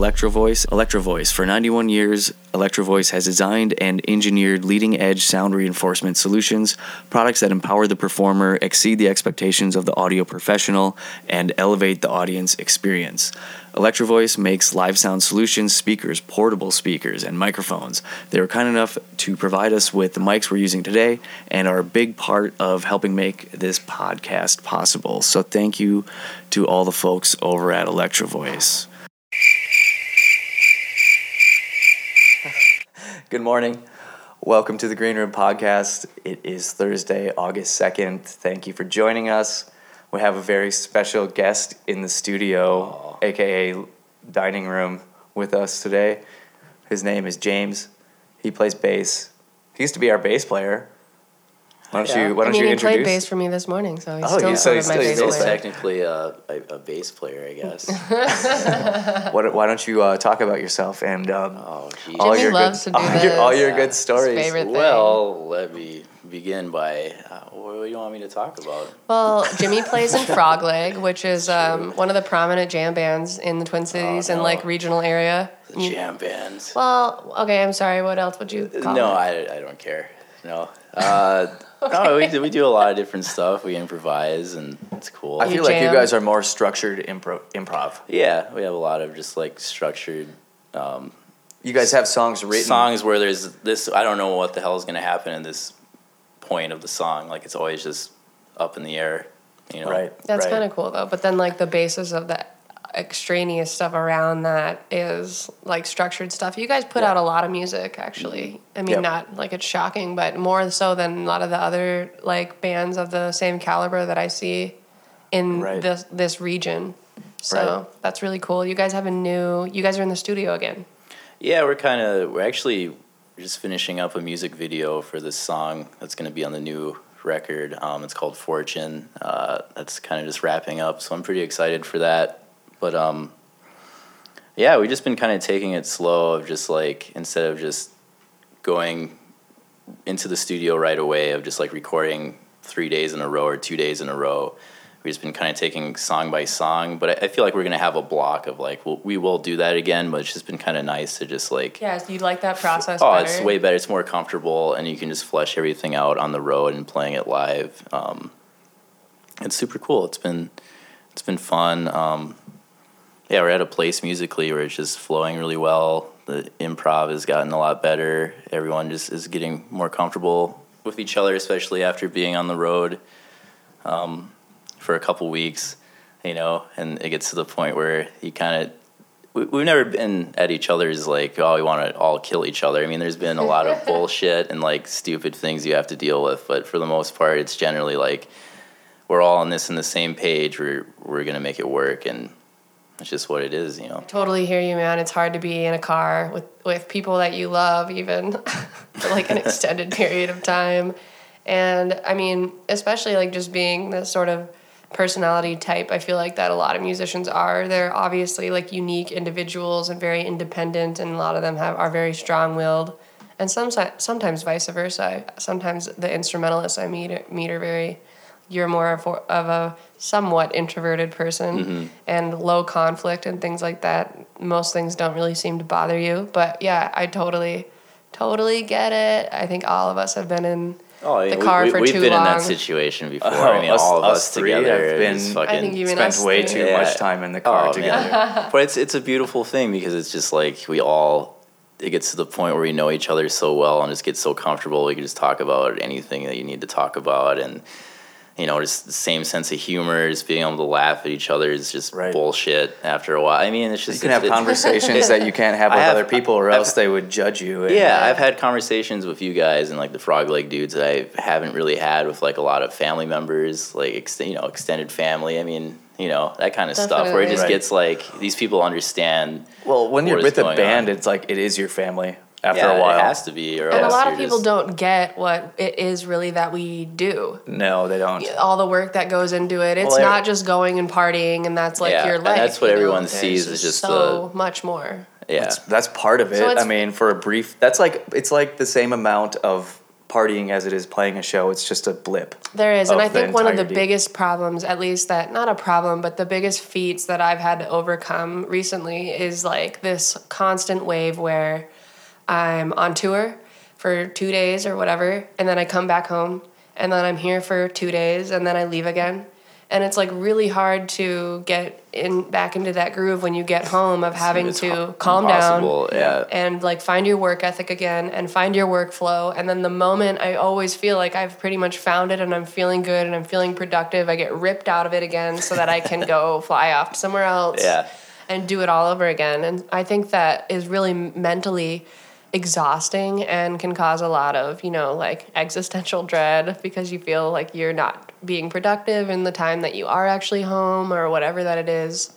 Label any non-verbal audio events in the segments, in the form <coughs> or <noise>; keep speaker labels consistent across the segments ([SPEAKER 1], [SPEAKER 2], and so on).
[SPEAKER 1] sponsors this week Electro Voice. Electro Voice. For 91 years, Electro Voice has designed and engineered leading edge sound reinforcement solutions, products that empower the performer, exceed the expectations of the audio professional, and elevate the audience experience. Electro Voice makes live sound solutions, speakers, portable speakers, and microphones. They were kind enough to provide us with the mics we're using today and are a big part of helping make this podcast possible. So thank you to all the folks over at Electro Good morning. Welcome to the Green Room Podcast. It is Thursday, August 2nd. Thank you for joining us. We have a very special guest in the studio, aka dining room, with us today. His name is James. He plays bass. He used to be our bass player. Why don't
[SPEAKER 2] Yeah.
[SPEAKER 1] you Why don't
[SPEAKER 3] mean,
[SPEAKER 1] you
[SPEAKER 3] he
[SPEAKER 1] introduce?
[SPEAKER 3] played bass for me this morning, so he's
[SPEAKER 1] Oh,
[SPEAKER 3] still
[SPEAKER 1] yeah, so he's
[SPEAKER 3] of my
[SPEAKER 1] still-
[SPEAKER 3] bass
[SPEAKER 1] still
[SPEAKER 3] player.
[SPEAKER 2] technically a, a, a bass player, I guess. <laughs> <laughs>
[SPEAKER 1] What, why don't you uh, talk about yourself and um,
[SPEAKER 2] Oh,
[SPEAKER 1] all your
[SPEAKER 3] loves
[SPEAKER 1] good,
[SPEAKER 3] to do
[SPEAKER 1] all your, all your
[SPEAKER 2] Yeah.
[SPEAKER 1] good stories?
[SPEAKER 3] thing.
[SPEAKER 2] Well, let me begin by uh, what do you want me to talk about?
[SPEAKER 3] Well, Jimmy <laughs> plays in Frog Leg, which is um, one of the prominent jam bands in the Twin Cities and
[SPEAKER 2] no.
[SPEAKER 3] like regional area.
[SPEAKER 2] The jam bands.
[SPEAKER 3] Well, okay, I'm sorry. What else would you call
[SPEAKER 2] no,
[SPEAKER 3] it?
[SPEAKER 2] I, I don't care. No. Uh, No, we do, we do a lot of different stuff. We improvise, and it's cool.
[SPEAKER 1] I
[SPEAKER 3] You
[SPEAKER 1] feel like you guys are more structured impro- improv.
[SPEAKER 2] yeah, we have a lot of just like structured um,
[SPEAKER 1] You guys have songs written.
[SPEAKER 2] songs where there's this. I don't know what the hell is going to happen in this point of the song. Like it's always just up in the air. You know,
[SPEAKER 1] Right.
[SPEAKER 3] That's
[SPEAKER 1] right.
[SPEAKER 3] kind of cool though. But then like the basis of the extraneous stuff around that is like structured stuff. You guys put
[SPEAKER 1] Yeah.
[SPEAKER 3] out a lot of music actually. I mean not like it's shocking, but more so than a lot of the other like bands of the same caliber that I see in
[SPEAKER 1] Right.
[SPEAKER 3] this this region. So
[SPEAKER 1] Right.
[SPEAKER 3] that's really cool. You guys have a new you guys are in the studio again.
[SPEAKER 2] Yeah, we're kind of we're actually just finishing up a music video for this song that's going to be on the new record. Um, it's called Fortune. Uh, that's kind of just wrapping up, so I'm pretty excited for that. But um, yeah, we've just been kind of taking it slow. Of just like instead of just going into the studio right away, of just like recording three days in a row or two days in a row. We've just been kind of taking song by song, but I, I feel like we're gonna have a block of like we'll, we will do that again. But it's just been kind of nice to just like
[SPEAKER 3] Yeah, so you like that process
[SPEAKER 2] oh,
[SPEAKER 3] better?
[SPEAKER 2] it's way better. It's more comfortable, and you can just flesh everything out on the road and playing it live. Um, it's super cool. It's been it's been fun. Um, yeah, we're at a place musically where it's just flowing really well. The improv has gotten a lot better. Everyone just is getting more comfortable with each other, especially after being on the road um, for a couple weeks. You know, and it gets to the point where you kind of we, we've never been at each other's like, oh, we want to all kill each other. I mean, there's been a lot of <laughs> bullshit and like stupid things you have to deal with, but for the most part, it's generally like we're all on this in the same page. We're we're gonna make it work, and it's just what it is, you know.
[SPEAKER 3] Totally hear you, man. It's hard to be in a car with, with people that you love, even <laughs> for like an <laughs> extended period of time. And I mean, especially like just being this sort of personality type, I feel like that a lot of musicians are. They're obviously like unique individuals and very independent, and a lot of them have are very strong willed. And some, sometimes vice versa. Sometimes the instrumentalists I meet meet are very you're more of, of a somewhat introverted person mm-hmm. and low conflict and things like that. Most things don't really seem to bother you. But yeah, I totally, totally get it. I think all of us have been in
[SPEAKER 2] Oh,
[SPEAKER 3] the car
[SPEAKER 2] we,
[SPEAKER 3] for
[SPEAKER 2] we've
[SPEAKER 3] too
[SPEAKER 2] been in that situation oh, before.
[SPEAKER 1] Oh,
[SPEAKER 2] I mean,
[SPEAKER 1] us-
[SPEAKER 2] all of
[SPEAKER 1] us
[SPEAKER 2] us,
[SPEAKER 1] three
[SPEAKER 2] together
[SPEAKER 1] have been- I
[SPEAKER 2] fucking.
[SPEAKER 3] I think even
[SPEAKER 1] Spent
[SPEAKER 3] us
[SPEAKER 1] way
[SPEAKER 3] three.
[SPEAKER 1] too
[SPEAKER 2] Yeah.
[SPEAKER 1] much time in the car
[SPEAKER 2] Oh,
[SPEAKER 1] together. <laughs>
[SPEAKER 2] but it's it's a beautiful thing because it's just like we all it gets to the point where we know each other so well and just get so comfortable we can just talk about anything that you need to talk about and you know just the same sense of humor just being able to laugh at each other is just
[SPEAKER 1] Right.
[SPEAKER 2] bullshit after a while i mean it's just You
[SPEAKER 1] can
[SPEAKER 2] it's-
[SPEAKER 1] have
[SPEAKER 2] it's-
[SPEAKER 1] conversations that you can't have <laughs>
[SPEAKER 2] I
[SPEAKER 1] with
[SPEAKER 2] have-
[SPEAKER 1] other people, or
[SPEAKER 2] I've-
[SPEAKER 1] else they would judge you. and-
[SPEAKER 2] yeah, uh, I've had conversations with you guys and like the frog leg dudes that I haven't really had with like a lot of family members, like ex- you know extended family. I mean, you know that kind of stuff where it just
[SPEAKER 1] Right.
[SPEAKER 2] gets like these people understand.
[SPEAKER 1] Well, when you're with a band,
[SPEAKER 2] on.
[SPEAKER 1] it's like it is your family after
[SPEAKER 2] yeah,
[SPEAKER 1] a while.
[SPEAKER 2] it has to be, or
[SPEAKER 3] And a lot of people
[SPEAKER 2] just-
[SPEAKER 3] don't get what it is really that we do.
[SPEAKER 1] No, they don't.
[SPEAKER 3] All the work that goes into it. It's
[SPEAKER 1] Well,
[SPEAKER 3] not just going and partying and that's like
[SPEAKER 2] Yeah,
[SPEAKER 3] your
[SPEAKER 2] and
[SPEAKER 3] life.
[SPEAKER 2] that's what
[SPEAKER 3] you know?
[SPEAKER 2] everyone
[SPEAKER 3] There's
[SPEAKER 2] sees is just
[SPEAKER 3] so much more.
[SPEAKER 2] Yeah,
[SPEAKER 1] That's, that's part of it.
[SPEAKER 3] So
[SPEAKER 1] I mean, for a brief, that's like it's like the same amount of partying as it is playing a show. It's just a blip.
[SPEAKER 3] There is, and I think one of the biggest problems, at least that not a problem, but the biggest feats that I've had to overcome recently is like this constant wave where I'm on tour for two days or whatever, and then I come back home, and then I'm here for two days, and then I leave again. And it's like really hard to get in back into that groove when you get home of having to
[SPEAKER 2] ho-
[SPEAKER 3] calm down
[SPEAKER 2] yeah.
[SPEAKER 3] and like find your work ethic again and find your workflow and then the moment i always feel like i've pretty much found it and i'm feeling good and i'm feeling productive i get ripped out of it again so that i can go <laughs> fly off somewhere else
[SPEAKER 2] Yeah.
[SPEAKER 3] and do it all over again and i think that is really mentally exhausting and can cause a lot of you know like existential dread because you feel like you're not being productive in the time that you are actually home or whatever that it is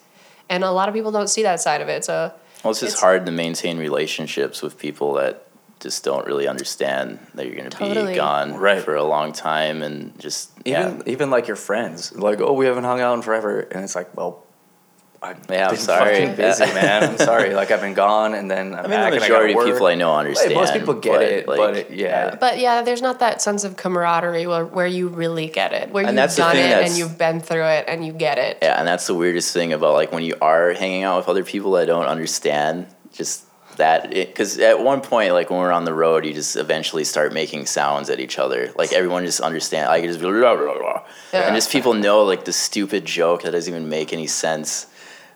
[SPEAKER 3] and a lot of people don't see that side of it so
[SPEAKER 2] Well, it's just
[SPEAKER 3] It's-
[SPEAKER 2] hard to maintain relationships with people that just don't really understand that you're going to
[SPEAKER 3] Totally.
[SPEAKER 2] be gone
[SPEAKER 1] Right.
[SPEAKER 2] for a long time and just
[SPEAKER 1] Even
[SPEAKER 2] yeah.
[SPEAKER 1] even like your friends, like oh we haven't hung out in forever, and it's like well. I've
[SPEAKER 2] Yeah, I'm sorry.
[SPEAKER 1] fucking uh, busy, man. I'm <laughs> sorry. Like I've been gone, and then I'm
[SPEAKER 2] I mean,
[SPEAKER 1] back
[SPEAKER 2] the
[SPEAKER 1] I
[SPEAKER 2] majority
[SPEAKER 1] gotta
[SPEAKER 2] of people
[SPEAKER 1] work.
[SPEAKER 2] I know understand.
[SPEAKER 1] most people get it,
[SPEAKER 2] like,
[SPEAKER 1] but it- yeah.
[SPEAKER 3] But yeah, there's not that sense of camaraderie where, where you really get it, where
[SPEAKER 2] And
[SPEAKER 3] you've
[SPEAKER 2] that's
[SPEAKER 3] done it and you've been through it and you get it.
[SPEAKER 2] Yeah, and that's the weirdest thing about like when you are hanging out with other people that don't understand just that because at one point like when we're on the road you just eventually start making sounds at each other like everyone just understand like you just be blah, blah, blah.
[SPEAKER 3] Yeah.
[SPEAKER 2] and just people know like the stupid joke that doesn't even make any sense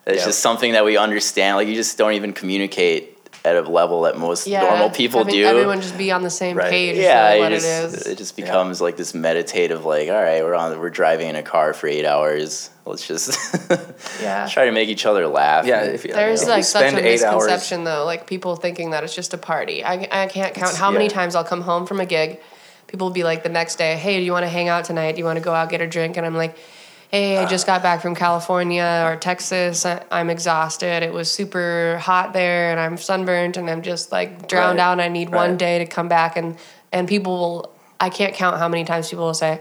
[SPEAKER 2] it's
[SPEAKER 1] Yeah.
[SPEAKER 2] just something that we understand like you just don't even communicate at a level that most
[SPEAKER 3] Yeah,
[SPEAKER 2] normal people
[SPEAKER 3] having
[SPEAKER 2] do
[SPEAKER 3] Everyone just be on the same
[SPEAKER 1] Right.
[SPEAKER 3] page
[SPEAKER 2] yeah,
[SPEAKER 3] for what
[SPEAKER 2] just,
[SPEAKER 3] it is.
[SPEAKER 2] it just becomes like this meditative, like, all right, we're on, we're driving in a car for eight hours. Let's just <laughs>
[SPEAKER 3] Yeah.
[SPEAKER 2] try to make each other laugh.
[SPEAKER 1] Yeah, if you,
[SPEAKER 3] There's
[SPEAKER 1] if you
[SPEAKER 3] like such a
[SPEAKER 1] spend eight hours-
[SPEAKER 3] misconception though, like people thinking that it's just a party. I, I can't count
[SPEAKER 1] It's-
[SPEAKER 3] how many
[SPEAKER 1] yeah.
[SPEAKER 3] times I'll come home from a gig. People will be like the next day, hey, do you want to hang out tonight? Do you want to go out get a drink? And I'm like, hey, I just uh, got back from California or Texas. I, I'm exhausted. It was super hot there and I'm sunburnt and I'm just like drowned
[SPEAKER 1] Right.
[SPEAKER 3] out and I need one day to come back. And, and people will, I can't count how many times people will say,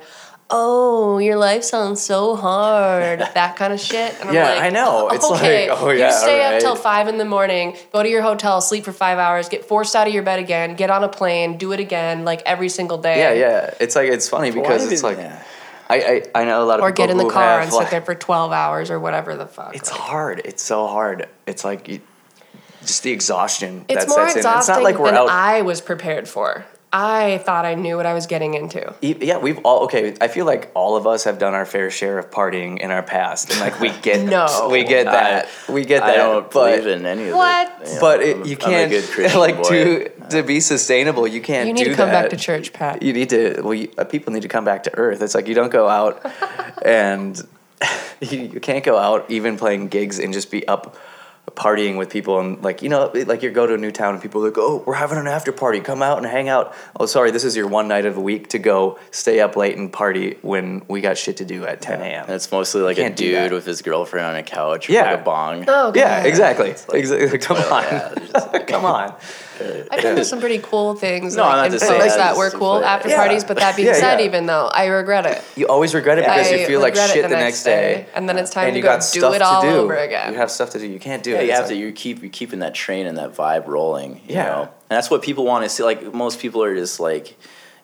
[SPEAKER 3] oh, your life sounds so hard. <laughs> that kind of shit. And I'm
[SPEAKER 1] Yeah,
[SPEAKER 3] like,
[SPEAKER 1] I know. <laughs> It's like, oh, yeah,
[SPEAKER 3] you stay
[SPEAKER 1] alright.
[SPEAKER 3] up till five in the morning, go to your hotel, sleep for five hours, get forced out of your bed again, get on a plane, do it again, like every single day.
[SPEAKER 1] Yeah, yeah. It's like it's funny because
[SPEAKER 2] Why
[SPEAKER 1] it's like
[SPEAKER 2] yeah.
[SPEAKER 1] I, I I know a lot of people.
[SPEAKER 3] Or
[SPEAKER 1] people
[SPEAKER 3] get in the car and sit there for twelve hours or whatever the fuck.
[SPEAKER 1] It's
[SPEAKER 3] like-
[SPEAKER 1] hard. It's so hard. It's like you, just the exhaustion
[SPEAKER 3] It's
[SPEAKER 1] that
[SPEAKER 3] more
[SPEAKER 1] sets in.
[SPEAKER 3] exhausting
[SPEAKER 1] It's not like we're
[SPEAKER 3] than
[SPEAKER 1] out.
[SPEAKER 3] I was prepared for. I thought I knew what I was getting into.
[SPEAKER 1] E- Yeah, we've all okay. I feel like all of us have done our fair share of partying in our past, and like we <laughs> get
[SPEAKER 3] No.
[SPEAKER 1] we get that, we get that.
[SPEAKER 2] I don't
[SPEAKER 1] but
[SPEAKER 2] believe in any of
[SPEAKER 3] What?
[SPEAKER 2] it. Yeah,
[SPEAKER 1] but
[SPEAKER 2] I'm
[SPEAKER 1] it,
[SPEAKER 2] a-
[SPEAKER 1] you
[SPEAKER 2] I'm a
[SPEAKER 1] can't
[SPEAKER 2] good <laughs>
[SPEAKER 1] like
[SPEAKER 2] boy.
[SPEAKER 1] to to be sustainable. You can't.
[SPEAKER 3] You need
[SPEAKER 1] do
[SPEAKER 3] to come
[SPEAKER 1] that.
[SPEAKER 3] back to church, Pat.
[SPEAKER 1] You need to. Well, you, uh, people need to come back to earth. It's like you don't go out <laughs> and you, you can't go out even playing gigs and just be up partying with people and like you know like you go to a new town and people are like oh we're having an after party come out and hang out oh sorry this is your one night of the week to go stay up late and party when we got shit to do at 10 a.m
[SPEAKER 2] And it's mostly like a
[SPEAKER 1] can't do that.
[SPEAKER 2] dude with his girlfriend on a couch
[SPEAKER 1] Yeah.
[SPEAKER 2] with a bong.
[SPEAKER 3] Oh,
[SPEAKER 1] yeah
[SPEAKER 3] God.
[SPEAKER 1] exactly exactly <laughs> <laughs> come on
[SPEAKER 2] yeah, it's just-
[SPEAKER 1] come on
[SPEAKER 3] I've done to some pretty cool things
[SPEAKER 2] No,
[SPEAKER 3] like,
[SPEAKER 2] not
[SPEAKER 3] in
[SPEAKER 2] to say that,
[SPEAKER 3] that were cool
[SPEAKER 2] say-
[SPEAKER 3] after
[SPEAKER 1] Yeah.
[SPEAKER 3] parties, but that being
[SPEAKER 1] Yeah,
[SPEAKER 3] said,
[SPEAKER 1] yeah.
[SPEAKER 3] even though I regret it.
[SPEAKER 1] you always regret it because
[SPEAKER 3] I
[SPEAKER 1] you feel like shit the, next day,
[SPEAKER 3] and then it's time
[SPEAKER 1] and
[SPEAKER 3] to
[SPEAKER 1] you
[SPEAKER 3] go
[SPEAKER 1] got
[SPEAKER 3] do
[SPEAKER 1] stuff
[SPEAKER 3] it
[SPEAKER 1] to
[SPEAKER 3] all
[SPEAKER 1] do
[SPEAKER 3] over again.
[SPEAKER 1] you have stuff to do you can't do
[SPEAKER 2] Yeah,
[SPEAKER 1] it
[SPEAKER 2] you
[SPEAKER 1] It's
[SPEAKER 2] have to. You keep you keeping that train and that vibe rolling. You
[SPEAKER 1] Yeah.
[SPEAKER 2] know? and that's what people want to see. Like most people are just like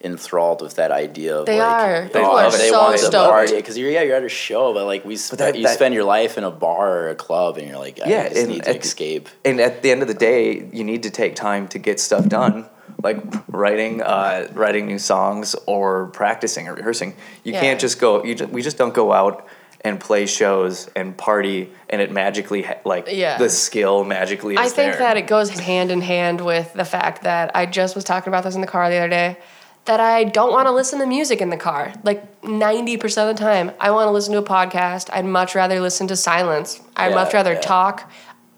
[SPEAKER 2] enthralled with that idea of
[SPEAKER 3] They
[SPEAKER 2] like,
[SPEAKER 3] are. People are
[SPEAKER 2] they
[SPEAKER 3] so
[SPEAKER 2] want to
[SPEAKER 3] stoked.
[SPEAKER 2] party because you're yeah you're at a show, but like we sp-
[SPEAKER 1] that-
[SPEAKER 2] you
[SPEAKER 1] that-
[SPEAKER 2] spend your life in a bar or a club, and you're like I
[SPEAKER 1] Yeah,
[SPEAKER 2] just
[SPEAKER 1] and
[SPEAKER 2] need to
[SPEAKER 1] at-
[SPEAKER 2] escape.
[SPEAKER 1] and at the end of the day, you need to take time to get stuff done, like writing, uh, writing new songs or practicing or rehearsing. You
[SPEAKER 3] Yeah.
[SPEAKER 1] can't just go. You just, we just don't go out and play shows and party, and it magically ha- like
[SPEAKER 3] Yeah.
[SPEAKER 1] the skill magically. Is
[SPEAKER 3] I think
[SPEAKER 1] there.
[SPEAKER 3] that it goes hand in hand with the fact that I just was talking about this in the car the other day. That I don't want to listen to music in the car. Like 90% of the time, I want to listen to a podcast. I'd much rather listen to silence. I'd
[SPEAKER 2] Yeah,
[SPEAKER 3] much rather
[SPEAKER 2] yeah.
[SPEAKER 3] talk.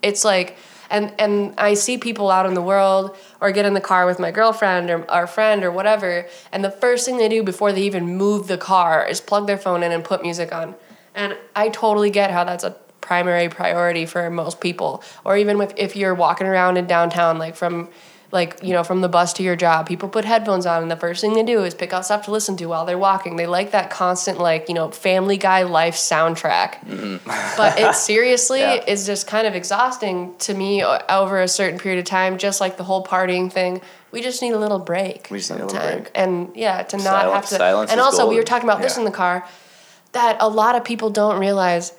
[SPEAKER 3] It's like, and, and I see people out in the world or get in the car with my girlfriend or our friend or whatever, and the first thing they do before they even move the car is plug their phone in and put music on. And I totally get how that's a primary priority for most people. Or even if, if you're walking around in downtown, like from like you know from the bus to your job people put headphones on and the first thing they do is pick out stuff to listen to while they're walking. They like that constant like you know family guy life soundtrack. But it seriously <laughs>
[SPEAKER 1] Yeah.
[SPEAKER 3] is just kind of exhausting to me over a certain period of time just like the whole partying thing. We just need a little break
[SPEAKER 1] We just need a little break.
[SPEAKER 3] and yeah to not have to
[SPEAKER 2] silence
[SPEAKER 3] and also we were talking about this in the car that a lot of people don't realize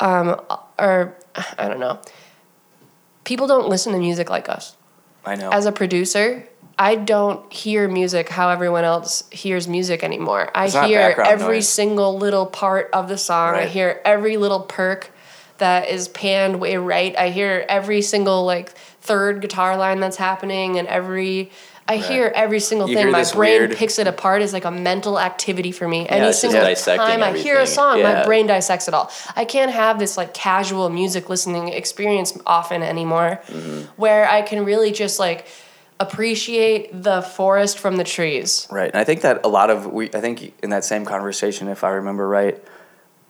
[SPEAKER 3] um, or i don't know. People don't listen to music like us
[SPEAKER 1] I know.
[SPEAKER 3] as a producer, I don't hear music how everyone else hears music anymore. I hear every
[SPEAKER 1] noise.
[SPEAKER 3] single little part of the song. I hear every little perk that is panned way right. I hear every single like third guitar line that's happening and every I hear every single
[SPEAKER 1] You
[SPEAKER 3] thing. My brain
[SPEAKER 1] weird-
[SPEAKER 3] picks it apart as like a mental activity for me. Any
[SPEAKER 2] just
[SPEAKER 3] single time I hear a song, my brain dissects it all. I can't have this like casual music listening experience often anymore
[SPEAKER 2] Mm-hmm.
[SPEAKER 3] where I can really just like appreciate the forest from the trees.
[SPEAKER 1] Right, and I think that a lot of we, I think in that same conversation, if I remember right,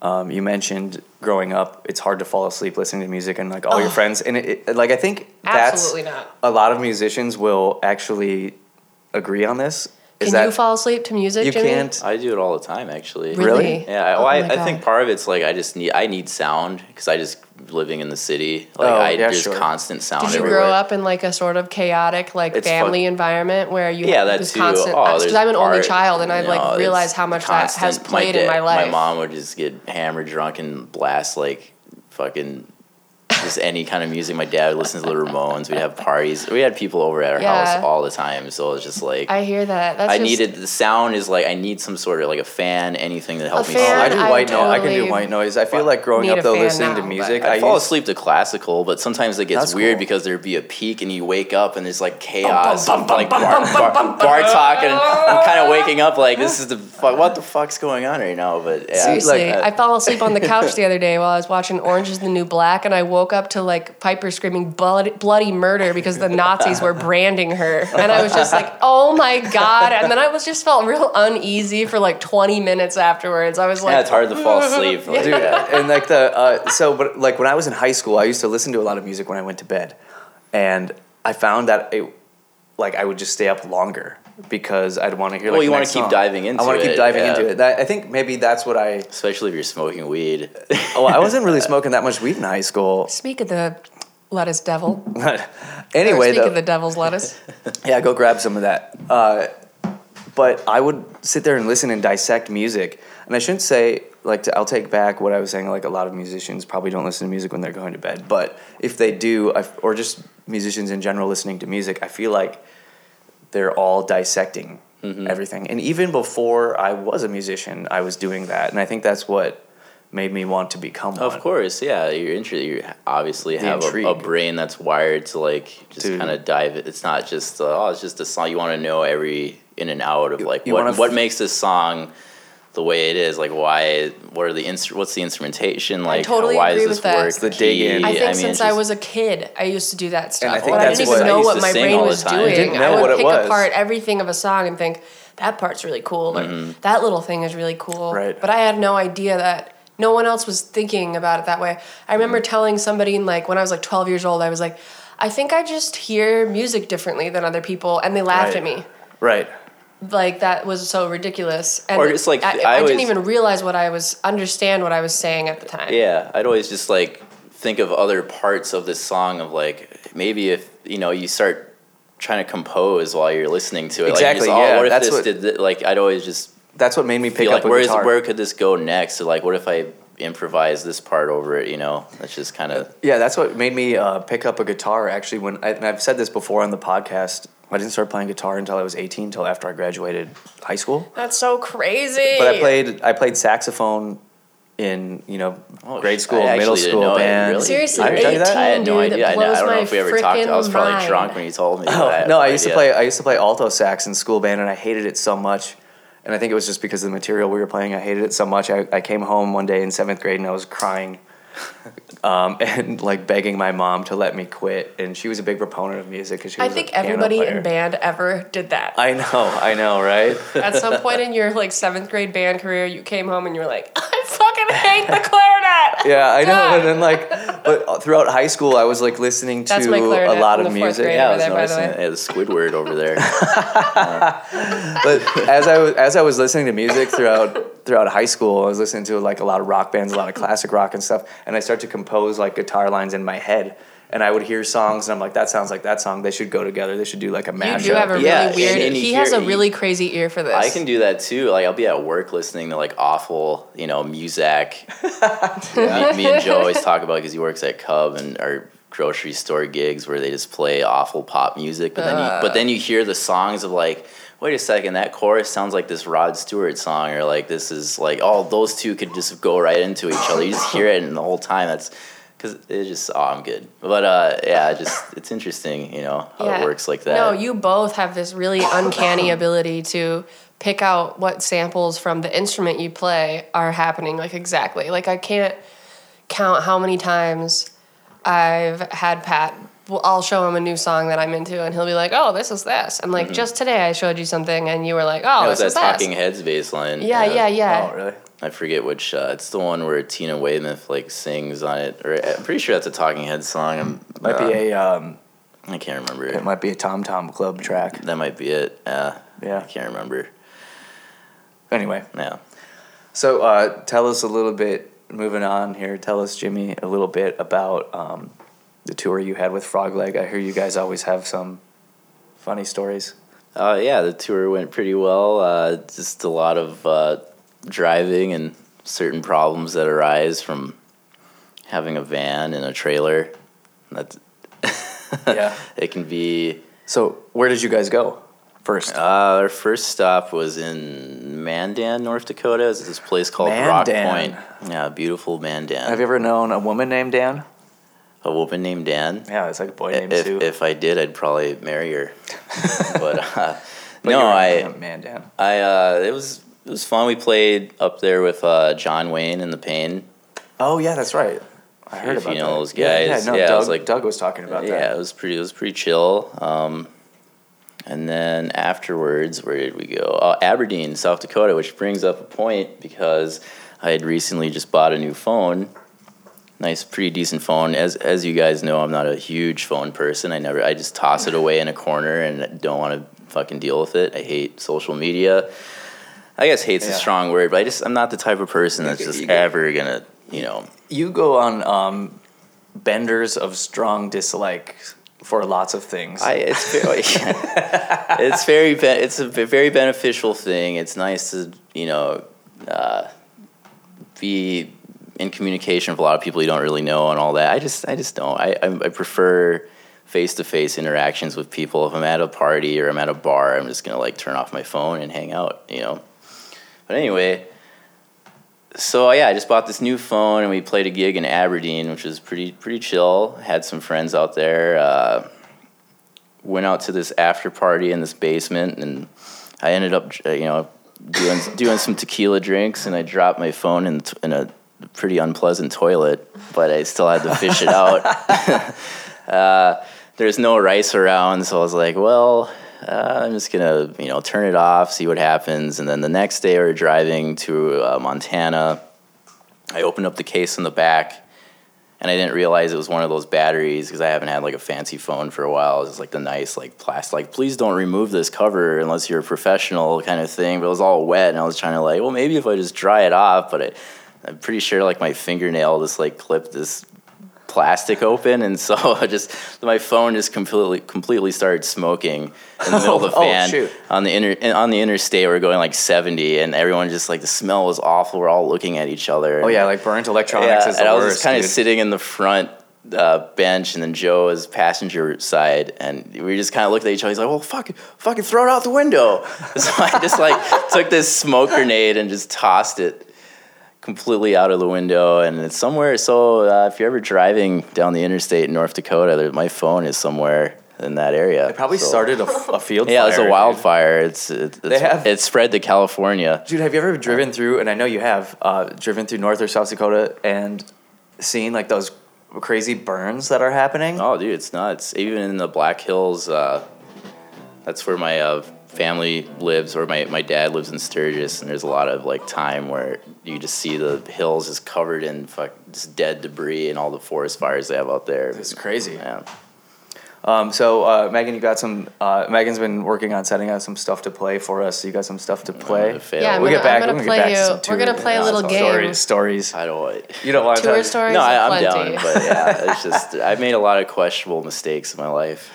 [SPEAKER 1] um, you mentioned growing up, it's hard to fall asleep listening to music and like all your friends, and it, it, like I think that's
[SPEAKER 3] Absolutely not.
[SPEAKER 1] a lot of musicians will actually agree on this. Is
[SPEAKER 3] Can
[SPEAKER 1] that
[SPEAKER 3] you fall asleep to music,
[SPEAKER 1] you
[SPEAKER 3] Jimmy?
[SPEAKER 1] can't?
[SPEAKER 2] I do it all the time, actually.
[SPEAKER 3] Really?
[SPEAKER 2] Yeah, I,
[SPEAKER 3] Oh
[SPEAKER 2] well, I, I think part of it's like I just need I need sound because I just living in the city. Like
[SPEAKER 1] Oh,
[SPEAKER 2] I
[SPEAKER 1] yeah,
[SPEAKER 2] just
[SPEAKER 1] sure.
[SPEAKER 2] constant sound.
[SPEAKER 3] Did you
[SPEAKER 2] everywhere.
[SPEAKER 3] grow up in like a sort of chaotic like
[SPEAKER 2] It's
[SPEAKER 3] family
[SPEAKER 2] fuck-
[SPEAKER 3] environment where you
[SPEAKER 2] Yeah,
[SPEAKER 3] have
[SPEAKER 2] that
[SPEAKER 3] this
[SPEAKER 2] too.
[SPEAKER 3] constant?
[SPEAKER 2] Oh,
[SPEAKER 3] Because
[SPEAKER 2] there's
[SPEAKER 3] I'm an only child and I've
[SPEAKER 2] you know,
[SPEAKER 3] like realized how much that has played in
[SPEAKER 2] dad-
[SPEAKER 3] my life.
[SPEAKER 2] My mom would just get hammered drunk and blast like fucking just any kind of music. My dad would listen to the Ramones. We'd have parties. We had people over at our
[SPEAKER 3] Yeah.
[SPEAKER 2] house all the time. So it was just like
[SPEAKER 3] I hear that. That's
[SPEAKER 2] I
[SPEAKER 3] just,
[SPEAKER 2] needed the sound is like I need some sort of like a fan, anything that helps me
[SPEAKER 3] fan,
[SPEAKER 1] I
[SPEAKER 2] sleep.
[SPEAKER 1] do
[SPEAKER 3] I
[SPEAKER 1] white noise. I can do white noise. I feel like growing up though,
[SPEAKER 3] fan
[SPEAKER 1] listening to music. I
[SPEAKER 2] I fall
[SPEAKER 1] used-
[SPEAKER 2] asleep to classical, but sometimes it gets weird
[SPEAKER 1] cool.
[SPEAKER 2] because there'd be a peak and you wake up and there's like chaos of like bar, bar, bar talk and I'm kind of waking up like this is the <laughs> fuck, what the fuck's going on right now? But yeah,
[SPEAKER 3] Seriously,
[SPEAKER 2] like,
[SPEAKER 3] I fell asleep on the couch the other day while I was watching Orange is the New Black, and I woke up to like Piper screaming bloody, bloody murder because the Nazis were branding her. And I was just like, oh my God. And then I was just felt real uneasy for like 20 minutes afterwards. I was like,
[SPEAKER 2] yeah, it's hard to fall <laughs> asleep. Like,
[SPEAKER 1] dude
[SPEAKER 2] yeah.
[SPEAKER 1] and like the uh, so but like when i was in high school i used to listen to a lot of music when i went to bed and i found that it like i would just stay up longer because i'd want to hear like
[SPEAKER 2] Well, you wanna keep
[SPEAKER 1] song.
[SPEAKER 2] diving into it.
[SPEAKER 1] i want to keep diving
[SPEAKER 2] yeah.
[SPEAKER 1] into it that, i think maybe that's what i
[SPEAKER 2] Especially if you're smoking weed. <laughs>
[SPEAKER 1] oh i wasn't really smoking that much weed in high school
[SPEAKER 3] speak of the lettuce devil.
[SPEAKER 1] but <laughs>
[SPEAKER 3] Or
[SPEAKER 1] anyway
[SPEAKER 3] speak
[SPEAKER 1] though,
[SPEAKER 3] of the devil's lettuce. <laughs>
[SPEAKER 1] yeah go grab some of that uh, but i would sit there and listen and dissect music and i shouldn't say like to, i'll take back what i was saying like a lot of musicians probably don't listen to music when they're going to bed but if they do I, or just musicians in general listening to music i feel like they're all dissecting
[SPEAKER 2] Mm-hmm.
[SPEAKER 1] everything and even before i was a musician i was doing that and i think that's what made me want to become one
[SPEAKER 2] Of course, yeah. You're interested. You obviously
[SPEAKER 1] The
[SPEAKER 2] have a, a brain that's wired to like just kind of dive. it. It's not just uh, oh, it's just a song. You want to know every in and out of like
[SPEAKER 1] you
[SPEAKER 2] what
[SPEAKER 1] wanna
[SPEAKER 2] what makes this song the way it is. Like why? What are the instru- What's the instrumentation? Like
[SPEAKER 3] totally
[SPEAKER 2] why
[SPEAKER 3] agree
[SPEAKER 2] does
[SPEAKER 3] with
[SPEAKER 2] this
[SPEAKER 3] that.
[SPEAKER 2] work?
[SPEAKER 3] It's
[SPEAKER 1] the dig in.
[SPEAKER 2] Key,
[SPEAKER 3] I think
[SPEAKER 2] mean,
[SPEAKER 3] since
[SPEAKER 2] it's
[SPEAKER 3] I was a kid, I used to do that stuff.
[SPEAKER 1] I think
[SPEAKER 3] But I didn't
[SPEAKER 1] what-
[SPEAKER 3] even know what my brain was doing.
[SPEAKER 2] You
[SPEAKER 1] didn't
[SPEAKER 3] I would
[SPEAKER 1] what it
[SPEAKER 3] pick
[SPEAKER 1] was.
[SPEAKER 3] apart everything of a song and think that part's really cool, or
[SPEAKER 2] Mm-hmm.
[SPEAKER 3] that little thing is really cool.
[SPEAKER 1] Right.
[SPEAKER 3] But I had no idea that no one else was thinking about it that way. I remember
[SPEAKER 1] Mm-hmm.
[SPEAKER 3] telling somebody in like when I was like 12 years old, I was like, I think I just hear music differently than other people, and they laughed at me.
[SPEAKER 1] right
[SPEAKER 3] Like that was so ridiculous. And
[SPEAKER 2] Or just, like,
[SPEAKER 3] I,
[SPEAKER 2] I
[SPEAKER 3] I didn't even realize what I was understand what I was saying at the time.
[SPEAKER 2] Yeah, I'd always just like think of other parts of this song of like maybe if you know you start trying to compose while you're listening to it.
[SPEAKER 1] Exactly,
[SPEAKER 2] Like, just, oh,
[SPEAKER 1] yeah,
[SPEAKER 2] what if
[SPEAKER 1] that's
[SPEAKER 2] this
[SPEAKER 1] what-
[SPEAKER 2] did thi-" like I'd always just
[SPEAKER 1] that's what made me pick
[SPEAKER 2] feel
[SPEAKER 1] up
[SPEAKER 2] like
[SPEAKER 1] a
[SPEAKER 2] where is
[SPEAKER 1] guitar
[SPEAKER 2] where could this go next? So like what if I improvise this part over it? You know, that's just kind of
[SPEAKER 1] Yeah, that's what made me uh, pick up a guitar. Actually, when I, and I've said this before on the podcast, I didn't start playing guitar until I was eighteen, until after I graduated high school.
[SPEAKER 3] That's so crazy.
[SPEAKER 1] But I played I played saxophone in you know
[SPEAKER 2] Oh,
[SPEAKER 1] grade school,
[SPEAKER 2] I
[SPEAKER 1] middle
[SPEAKER 2] actually didn't
[SPEAKER 1] school
[SPEAKER 2] know
[SPEAKER 1] band.
[SPEAKER 2] really.
[SPEAKER 3] Seriously,
[SPEAKER 1] I didn't tell you that?
[SPEAKER 3] 18,
[SPEAKER 2] I had no
[SPEAKER 3] dude,
[SPEAKER 2] idea. I,
[SPEAKER 3] that
[SPEAKER 2] know- I
[SPEAKER 3] blows
[SPEAKER 2] don't know
[SPEAKER 3] my
[SPEAKER 2] if we ever talked. I was probably
[SPEAKER 3] mind.
[SPEAKER 2] drunk when you told me.
[SPEAKER 1] Oh,
[SPEAKER 2] that.
[SPEAKER 1] no, I
[SPEAKER 2] had
[SPEAKER 1] used to play I used to play alto sax in school band, and I hated it so much. And I think it was just because of the material we were playing. I hated it so much. I, I came home one day in seventh grade and I was crying, <laughs> um, and like begging my mom to let me quit. And she was a big proponent of music because she
[SPEAKER 3] I
[SPEAKER 1] was.
[SPEAKER 3] think
[SPEAKER 1] a
[SPEAKER 3] everybody
[SPEAKER 1] player.
[SPEAKER 3] in band ever did that.
[SPEAKER 1] I know, I know, right? <laughs>
[SPEAKER 3] At some point in your like seventh grade band career, you came home and you were like, <laughs> I fucking hate the clarinet.
[SPEAKER 1] Yeah, I know. And then like, but throughout high school, I was like listening to
[SPEAKER 3] That's my
[SPEAKER 1] a lot of
[SPEAKER 3] the
[SPEAKER 1] music.
[SPEAKER 3] grade.
[SPEAKER 2] Yeah, I was
[SPEAKER 3] there, by the
[SPEAKER 2] noticing
[SPEAKER 3] way.
[SPEAKER 2] yeah, the Squidward over there.
[SPEAKER 1] But as I was as I was listening to music throughout throughout high school, I was listening to like a lot of rock bands, a lot of classic rock and stuff, and I started to compose like guitar lines in my head. And I would hear songs, and I'm like, "That sounds like that song. They should go together. They should do like a
[SPEAKER 3] You
[SPEAKER 1] mashup."
[SPEAKER 3] do have a
[SPEAKER 2] Yeah,
[SPEAKER 3] really weird.
[SPEAKER 2] and- and you
[SPEAKER 3] he has a really crazy ear for this.
[SPEAKER 2] I can do that too. Like I'll be at work listening to like awful, you know, music. <laughs> me, me and Joe always talk about because he works at Cub and our grocery store gigs where they just play awful pop music. But then you, but then you hear the songs of like, wait a second, that chorus sounds like this Rod Stewart song, or like this is like, oh, those two could just go right into each other. You just hear it, and the whole time that's. Cause it just oh I'm good, but uh yeah, just it's interesting, you know how it works like that.
[SPEAKER 3] No, you both have this really uncanny ability to pick out what samples from the instrument you play are happening like exactly. Like I can't count how many times I've had Pat. Well, I'll show him a new song that I'm into, and he'll be like, "Oh, this is this," and like just today I showed you something, and you were like, "Oh,
[SPEAKER 2] Mm-hmm. Was
[SPEAKER 3] this
[SPEAKER 2] that
[SPEAKER 3] is
[SPEAKER 2] Talking
[SPEAKER 3] this."
[SPEAKER 2] Heads bass line.
[SPEAKER 3] Yeah, yeah, yeah.
[SPEAKER 1] Oh, really?
[SPEAKER 2] I forget which. Uh, it's the one where Tina Weymouth like sings on it, or I'm pretty sure that's a Talking Heads song. I'm,
[SPEAKER 1] Might
[SPEAKER 2] uh,
[SPEAKER 1] be a um,
[SPEAKER 2] I can't remember.
[SPEAKER 1] it might be a Tom Tom Club track.
[SPEAKER 2] that might be it. Uh,
[SPEAKER 1] Yeah.
[SPEAKER 2] I can't remember.
[SPEAKER 1] Anyway,
[SPEAKER 2] Yeah.
[SPEAKER 1] so uh, tell us a little bit. Moving on here, tell us, Jimmy, a little bit about um, the tour you had with Frogleg. I hear you guys always have some funny stories.
[SPEAKER 2] Uh, yeah, the tour went pretty well. Uh, just a lot of uh, driving and certain problems that arise from having a van and a trailer. That's <laughs>
[SPEAKER 1] Yeah.
[SPEAKER 2] it can be
[SPEAKER 1] So, where did you guys go first?
[SPEAKER 2] Uh, our first stop was in Mandan, North Dakota. It's this place called Rock Point. Yeah, beautiful Mandan.
[SPEAKER 1] Have you ever known a woman named Dan?
[SPEAKER 2] A woman named Dan?
[SPEAKER 1] Yeah, it's like a boy named
[SPEAKER 2] If,
[SPEAKER 1] Sue.
[SPEAKER 2] if I did, I'd probably marry her. <laughs> but uh,
[SPEAKER 1] But
[SPEAKER 2] no, I,
[SPEAKER 1] man, Dan.
[SPEAKER 2] I, uh, it was it was fun. We played up there with uh, John Wayne and the Pain.
[SPEAKER 1] Oh yeah, that's right. I heard
[SPEAKER 2] If
[SPEAKER 1] about
[SPEAKER 2] you know
[SPEAKER 1] that.
[SPEAKER 2] those
[SPEAKER 1] Yeah, yeah, no,
[SPEAKER 2] Yeah,
[SPEAKER 1] Doug,
[SPEAKER 2] was like-
[SPEAKER 1] Doug was talking about
[SPEAKER 2] yeah,
[SPEAKER 1] that.
[SPEAKER 2] Yeah, it was pretty. It was pretty chill. Um, and then afterwards, where did we go? Oh, Aberdeen, South Dakota, which brings up a point because I had recently just bought a new phone. Nice, pretty decent phone. As as you guys know, I'm not a huge phone person. I never. I just toss it away in a corner and don't want to fucking deal with it. I hate social media. I guess hate's
[SPEAKER 1] Yeah.
[SPEAKER 2] a strong word, but I just I'm not the type of person that's just ever gonna you know
[SPEAKER 1] You go on um, benders of strong dislike for lots of things.
[SPEAKER 2] I, it's very, <laughs> <laughs> it's very it's a very beneficial thing. It's nice to you know uh, be in communication with a lot of people you don't really know and all that. I just I just don't. I I, I prefer face to face interactions with people. If I'm at a party or I'm at a bar, I'm just gonna like turn off my phone and hang out. You know. But anyway. So yeah, I just bought this new phone and we played a gig in Aberdeen, which was pretty pretty chill. Had some friends out there. Uh, went out to this after party in this basement, and I ended up, you know, doing doing some tequila drinks, and I dropped my phone in in a pretty unpleasant toilet, but I still had to fish it out. <laughs> uh, there's no rice around, so I was like, well. Uh, I'm just gonna, you know, turn it off, see what happens, and then the next day we we're driving to uh, Montana. I opened up the case in the back, and I didn't realize it was one of those batteries because I haven't had like a fancy phone for a while. It was like the nice like plastic. Like, please don't remove this cover unless you're a professional kind of thing. But it was all wet, and I was trying to like, well, maybe if I just dry it off. But I, I'm pretty sure like my fingernail just like clipped this plastic open, and so <laughs> I just my phone just completely completely started smoking in the middle of the <laughs>
[SPEAKER 1] Oh, shoot.
[SPEAKER 2] on the inter, on the interstate. We're going like 70, and everyone just like the smell was awful. We're all looking at each other.
[SPEAKER 1] oh yeah, like burnt electronics
[SPEAKER 2] Yeah,
[SPEAKER 1] is the
[SPEAKER 2] and I was
[SPEAKER 1] worst.
[SPEAKER 2] just kind of sitting in the front uh, bench, and then Joe was passenger side, and we just kind of looked at each other. He's like, "Well, fuck, it, fucking throw it out the window." <laughs> so I just like took this smoke grenade and just tossed it completely out of the window, and it's somewhere. So uh, if you're ever driving down the interstate in North Dakota, there, my phone is somewhere in that area.
[SPEAKER 1] It probably
[SPEAKER 2] So-
[SPEAKER 1] started a, a <laughs> field
[SPEAKER 2] Yeah,
[SPEAKER 1] fire.
[SPEAKER 2] it's a
[SPEAKER 1] dude.
[SPEAKER 2] wildfire. It's it, it's,
[SPEAKER 1] have-
[SPEAKER 2] it spread to California.
[SPEAKER 1] Dude, have you ever driven through, and I know you have, uh, driven through North or South Dakota and seen like those crazy burns that are happening?
[SPEAKER 2] Oh, dude, it's nuts. Even in the Black Hills, uh, that's where my uh, family lives, or my, my dad lives in Sturgis, and there's a lot of like time where you just see the hills is covered in fuck just dead debris and all the forest fires they have out there.
[SPEAKER 1] It's crazy.
[SPEAKER 2] Yeah.
[SPEAKER 1] Um, so uh, Megan, you got some. Uh, Megan's been working on setting out some stuff to play for us. So you got some stuff to play.
[SPEAKER 3] Yeah, I'm
[SPEAKER 1] We'll
[SPEAKER 3] gonna,
[SPEAKER 1] get back.
[SPEAKER 3] I'm gonna
[SPEAKER 1] we'll
[SPEAKER 3] play
[SPEAKER 1] get back
[SPEAKER 3] you.
[SPEAKER 1] to some
[SPEAKER 3] We're gonna
[SPEAKER 1] tour-
[SPEAKER 3] play a little game.
[SPEAKER 1] stories. Stories.
[SPEAKER 2] I don't want.
[SPEAKER 1] You don't want to
[SPEAKER 3] Tour
[SPEAKER 1] tell-
[SPEAKER 3] stories.
[SPEAKER 2] No, I, i'm
[SPEAKER 3] plenty.
[SPEAKER 2] down, but yeah, <laughs> it's just I've made a lot of questionable mistakes in my life.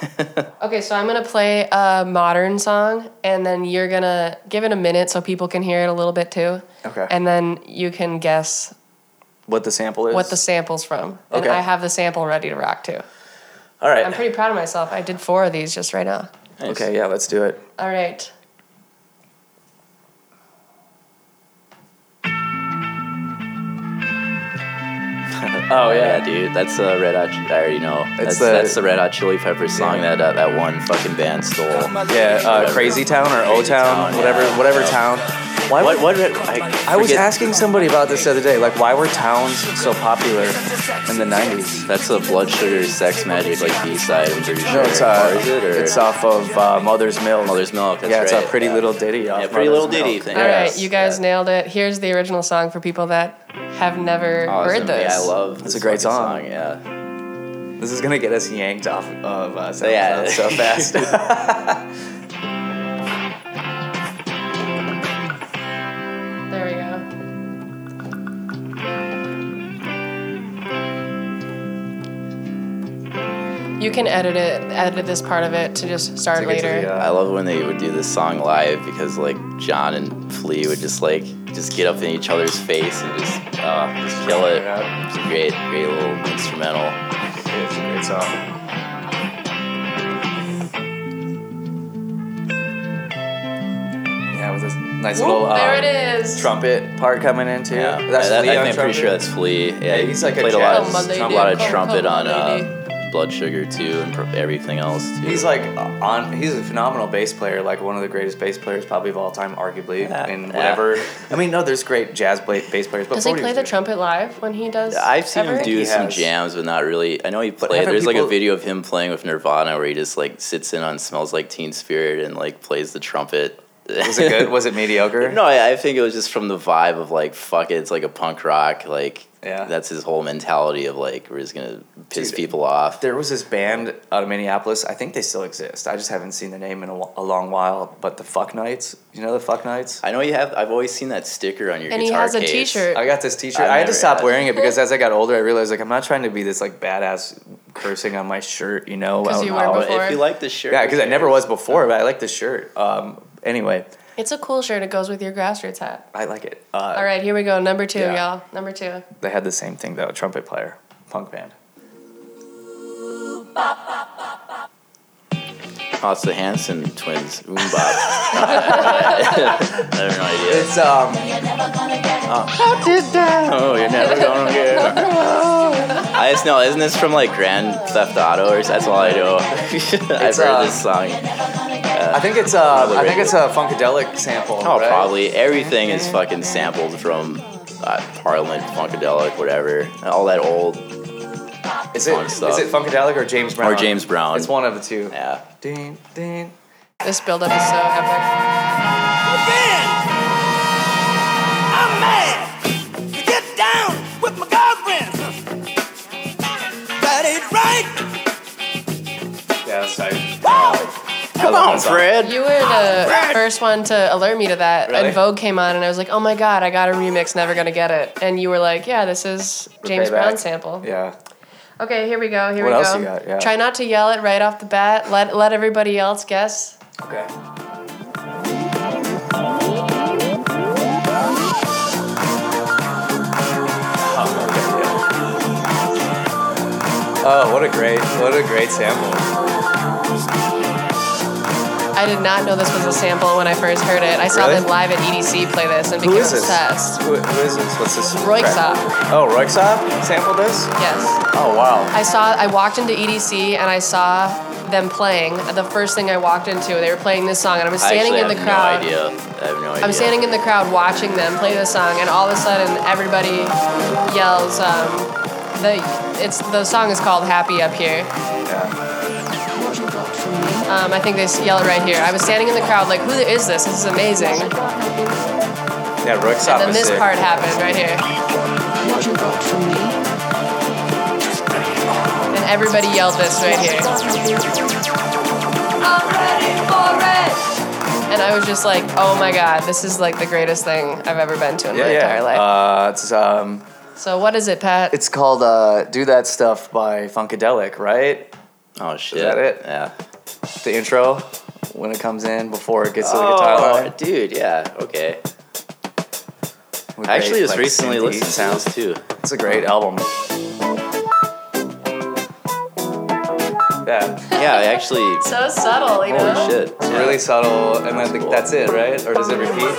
[SPEAKER 2] <laughs>
[SPEAKER 3] Okay, so I'm gonna play a modern song, and then you're gonna give it a minute so people can hear it a little bit too.
[SPEAKER 1] Okay.
[SPEAKER 3] And then you can guess
[SPEAKER 1] What the sample is?
[SPEAKER 3] what the sample's from. And
[SPEAKER 1] Okay.
[SPEAKER 3] I have the sample ready to rock too.
[SPEAKER 1] All right.
[SPEAKER 3] I'm pretty proud of myself. I did four of these just right now.
[SPEAKER 2] Nice.
[SPEAKER 1] Okay. Yeah. Let's do it.
[SPEAKER 3] All right.
[SPEAKER 1] Oh
[SPEAKER 2] Yeah,
[SPEAKER 1] yeah.
[SPEAKER 2] dude, that's a Red Hot. I already know. That's
[SPEAKER 1] the-
[SPEAKER 2] that's the Red Hot Chili Peppers song
[SPEAKER 1] Yeah.
[SPEAKER 2] that uh, that one fucking band stole.
[SPEAKER 1] Yeah. Uh, Crazy Town or O Town,
[SPEAKER 2] Town,
[SPEAKER 1] whatever,
[SPEAKER 2] yeah.
[SPEAKER 1] whatever
[SPEAKER 2] Yeah.
[SPEAKER 1] town. Why?
[SPEAKER 2] What?
[SPEAKER 1] would-
[SPEAKER 2] What? I,
[SPEAKER 1] I was asking somebody about this the other day. Like, why were towns so popular in the '90s?
[SPEAKER 2] That's a Blood Sugar Sex Magik like B side. I'm pretty sure.
[SPEAKER 1] No,
[SPEAKER 2] sure.
[SPEAKER 1] it's uh,
[SPEAKER 2] or is it? Or
[SPEAKER 1] it's off of uh, Mother's Milk.
[SPEAKER 2] Mother's Milk. That's
[SPEAKER 1] yeah, it's
[SPEAKER 2] right.
[SPEAKER 1] a pretty
[SPEAKER 2] yeah.
[SPEAKER 1] little ditty. Off
[SPEAKER 2] Yeah, Pretty Little Ditty
[SPEAKER 1] Milk.
[SPEAKER 2] thing.
[SPEAKER 3] All
[SPEAKER 2] Yeah.
[SPEAKER 3] right, you guys nailed it. Here's the original song for people that have never
[SPEAKER 2] Awesome.
[SPEAKER 3] heard those.
[SPEAKER 2] Yeah, I love.
[SPEAKER 1] It's a great
[SPEAKER 2] fucking
[SPEAKER 1] song.
[SPEAKER 2] Yeah.
[SPEAKER 1] This is gonna get us yanked off of uh, SoundCloud
[SPEAKER 2] Yeah.
[SPEAKER 1] so fast. <laughs>
[SPEAKER 3] There we go. You can edit it, edit this part of it to just start
[SPEAKER 1] To to
[SPEAKER 3] later.
[SPEAKER 1] the, uh,
[SPEAKER 2] I love when they would do this song live because like John and Flea would just like just get up in each other's face and just uh, just kill it.
[SPEAKER 1] Yeah.
[SPEAKER 2] It's a great, great little instrumental.
[SPEAKER 1] It's a great song. Yeah, with this nice
[SPEAKER 3] Whoop,
[SPEAKER 1] little um,
[SPEAKER 3] it is.
[SPEAKER 1] trumpet part coming in too.
[SPEAKER 2] Yeah,
[SPEAKER 1] that's
[SPEAKER 2] that,
[SPEAKER 1] Flea
[SPEAKER 2] I think I'm pretty sure that's Flea. Yeah,
[SPEAKER 1] Yeah, he's like a
[SPEAKER 2] played a lot
[SPEAKER 1] jazz
[SPEAKER 2] of
[SPEAKER 3] Come on, lady,
[SPEAKER 2] a lot of trumpet
[SPEAKER 3] on,
[SPEAKER 2] on uh, Blood Sugar too and pro- everything else too.
[SPEAKER 1] He's like on. He's a phenomenal bass player, like one of the greatest bass players probably of all time, arguably.
[SPEAKER 2] Yeah,
[SPEAKER 1] in
[SPEAKER 2] yeah.
[SPEAKER 1] whatever. <laughs> I mean, no, there's great jazz bla- bass players, but
[SPEAKER 3] Does he
[SPEAKER 1] Bodie
[SPEAKER 3] play the trumpet live when he does?
[SPEAKER 2] I've seen
[SPEAKER 3] ever?
[SPEAKER 2] him do some
[SPEAKER 1] has.
[SPEAKER 2] jams, but not really. I know he played.
[SPEAKER 1] haven't
[SPEAKER 2] There's like a video of him playing with Nirvana where he just like sits in on "Smells Like Teen Spirit" and like plays the trumpet.
[SPEAKER 1] Was it good? Was it <laughs> mediocre?
[SPEAKER 2] No, I, I think it was just from the vibe of like, fuck it, it's like a punk rock. Like,
[SPEAKER 1] Yeah.
[SPEAKER 2] that's his whole mentality of like, we're just gonna piss
[SPEAKER 1] Dude,
[SPEAKER 2] people off.
[SPEAKER 1] There was this band out of Minneapolis. I think they still exist. I just haven't seen their name in a, a long while. But the Fuck Nights, you know the Fuck Nights.
[SPEAKER 2] I know you have. I've always seen that sticker on your
[SPEAKER 3] And he has a
[SPEAKER 2] case.
[SPEAKER 3] T-shirt.
[SPEAKER 1] I got this T-shirt.
[SPEAKER 2] I've
[SPEAKER 1] I had to stop
[SPEAKER 2] had
[SPEAKER 1] wearing
[SPEAKER 2] it.
[SPEAKER 1] it because as I got older, I realized like I'm not trying to be this like badass cursing on my shirt. You know,
[SPEAKER 3] 'Cause
[SPEAKER 1] out
[SPEAKER 3] you
[SPEAKER 1] and
[SPEAKER 3] were. Before.
[SPEAKER 2] if you like the shirt,
[SPEAKER 1] Yeah, because I never was before, but I like the shirt. Um, anyway,
[SPEAKER 3] It's a cool shirt. It goes with your grassroots hat.
[SPEAKER 1] I like it. Uh,
[SPEAKER 3] All right, here we go. Number two,
[SPEAKER 1] Yeah.
[SPEAKER 3] y'all. Number two.
[SPEAKER 1] They had the same thing though. Trumpet player, punk band.
[SPEAKER 2] Oh, it's the Hanson twins. Oombop. <laughs> <laughs> I have no idea.
[SPEAKER 1] It's um.
[SPEAKER 2] Oh, you're never gonna get. <laughs> I just know, isn't this from like Grand Theft Auto or that's all I know? I've heard
[SPEAKER 1] uh,
[SPEAKER 2] this song.
[SPEAKER 1] I think it's uh. I think it's a funkadelic sample.
[SPEAKER 2] Oh,
[SPEAKER 1] right?
[SPEAKER 2] probably everything is fucking sampled from uh, Parliament, Funkadelic, whatever. All that old.
[SPEAKER 1] Is it
[SPEAKER 2] funk
[SPEAKER 1] is
[SPEAKER 2] stuff.
[SPEAKER 1] it funkadelic or James Brown?
[SPEAKER 2] Or James Brown.
[SPEAKER 1] It's one of the two.
[SPEAKER 2] Yeah.
[SPEAKER 1] Ding ding.
[SPEAKER 3] This build-up is so epic.
[SPEAKER 4] Again, I'm mad to get down with my girlfriend. That ain't right.
[SPEAKER 1] Yeah, that's tight.
[SPEAKER 2] Come on, Fred.
[SPEAKER 3] You were the first one to alert me to that.
[SPEAKER 1] Really?
[SPEAKER 3] En Vogue came on, and I was like, "Oh my god, I got a remix. Never gonna get it." And you were like, "Yeah, this is James Brown sample."
[SPEAKER 1] Yeah.
[SPEAKER 3] Okay, here we go. Here
[SPEAKER 1] What
[SPEAKER 3] we
[SPEAKER 1] else
[SPEAKER 3] go.
[SPEAKER 1] you got? Yeah.
[SPEAKER 3] Try not to yell it right off the bat. Let let everybody else guess.
[SPEAKER 1] Okay. Oh, what a great, what a great sample.
[SPEAKER 3] I did not know this was a sample when I first heard it. I saw
[SPEAKER 1] Really?
[SPEAKER 3] them live at EDC play this and
[SPEAKER 1] Who
[SPEAKER 3] became
[SPEAKER 1] is this?
[SPEAKER 3] obsessed.
[SPEAKER 1] Who, who is this? What's this?
[SPEAKER 3] Royksopp.
[SPEAKER 1] Oh, Royksopp sampled this?
[SPEAKER 3] Yes.
[SPEAKER 1] Oh, wow.
[SPEAKER 3] I saw I walked into EDC and I saw them playing. The first thing I walked into, they were playing this song and I was standing
[SPEAKER 2] actually
[SPEAKER 3] in the
[SPEAKER 2] have
[SPEAKER 3] crowd.
[SPEAKER 2] no idea. I have no idea.
[SPEAKER 3] I'm standing in the crowd watching them play this song, and all of a sudden, everybody yells. Um, the it's the song is called "Happy Up Here."
[SPEAKER 1] Yeah.
[SPEAKER 3] Um, I think they s- yell it right here. I was standing in the crowd like, who is this? This is amazing.
[SPEAKER 1] Yeah, Röyksopp
[SPEAKER 3] And then this
[SPEAKER 1] sick.
[SPEAKER 3] part happened right here. Everybody yelled this right here. I'm ready for it. And I was just like, oh my god, this is like the greatest thing I've ever been to in
[SPEAKER 1] Yeah,
[SPEAKER 3] my entire life.
[SPEAKER 1] Uh, it's um,
[SPEAKER 3] so what is it, Pat?
[SPEAKER 1] it's called uh, "Do That Stuff" by Funkadelic, right?
[SPEAKER 2] Oh shit.
[SPEAKER 1] Is that it?
[SPEAKER 2] Yeah.
[SPEAKER 1] The intro when it comes in before it gets to the guitar
[SPEAKER 2] Oh,
[SPEAKER 1] line.
[SPEAKER 2] dude, yeah, okay.
[SPEAKER 1] with
[SPEAKER 2] I actually just
[SPEAKER 1] like,
[SPEAKER 2] recently
[SPEAKER 1] synthy
[SPEAKER 2] listened to
[SPEAKER 1] sounds.
[SPEAKER 2] too.
[SPEAKER 1] It's a great album. Yeah,
[SPEAKER 2] Yeah, I actually. <laughs>
[SPEAKER 3] so subtle, you know?
[SPEAKER 2] Holy shit.
[SPEAKER 1] it's really subtle, and I think that's it, right? Or does it repeat?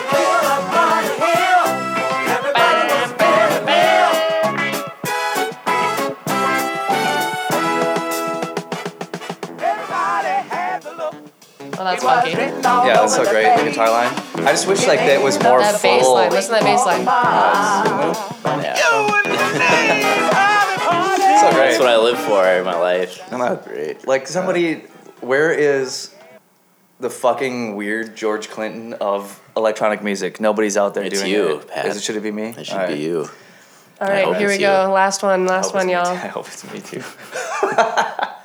[SPEAKER 3] Well, that's funky.
[SPEAKER 1] Yeah, that's so great. The guitar line. I just wish like that was more
[SPEAKER 3] That bass line. Listen to that bass line.
[SPEAKER 2] Yeah.
[SPEAKER 1] So great.
[SPEAKER 2] That's what I live for in my life.
[SPEAKER 1] I'm not
[SPEAKER 2] Great.
[SPEAKER 1] Like somebody, where is the fucking weird George Clinton of electronic music? Nobody's out there
[SPEAKER 2] It's
[SPEAKER 1] doing
[SPEAKER 2] you,
[SPEAKER 1] it.
[SPEAKER 2] Pat.
[SPEAKER 1] Is it should it be me?
[SPEAKER 2] It should
[SPEAKER 1] All
[SPEAKER 2] be
[SPEAKER 1] right.
[SPEAKER 2] you.
[SPEAKER 3] All right,
[SPEAKER 2] hope
[SPEAKER 3] here we
[SPEAKER 2] it's
[SPEAKER 3] go. Last one,
[SPEAKER 1] I
[SPEAKER 3] last
[SPEAKER 1] hope it's
[SPEAKER 3] one,
[SPEAKER 1] me
[SPEAKER 3] y'all.
[SPEAKER 1] I hope it's me too. <laughs>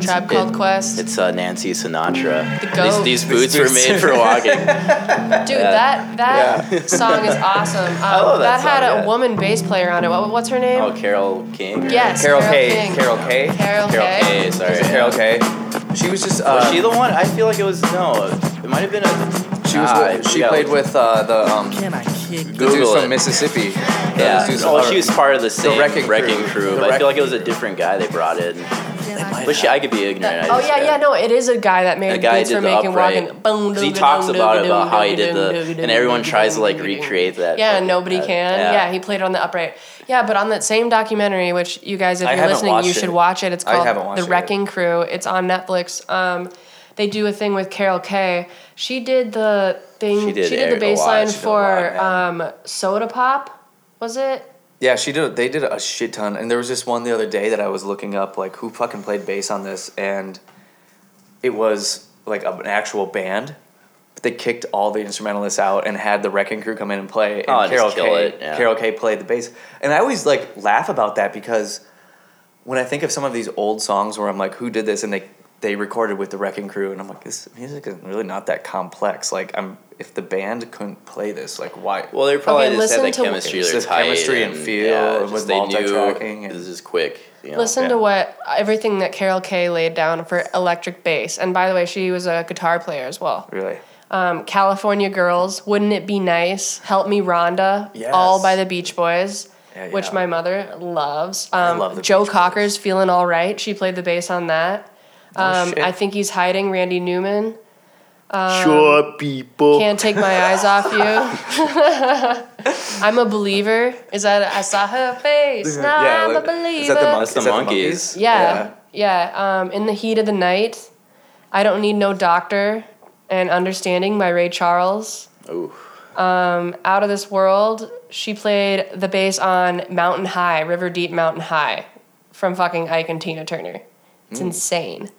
[SPEAKER 3] Tribe Called
[SPEAKER 2] It-
[SPEAKER 3] Quest.
[SPEAKER 2] It's uh, Nancy Sinatra.
[SPEAKER 3] The goat.
[SPEAKER 2] These, these boots were made for <laughs> walking.
[SPEAKER 3] Dude, that that song is <laughs> awesome. Um,
[SPEAKER 2] love that
[SPEAKER 3] had
[SPEAKER 2] song,
[SPEAKER 3] a
[SPEAKER 2] yeah.
[SPEAKER 3] woman bass player on it. What, what's her name?
[SPEAKER 2] oh, Carol King.
[SPEAKER 3] Yes.
[SPEAKER 1] Carol
[SPEAKER 3] Carol
[SPEAKER 1] K.
[SPEAKER 3] King.
[SPEAKER 1] Carol K.
[SPEAKER 3] Carol,
[SPEAKER 2] Carol
[SPEAKER 3] K.
[SPEAKER 2] K. Sorry.
[SPEAKER 1] Carol K. She was just. Uh,
[SPEAKER 2] Was she the one? I feel like it was no. It might have been a.
[SPEAKER 1] She was. With, she
[SPEAKER 2] yeah.
[SPEAKER 1] played with uh, the um, the dudes
[SPEAKER 2] Google
[SPEAKER 1] from
[SPEAKER 2] it.
[SPEAKER 1] Mississippi.
[SPEAKER 2] Yeah.
[SPEAKER 1] Those
[SPEAKER 2] Oh,
[SPEAKER 1] are-
[SPEAKER 2] she was part of the same
[SPEAKER 1] Wrecking
[SPEAKER 2] wrecking,
[SPEAKER 1] Crew.
[SPEAKER 2] crew.
[SPEAKER 1] The
[SPEAKER 2] but I feel like it was a different guy they brought in. But she, I could be ignorant. I
[SPEAKER 3] Oh
[SPEAKER 2] just-
[SPEAKER 3] yeah, yeah, no, it is a guy that made
[SPEAKER 2] The guy
[SPEAKER 3] beats for making
[SPEAKER 2] upright.
[SPEAKER 3] walking. Boom,
[SPEAKER 2] 'Cause he talks about it, about how he did the,
[SPEAKER 3] doo, doo,
[SPEAKER 2] and everyone tries to like recreate that.
[SPEAKER 3] Yeah,
[SPEAKER 2] fucking-
[SPEAKER 3] nobody
[SPEAKER 2] that-
[SPEAKER 3] can. Yeah. he played on the upright. Yeah, but on that same documentary, which you guys, if
[SPEAKER 1] I
[SPEAKER 3] you're listening, you should
[SPEAKER 1] it.
[SPEAKER 3] watch it. It's called
[SPEAKER 1] haven't watched
[SPEAKER 3] The
[SPEAKER 1] it.
[SPEAKER 3] Wrecking Crew. It's on Netflix. Um, they do a thing with Carol Kaye. She did the thing.
[SPEAKER 2] She did
[SPEAKER 3] the
[SPEAKER 2] a- a
[SPEAKER 3] bass line
[SPEAKER 2] She did a
[SPEAKER 3] for
[SPEAKER 2] lot,
[SPEAKER 3] um, Soda Pop. Was it?
[SPEAKER 1] Yeah, she did. They did a shit ton, and there was this one the other day that I was looking up, like who fucking played bass on this, and it was like an actual band. But they kicked all the instrumentalists out and had the Wrecking Crew come in and play. And
[SPEAKER 2] Oh, just
[SPEAKER 1] Carol
[SPEAKER 2] kill
[SPEAKER 1] K.
[SPEAKER 2] it, yeah.
[SPEAKER 1] Carol K. played the bass, and I always like laugh about that because when I think of some of these old songs where I'm like, who did this, and they they recorded with the Wrecking Crew, and I'm like, this music is really not that complex. Like, I'm if the band couldn't play this, like, why?
[SPEAKER 2] Well, they probably
[SPEAKER 3] Okay,
[SPEAKER 2] just had
[SPEAKER 3] listen
[SPEAKER 2] the
[SPEAKER 3] to-
[SPEAKER 2] chemistry.
[SPEAKER 1] It's just chemistry and feel and
[SPEAKER 2] just
[SPEAKER 1] with
[SPEAKER 2] they knew
[SPEAKER 1] multi-tracking and-
[SPEAKER 2] this is quick. You know?
[SPEAKER 3] Listen
[SPEAKER 1] Yeah.
[SPEAKER 3] to what everything that Carol Kaye laid down for electric bass. And by the way, she was a guitar player as well.
[SPEAKER 1] Really?
[SPEAKER 3] Um, California Girls, Wouldn't It Be Nice? Help Me Rhonda,
[SPEAKER 1] Yes.
[SPEAKER 3] all by the Beach Boys,
[SPEAKER 1] Yeah,
[SPEAKER 3] which my mother loves. Um,
[SPEAKER 1] love the
[SPEAKER 3] Joe
[SPEAKER 1] Beach
[SPEAKER 3] Cocker's Feeling All Right. She played the bass on that. Um,
[SPEAKER 1] shit.
[SPEAKER 3] I think he's hiding Randy Newman.
[SPEAKER 2] sure, people.
[SPEAKER 3] Can't take my eyes off you. <laughs> <laughs> I'm a believer. Is that I saw her face? Now
[SPEAKER 1] Yeah,
[SPEAKER 3] I'm a believer.
[SPEAKER 1] is that the mon-
[SPEAKER 2] That's the
[SPEAKER 1] is that
[SPEAKER 2] Monkees.
[SPEAKER 3] Yeah, yeah. Um, in the heat of the night, I don't need no doctor, and understanding by Ray Charles.
[SPEAKER 2] Ooh.
[SPEAKER 3] Out of this world, she played the bass on Mountain High, River Deep Mountain High, from fucking Ike and Tina Turner. It's insane.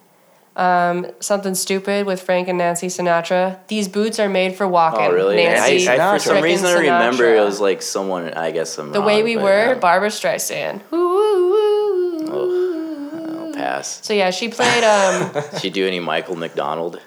[SPEAKER 3] Um, something stupid with Frank and Nancy Sinatra. These boots are made for walking.
[SPEAKER 2] Oh, really?
[SPEAKER 3] Nancy,
[SPEAKER 2] I, I, for some
[SPEAKER 3] frickin'
[SPEAKER 2] reason, I remember it was like someone. I guess I'm
[SPEAKER 3] the
[SPEAKER 2] wrong,
[SPEAKER 3] way we were.
[SPEAKER 2] um,
[SPEAKER 3] Barbra Streisand.
[SPEAKER 2] I'll pass.
[SPEAKER 3] So yeah, she played. Um, <laughs>
[SPEAKER 2] she do any Michael McDonald?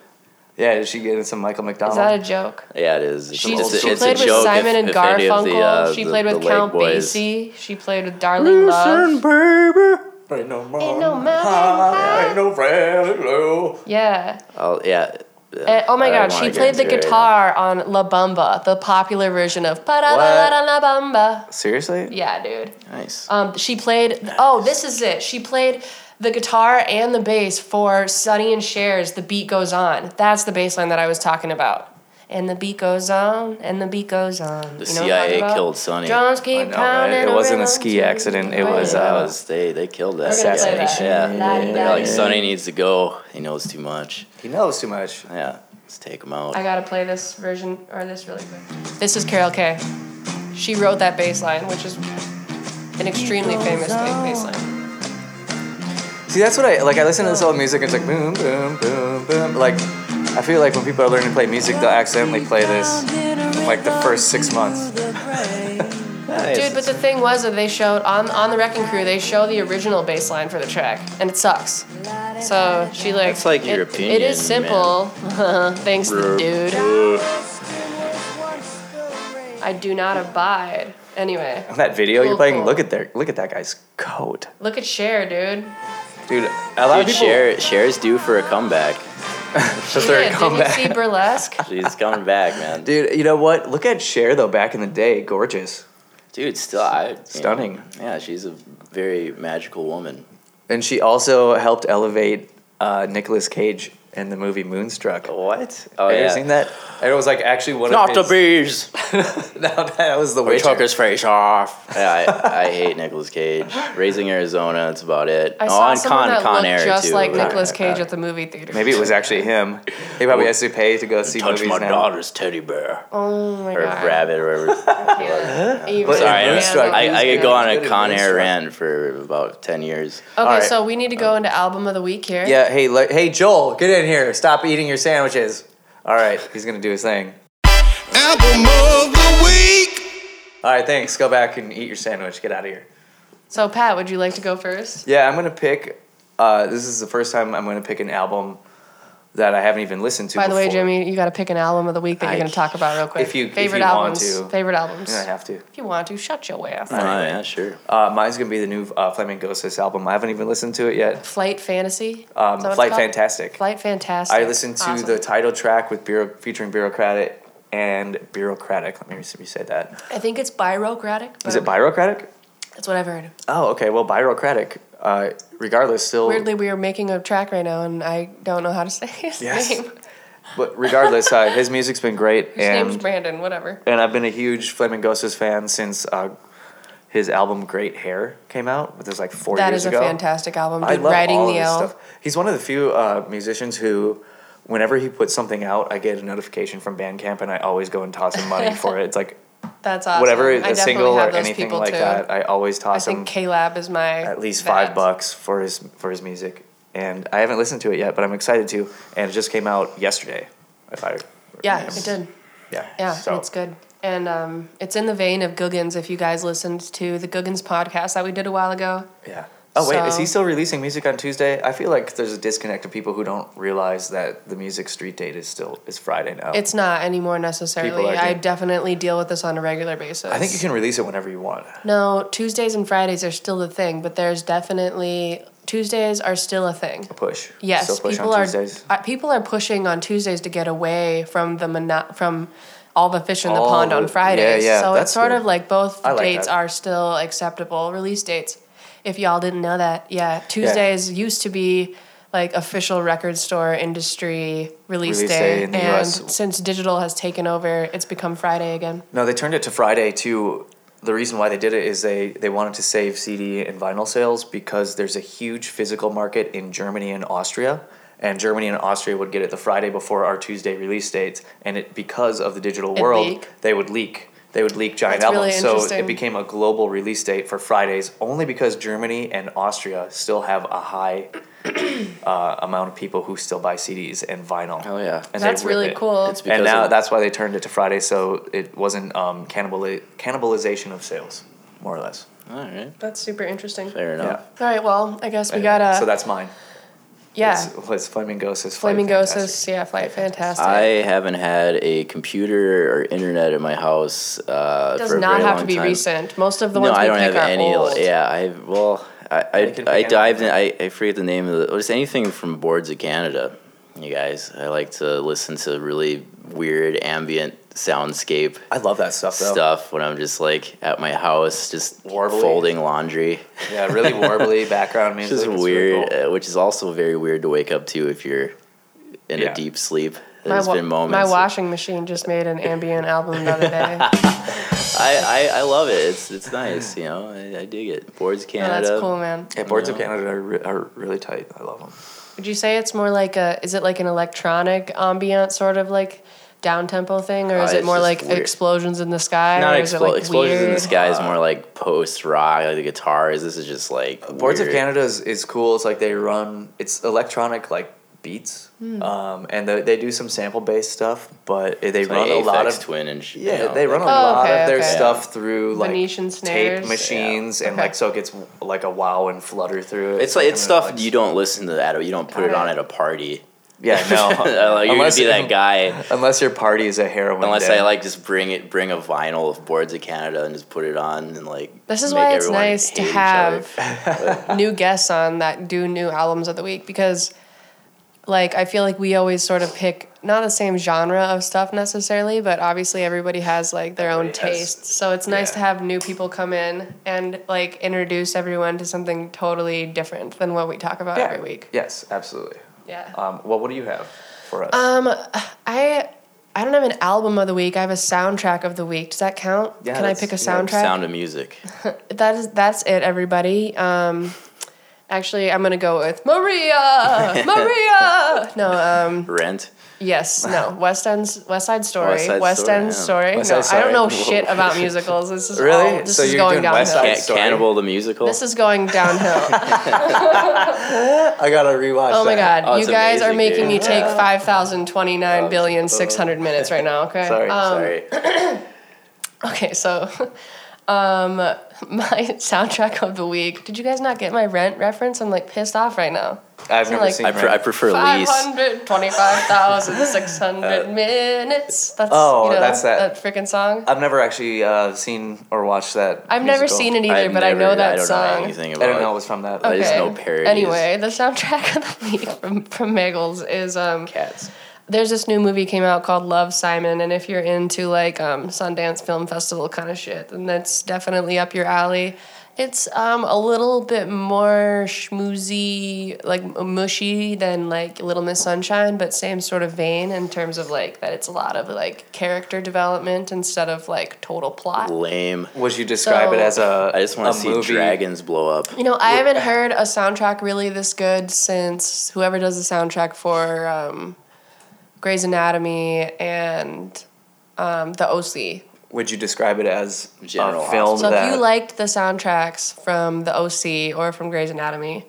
[SPEAKER 1] Yeah, did she get in some Michael McDonald?
[SPEAKER 3] is that a joke?
[SPEAKER 2] Yeah, it is. It's,
[SPEAKER 3] She,
[SPEAKER 2] it's a,
[SPEAKER 3] she
[SPEAKER 2] it's
[SPEAKER 3] played
[SPEAKER 2] a
[SPEAKER 3] with Simon
[SPEAKER 2] if,
[SPEAKER 3] and
[SPEAKER 2] if any of
[SPEAKER 3] Garfunkel.
[SPEAKER 2] the, uh,
[SPEAKER 3] she
[SPEAKER 2] the-
[SPEAKER 3] played with Count Basie. She played with Darlene Love.
[SPEAKER 1] baby. Ain't no,
[SPEAKER 3] Ain't no
[SPEAKER 1] mountain
[SPEAKER 3] mountain
[SPEAKER 1] high, ain't no valley low.
[SPEAKER 3] Yeah.
[SPEAKER 2] Oh yeah.
[SPEAKER 3] And, oh my
[SPEAKER 2] I
[SPEAKER 3] God, she played the
[SPEAKER 2] into it right
[SPEAKER 3] guitar on La Bamba, the popular version of Pa da da da La Bamba.
[SPEAKER 1] Seriously?
[SPEAKER 3] Yeah, dude.
[SPEAKER 2] Nice.
[SPEAKER 3] Um, she played. Oh, this is it. She played the guitar and the bass for Sonny and Cher's "The Beat Goes On." That's the bass line that I was talking about. And the beat goes on, and the beat goes on.
[SPEAKER 2] The
[SPEAKER 3] You know
[SPEAKER 2] CIA killed Sonny.
[SPEAKER 3] Drums keep
[SPEAKER 1] I know, right? It wasn't a ski accident, it was,
[SPEAKER 3] right.
[SPEAKER 2] that
[SPEAKER 1] uh,
[SPEAKER 2] was they they killed that.
[SPEAKER 3] We're gonna play
[SPEAKER 2] guy.
[SPEAKER 3] that.
[SPEAKER 2] Yeah.
[SPEAKER 3] La-di-da-di.
[SPEAKER 2] They're like Sonny needs to go. He knows too much.
[SPEAKER 1] He knows too much.
[SPEAKER 2] Yeah. Let's take him out.
[SPEAKER 3] I gotta play this version or this really quick. This is Carol Kaye. She wrote that bass line, which is an extremely famous bass line.
[SPEAKER 1] See, that's what I like. I listen to this old music. It's like boom, boom, boom, boom. Like, I feel like when people are learning to play music, they'll accidentally play this like the first six months.
[SPEAKER 3] Dude, but the thing was that they showed on on the Wrecking Crew, they show the original bass line for the track, and it sucks. So she like.
[SPEAKER 2] It's like your
[SPEAKER 3] it- It
[SPEAKER 2] opinion,
[SPEAKER 3] is simple. <laughs> Thanks, dude. I do not abide. Anyway,
[SPEAKER 1] That video you're playing.
[SPEAKER 3] cool.
[SPEAKER 1] Look at their look at that guy's coat,
[SPEAKER 3] look at Cher, dude.
[SPEAKER 1] dude. A lot
[SPEAKER 2] Dude,
[SPEAKER 1] of people.
[SPEAKER 2] Cher, Cher's due for a comeback.
[SPEAKER 1] Just their
[SPEAKER 3] Shit, did you
[SPEAKER 1] comeback.
[SPEAKER 3] see Burlesque? <laughs>
[SPEAKER 2] She's coming back, man.
[SPEAKER 1] Dude, you know what? Look at Cher though. Back in the day, gorgeous,
[SPEAKER 2] Dude, still, I, you know,
[SPEAKER 1] Stunning.
[SPEAKER 2] yeah, she's a very magical woman.
[SPEAKER 1] and she also helped elevate uh, Nicolas Cage in the movie Moonstruck.
[SPEAKER 2] What? Oh
[SPEAKER 1] Have you oh,
[SPEAKER 2] yeah.
[SPEAKER 1] ever seen that? And it was like actually one
[SPEAKER 2] Not
[SPEAKER 1] of
[SPEAKER 2] the
[SPEAKER 1] his.
[SPEAKER 2] bees. <laughs>
[SPEAKER 1] no, that was the
[SPEAKER 2] We
[SPEAKER 1] Wicker.
[SPEAKER 2] took his face off. Yeah, I, I hate Nicolas Cage. Raising Arizona, that's about it.
[SPEAKER 3] I
[SPEAKER 2] oh,
[SPEAKER 3] saw
[SPEAKER 2] and
[SPEAKER 3] someone
[SPEAKER 2] Con,
[SPEAKER 3] that
[SPEAKER 2] Con
[SPEAKER 3] looked
[SPEAKER 2] Air
[SPEAKER 3] just
[SPEAKER 2] too.
[SPEAKER 3] like Nicolas Cage at the movie theater.
[SPEAKER 1] Maybe it was actually him. He probably has to pay to go see
[SPEAKER 2] Touch
[SPEAKER 1] movies
[SPEAKER 2] my
[SPEAKER 1] now.
[SPEAKER 2] daughter's teddy bear
[SPEAKER 3] Oh my
[SPEAKER 2] or
[SPEAKER 3] god.
[SPEAKER 2] rabbit or whatever. <laughs>
[SPEAKER 3] Yeah. Even
[SPEAKER 2] Sorry,
[SPEAKER 1] in
[SPEAKER 2] I,
[SPEAKER 1] Moonstruck,
[SPEAKER 2] I, I could go on a
[SPEAKER 1] good in
[SPEAKER 2] Con Air
[SPEAKER 1] Moonstruck.
[SPEAKER 2] rant for about ten years.
[SPEAKER 3] Okay,
[SPEAKER 1] Alright.
[SPEAKER 3] so we need to go um, into album of the week here.
[SPEAKER 1] Yeah. Hey, hey, Joel, get in here. Stop eating your sandwiches. All right, he's gonna do his thing.
[SPEAKER 4] Album of the week.
[SPEAKER 1] All right, thanks. Go back and eat your sandwich. Get out of here.
[SPEAKER 3] So Pat, would you like to go first?
[SPEAKER 1] Yeah, I'm gonna pick. Uh, this is the first time I'm gonna pick an album that I haven't even listened to.
[SPEAKER 3] By the way. Jimmy, you got to pick an album of the week that you're going to talk about real quick.
[SPEAKER 1] if you- if
[SPEAKER 3] favorite
[SPEAKER 1] you want
[SPEAKER 3] albums.
[SPEAKER 1] to.
[SPEAKER 3] Favorite albums.
[SPEAKER 1] Yeah, I have to.
[SPEAKER 3] If you want to, shut your ass.
[SPEAKER 2] Oh yeah, sure.
[SPEAKER 1] Uh, mine's gonna be the new uh, Flamingosis album. I haven't even listened to it yet.
[SPEAKER 3] Flight Fantasy.
[SPEAKER 1] Um,
[SPEAKER 3] Is that what it's
[SPEAKER 1] Flight? Fantastic.
[SPEAKER 3] Flight Fantastic.
[SPEAKER 1] I listened to
[SPEAKER 3] Awesome.
[SPEAKER 1] the title track with Bureau, featuring Bureaucratic and Bureaucratic. Let me see if you say that.
[SPEAKER 3] I think it's Bureaucratic.
[SPEAKER 1] Is it Bureaucratic?
[SPEAKER 3] That's what I've heard.
[SPEAKER 1] Oh, okay. Well, Bureaucratic. Uh, regardless, still.
[SPEAKER 3] Weirdly, we are making a track right now, and I don't know how to say <laughs> his
[SPEAKER 1] Yes.
[SPEAKER 3] name.
[SPEAKER 1] But regardless, uh, his music's been great,
[SPEAKER 3] His name's
[SPEAKER 1] and
[SPEAKER 3] Brandon. Whatever.
[SPEAKER 1] and I've been a huge Flamingosis fan since uh, his album Great Hair came out. Which was like four
[SPEAKER 3] That
[SPEAKER 1] years
[SPEAKER 3] is a fantastic album.
[SPEAKER 1] I love
[SPEAKER 3] Riding
[SPEAKER 1] all
[SPEAKER 3] the L.
[SPEAKER 1] stuff. He's one of the few uh, musicians who, whenever he puts something out, I get a notification from Bandcamp, and I always go and toss him money <laughs> for it. It's like
[SPEAKER 3] That's awesome.
[SPEAKER 1] whatever
[SPEAKER 3] I
[SPEAKER 1] a single or anything like
[SPEAKER 3] too.
[SPEAKER 1] that. I always
[SPEAKER 3] I
[SPEAKER 1] toss him
[SPEAKER 3] think K Lab is my
[SPEAKER 1] at least five bucks for his for his music, and I haven't listened to it yet, but I'm excited to. And it just came out yesterday. If I
[SPEAKER 3] Yeah,
[SPEAKER 1] yes.
[SPEAKER 3] it did.
[SPEAKER 1] Yeah,
[SPEAKER 3] Yeah,
[SPEAKER 1] So
[SPEAKER 3] it's good. And um, it's in the vein of Googans. If you guys listened to the Googans podcast that we did a while ago,
[SPEAKER 1] yeah. Oh wait, is he still releasing music on Tuesday? I feel like there's a disconnect of people who don't realize that the music street date is still is Friday now.
[SPEAKER 3] it's not anymore necessarily. I
[SPEAKER 1] doing-
[SPEAKER 3] definitely deal with this on a regular basis.
[SPEAKER 1] I think you can release it whenever you want.
[SPEAKER 3] No, Tuesdays and Fridays are still the thing, but there's definitely Tuesdays are still a thing.
[SPEAKER 1] A push.
[SPEAKER 3] Yes,
[SPEAKER 1] push
[SPEAKER 3] people are uh, people are pushing on Tuesdays to get away from the mono- from all the fish in the
[SPEAKER 1] All
[SPEAKER 3] pond on Fridays.
[SPEAKER 1] yeah, yeah,
[SPEAKER 3] so it's sort
[SPEAKER 1] good.
[SPEAKER 3] of like both
[SPEAKER 1] like
[SPEAKER 3] dates
[SPEAKER 1] that.
[SPEAKER 3] are still acceptable release dates. If y'all didn't know that, yeah, Tuesdays used to be like official record store industry release,
[SPEAKER 1] Release
[SPEAKER 3] day,
[SPEAKER 1] day in the
[SPEAKER 3] and
[SPEAKER 1] US.
[SPEAKER 3] since digital has taken over, it's become Friday again.
[SPEAKER 1] No, they turned it to Friday to the reason why they did it is they, they wanted to save CD and vinyl sales because there's a huge physical market in Germany and Austria. And Germany and Austria would get it the Friday before our Tuesday release dates. And it because of the digital
[SPEAKER 3] It'd
[SPEAKER 1] world,
[SPEAKER 3] leak.
[SPEAKER 1] they would leak. They would leak giant
[SPEAKER 3] That's really
[SPEAKER 1] albums. so it became a global release date for Fridays only because Germany and Austria still have a high <clears throat> uh, amount of people who still buy CDs and vinyl.
[SPEAKER 2] Oh yeah.
[SPEAKER 1] And
[SPEAKER 3] That's really
[SPEAKER 1] it.
[SPEAKER 3] cool.
[SPEAKER 2] It's because
[SPEAKER 1] And now
[SPEAKER 2] of-
[SPEAKER 1] that's why they turned it to Friday, so it wasn't um, cannibali- cannibalization of sales, more or less.
[SPEAKER 2] All right.
[SPEAKER 3] That's super interesting.
[SPEAKER 2] Fair enough.
[SPEAKER 3] All right, well, I guess we gotta.
[SPEAKER 1] so that's mine.
[SPEAKER 3] Yeah,
[SPEAKER 1] It's, it's Flamingosis.
[SPEAKER 3] Flamingosis, yeah, flight fantastic.
[SPEAKER 2] I haven't had a computer or internet in my house. Uh,
[SPEAKER 3] does
[SPEAKER 2] for a
[SPEAKER 3] not
[SPEAKER 2] very
[SPEAKER 3] have
[SPEAKER 2] long
[SPEAKER 3] to be
[SPEAKER 2] time.
[SPEAKER 3] recent. Most of the
[SPEAKER 2] no,
[SPEAKER 3] ones we
[SPEAKER 2] I don't
[SPEAKER 3] pick
[SPEAKER 2] have
[SPEAKER 3] are
[SPEAKER 2] any.
[SPEAKER 3] old.
[SPEAKER 2] Yeah, I well, I I,
[SPEAKER 1] can
[SPEAKER 2] I
[SPEAKER 1] pick
[SPEAKER 2] dived in. I, I forget the name of the. Just anything from Boards of Canada. You guys, I like to listen to really weird ambient soundscape
[SPEAKER 1] I love that stuff though.
[SPEAKER 2] stuff when I'm just like at my house, just
[SPEAKER 1] Warbly.
[SPEAKER 2] folding laundry.
[SPEAKER 1] Yeah, really <laughs> warbly background music.
[SPEAKER 2] Which is
[SPEAKER 1] It's really
[SPEAKER 2] weird,
[SPEAKER 1] cool.
[SPEAKER 2] uh, which is also very weird to wake up to if you're in
[SPEAKER 1] Yeah.
[SPEAKER 2] a deep sleep.
[SPEAKER 3] My,
[SPEAKER 2] There's
[SPEAKER 3] wa-
[SPEAKER 2] been moments.
[SPEAKER 3] my washing machine just made an ambient album the other day. <laughs>
[SPEAKER 2] I, I, I love it. It's it's nice. You know, I, I dig it. Boards
[SPEAKER 3] Oh,
[SPEAKER 2] Canada.
[SPEAKER 3] that's cool, man.
[SPEAKER 1] Yeah, Boards of Canada are, re- are really tight. I love them.
[SPEAKER 3] Would you say it's more like a? Is it like an electronic ambient sort of like down tempo thing, or is
[SPEAKER 2] Uh,
[SPEAKER 3] it more like
[SPEAKER 2] weird.
[SPEAKER 3] explosions in the sky?
[SPEAKER 2] Not
[SPEAKER 3] or is it like
[SPEAKER 2] explosions in the sky is more like post rock, like the guitars. This is just like
[SPEAKER 1] Boards of. Canada is, is cool. It's like they run. It's electronic like beats,
[SPEAKER 3] Hmm.
[SPEAKER 1] um, and they, they do some sample based stuff, but they
[SPEAKER 2] It's
[SPEAKER 1] run
[SPEAKER 2] like
[SPEAKER 1] a lot of
[SPEAKER 2] Twin and sh-
[SPEAKER 1] Yeah,
[SPEAKER 2] you know,
[SPEAKER 1] they run a
[SPEAKER 3] Oh,
[SPEAKER 1] lot
[SPEAKER 3] okay,
[SPEAKER 1] of their
[SPEAKER 3] okay.
[SPEAKER 1] stuff through like
[SPEAKER 3] Venetian
[SPEAKER 1] tape
[SPEAKER 3] snares?
[SPEAKER 1] machines, and
[SPEAKER 3] Okay.
[SPEAKER 1] like so it gets like a wow and flutter through it.
[SPEAKER 2] It's like it's stuff
[SPEAKER 1] like-
[SPEAKER 2] you don't listen to that. or You don't put
[SPEAKER 3] Got
[SPEAKER 2] it on at a party.
[SPEAKER 1] Yeah, no. <laughs>
[SPEAKER 2] Uh, like, you're gonna be that guy.
[SPEAKER 1] Unless your party is a heroin.
[SPEAKER 2] Unless
[SPEAKER 1] den.
[SPEAKER 2] I like just bring it, bring a vinyl of Boards of Canada and just put it on and like.
[SPEAKER 3] This is
[SPEAKER 2] make
[SPEAKER 3] why it's nice to
[SPEAKER 2] hate each other.
[SPEAKER 3] have <laughs> new guests on that do new albums of the week because, like, I feel like we always sort of pick not the same genre of stuff necessarily, but obviously everybody has like their own
[SPEAKER 1] Everybody has-
[SPEAKER 3] taste. So it's nice
[SPEAKER 1] yeah.
[SPEAKER 3] to have new people come in and like introduce everyone to something totally different than what we talk about
[SPEAKER 1] yeah.
[SPEAKER 3] every week.
[SPEAKER 1] Yes, absolutely.
[SPEAKER 3] Yeah.
[SPEAKER 1] Um, well, what do you have for us?
[SPEAKER 3] Um, I I don't have an album of the week. I have a soundtrack of the week. Does that count?
[SPEAKER 1] Yeah,
[SPEAKER 3] Can I pick a
[SPEAKER 1] yeah,
[SPEAKER 3] soundtrack?
[SPEAKER 2] Sound of Music. <laughs>
[SPEAKER 3] That is that's it, everybody. Um, actually, I'm gonna go with Maria. <laughs> Maria. No. Um.
[SPEAKER 2] Rent.
[SPEAKER 3] Yes. No. West End's West Side Story.
[SPEAKER 2] West Side
[SPEAKER 3] West
[SPEAKER 2] Story,
[SPEAKER 3] End
[SPEAKER 2] yeah.
[SPEAKER 3] Story.
[SPEAKER 1] West
[SPEAKER 3] no,
[SPEAKER 1] Side
[SPEAKER 3] I don't know
[SPEAKER 1] Story.
[SPEAKER 3] shit about musicals. This is
[SPEAKER 1] Really?
[SPEAKER 3] all. This
[SPEAKER 1] So
[SPEAKER 3] is
[SPEAKER 1] you're
[SPEAKER 3] going
[SPEAKER 1] doing West
[SPEAKER 3] downhill.
[SPEAKER 1] Side Story.
[SPEAKER 2] Cannibal the musical.
[SPEAKER 3] This is going downhill. <laughs>
[SPEAKER 1] I gotta rewatch.
[SPEAKER 3] Oh my
[SPEAKER 1] that.
[SPEAKER 3] god,
[SPEAKER 2] Oh,
[SPEAKER 3] you
[SPEAKER 2] it's
[SPEAKER 3] guys are
[SPEAKER 2] amazing,
[SPEAKER 3] making me
[SPEAKER 2] dude.
[SPEAKER 3] take five thousand twenty nine billion six hundred minutes right now. Okay.
[SPEAKER 1] Sorry,
[SPEAKER 3] Um,
[SPEAKER 2] Sorry. <coughs>
[SPEAKER 3] Okay, so <laughs> um <laughs> my soundtrack of the week. Did you guys not get my rent reference? I'm like pissed off right now.
[SPEAKER 1] I've never
[SPEAKER 3] like-
[SPEAKER 1] seen.
[SPEAKER 2] I, pre- I prefer
[SPEAKER 3] Five
[SPEAKER 2] Lease.
[SPEAKER 3] hundred twenty-five thousand six hundred minutes. That's
[SPEAKER 1] Oh,
[SPEAKER 3] you know,
[SPEAKER 1] that's that-
[SPEAKER 3] that freaking song.
[SPEAKER 1] I've never actually uh, seen or watched that.
[SPEAKER 3] I've never seen it either,
[SPEAKER 2] I've
[SPEAKER 3] but I know that
[SPEAKER 2] I don't
[SPEAKER 3] song.
[SPEAKER 2] Know anything about
[SPEAKER 1] I don't know it
[SPEAKER 2] it.
[SPEAKER 1] was from that.
[SPEAKER 2] I just know parodies.
[SPEAKER 3] Anyway, the soundtrack <laughs> of the week from from Megals is um
[SPEAKER 2] Cats.
[SPEAKER 3] There's this new movie came out called Love Simon, and if you're into like um, Sundance Film Festival kind of shit, then that's definitely up your alley. It's um, a little bit more schmoozy, like mushy than like Little Miss Sunshine, but same sort of vein in terms of like that it's a lot of like character development instead of like total plot.
[SPEAKER 2] Lame.
[SPEAKER 1] Would you describe it as a?
[SPEAKER 2] I just want
[SPEAKER 1] a
[SPEAKER 2] to see
[SPEAKER 1] movie?
[SPEAKER 2] dragons blow up.
[SPEAKER 3] You know, I haven't heard a soundtrack really this good since whoever does the soundtrack for um, Grey's Anatomy and um, The OC.
[SPEAKER 1] Would you describe it as
[SPEAKER 2] General
[SPEAKER 1] a film
[SPEAKER 3] So
[SPEAKER 1] that?
[SPEAKER 3] if you liked the soundtracks from The OC or from Grey's Anatomy,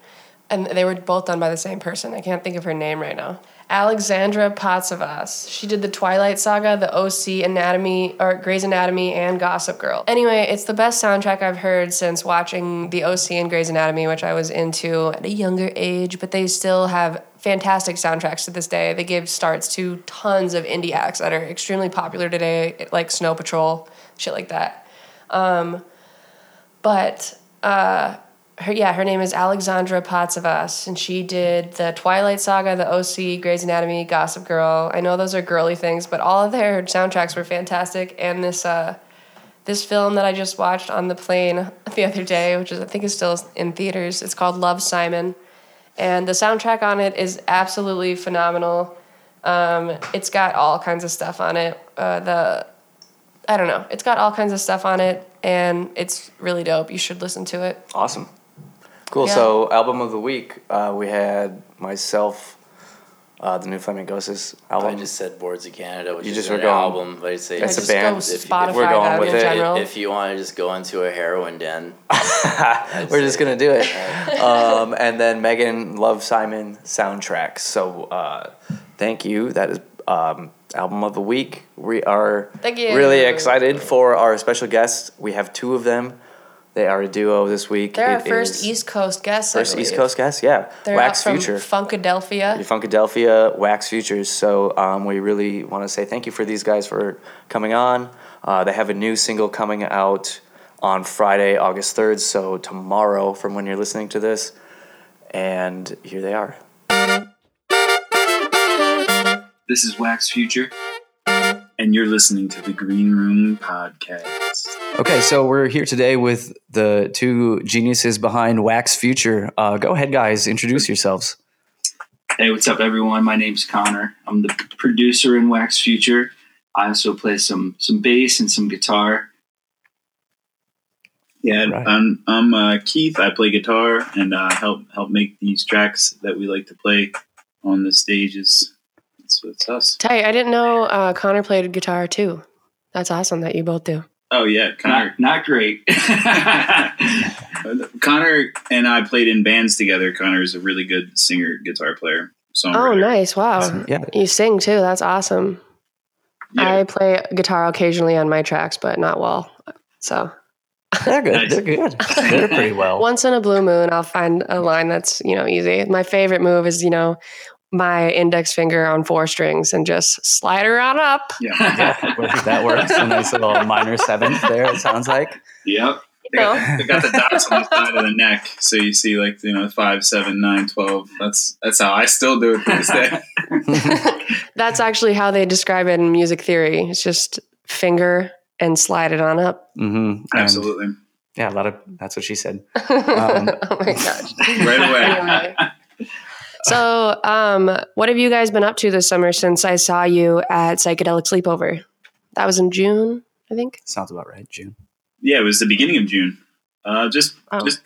[SPEAKER 3] and they were both done by the same person, I can't think of her name right now. Alexandra Patsavas. She did the Twilight Saga, the OC Anatomy, or Grey's Anatomy, and Gossip Girl. Anyway, it's the best soundtrack I've heard since watching the OC and Grey's Anatomy, which I was into at a younger age, but they still have fantastic soundtracks to this day. They give starts to tons of indie acts that are extremely popular today, like Snow Patrol, shit like that. Um, but uh, her yeah, her name is Alexandra Patsavas, and she did the Twilight Saga, the OC, Grey's Anatomy, Gossip Girl. I know those are girly things, but all of their soundtracks were fantastic. And this uh, this film that I just watched on the plane <laughs> the other day, which is I think is still in theaters, it's called Love Simon, and the soundtrack on it is absolutely phenomenal. Um, it's got all kinds of stuff on it. Uh, the I don't know. It's got all kinds of stuff on it, and it's really dope. You should listen to it.
[SPEAKER 1] Awesome. Cool.
[SPEAKER 3] Yeah.
[SPEAKER 1] So, album of the week, uh, we had myself, uh, the new Flamingosis album.
[SPEAKER 2] I just said Boards of Canada, which
[SPEAKER 1] You
[SPEAKER 2] is
[SPEAKER 1] just
[SPEAKER 2] an
[SPEAKER 1] were going-
[SPEAKER 2] album, but I'd say
[SPEAKER 1] it's a band.
[SPEAKER 3] Go
[SPEAKER 2] If- if
[SPEAKER 1] we're going with it.
[SPEAKER 2] if you want to just go into a heroin den, <laughs>
[SPEAKER 1] We're just gonna do it. um, and then Megan Love Simon soundtracks. So, uh, thank you. That is um, album of the week. We are
[SPEAKER 3] Thank you.
[SPEAKER 1] really excited for our special guests. We have two of them. They are a duo this week.
[SPEAKER 3] They're our first East Coast guests. I
[SPEAKER 1] first East. Coast guests. Yeah,
[SPEAKER 3] They're
[SPEAKER 1] Wax
[SPEAKER 3] out from
[SPEAKER 1] Future.
[SPEAKER 3] Funkadelphia.
[SPEAKER 1] Funkadelphia Wax Futures. So um, we really want to say thank you for these guys for coming on. Uh, they have a new single coming out on Friday, August 3rd. So tomorrow, from when you're listening to this. And here they are.
[SPEAKER 5] This is Wax Future, and you're listening to the Green Room Podcast.
[SPEAKER 1] Okay, so we're here today with the two geniuses behind Wax Future. Uh, go ahead, guys, introduce yourselves.
[SPEAKER 5] Hey, what's up, everyone? My name's Connor. I'm the producer in Wax Future. I also play some some bass and some guitar.
[SPEAKER 6] Yeah,
[SPEAKER 1] Right.
[SPEAKER 6] I'm I'm uh, Keith. I play guitar and uh, help help make these tracks that we like to play on the stages. That's So it's us.
[SPEAKER 3] Tight. I didn't know uh, Connor played guitar too. That's awesome that you both do.
[SPEAKER 6] Oh yeah, Connor.
[SPEAKER 5] Not, not great. <laughs>
[SPEAKER 6] Connor and I played in bands together. Connor is a really good singer, guitar player,
[SPEAKER 3] Oh, nice. Wow.
[SPEAKER 1] Yeah.
[SPEAKER 3] You sing too. That's awesome.
[SPEAKER 6] Yeah.
[SPEAKER 3] I play guitar occasionally on my tracks, but not well. So
[SPEAKER 1] They're good.
[SPEAKER 5] Nice.
[SPEAKER 1] They're good. They're pretty well. <laughs>
[SPEAKER 3] once in a blue moon, I'll find a line that's, you know, easy. My favorite move is, you know, my index finger on four strings and just slide her on up.
[SPEAKER 6] Yeah.
[SPEAKER 1] yeah, that works. A nice little minor seventh there. It sounds like.
[SPEAKER 5] yep.
[SPEAKER 6] They got, they got the dots on the side of the neck, so you see like you know five, seven, nine, twelve. That's that's how I still do it to this day. <laughs>
[SPEAKER 3] That's actually how they describe it in music theory. It's just finger and slide it on up.
[SPEAKER 1] Mm-hmm.
[SPEAKER 6] Absolutely,
[SPEAKER 1] Yeah, a lot of. That's what she said. <laughs>
[SPEAKER 3] oh my gosh.
[SPEAKER 6] right away.
[SPEAKER 3] Anyway. So, um, what have you guys been up to this summer since I saw you at Psychedelic Sleepover? That was in June, I think.
[SPEAKER 1] Sounds about right. June.
[SPEAKER 6] Yeah, it was the beginning of June. Uh, just
[SPEAKER 3] Oh.
[SPEAKER 6] just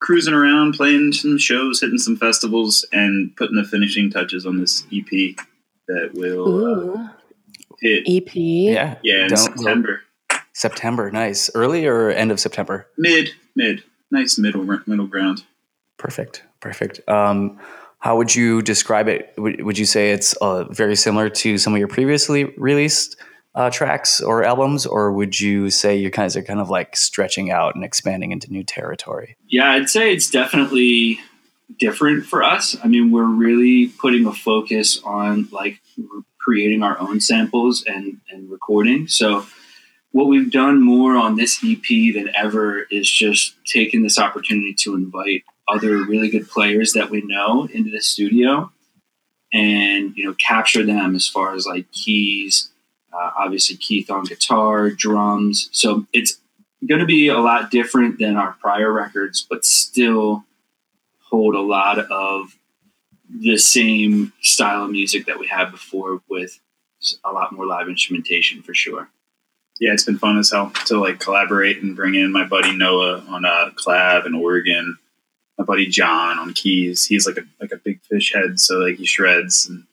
[SPEAKER 6] cruising around, playing some shows, hitting some festivals, and putting the finishing touches on this EP that will uh, hit.
[SPEAKER 3] EP.
[SPEAKER 1] Yeah.
[SPEAKER 6] Yeah, in
[SPEAKER 1] Don't-
[SPEAKER 6] September,
[SPEAKER 1] September. Nice. Early or end of September?
[SPEAKER 6] mid, mid, nice middle middle ground.
[SPEAKER 1] Perfect. Perfect. Um, how would you describe it? Would, would you say it's uh, very similar to some of your previously released uh, tracks or albums, or would you say you guys are kind of like stretching out and expanding into new territory?
[SPEAKER 5] Yeah, I'd say it's definitely different for us. I mean, we're really putting a focus on like creating our own samples and and recording. So what we've done more on this EP than ever is just taking this opportunity to invite other really good players that we know into the studio and you know capture them as far as like keys uh, obviously keith on guitar drums so it's going to be a lot different than our prior records but still hold a lot of the same style of music that we had before with a lot more live instrumentation for sure
[SPEAKER 6] Yeah, it's been fun as hell to like collaborate and bring in my buddy Noah on a collab in Oregon. My buddy John on keys. He's like a like a big fish head, so like he shreds and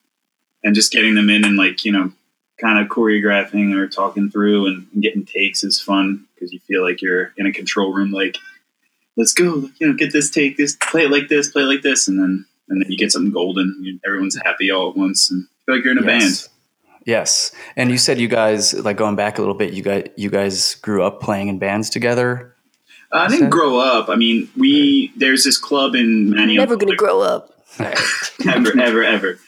[SPEAKER 6] and just getting them in and like you know kind of choreographing or talking through and, and getting takes is fun because you feel like you're in a control room like let's go you know get this take this play it like this play it like this and then and then you get something golden you, everyone's happy all at once and feel like you're in a band
[SPEAKER 1] Yes. Yes, and you said you guys like going back a little bit. You guys, you guys grew up playing in bands together.
[SPEAKER 6] I didn't
[SPEAKER 1] that-
[SPEAKER 6] grow up. I mean, we there's this club in Manayunk.
[SPEAKER 3] Never gonna grow up.
[SPEAKER 6] the- <laughs> ever, ever, ever.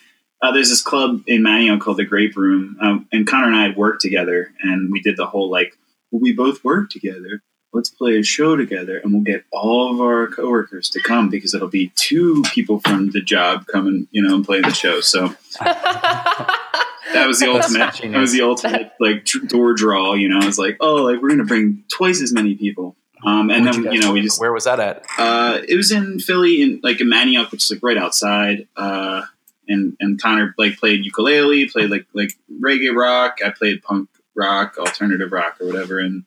[SPEAKER 6] Uh, there's this club in Manayunk called the Grape Room, um, and Connor and I had worked together, and we did the whole like, well, we both work together. Let's play a show together, and we'll get all of our coworkers to come because it'll be two people from the job coming, you know, and playing the show. So that was the ultimate. That was the ultimate like door draw. You know, it's like, oh, like we're gonna bring twice as many people. Um, and
[SPEAKER 1] Where'd
[SPEAKER 6] then
[SPEAKER 1] guys-
[SPEAKER 6] you know we just
[SPEAKER 1] Where was that at?
[SPEAKER 6] uh, it was in Philly, in like in Manayunk, which is like right outside. Uh, and and Connor like played ukulele, played like like reggae rock. I played punk rock, alternative rock, or whatever. And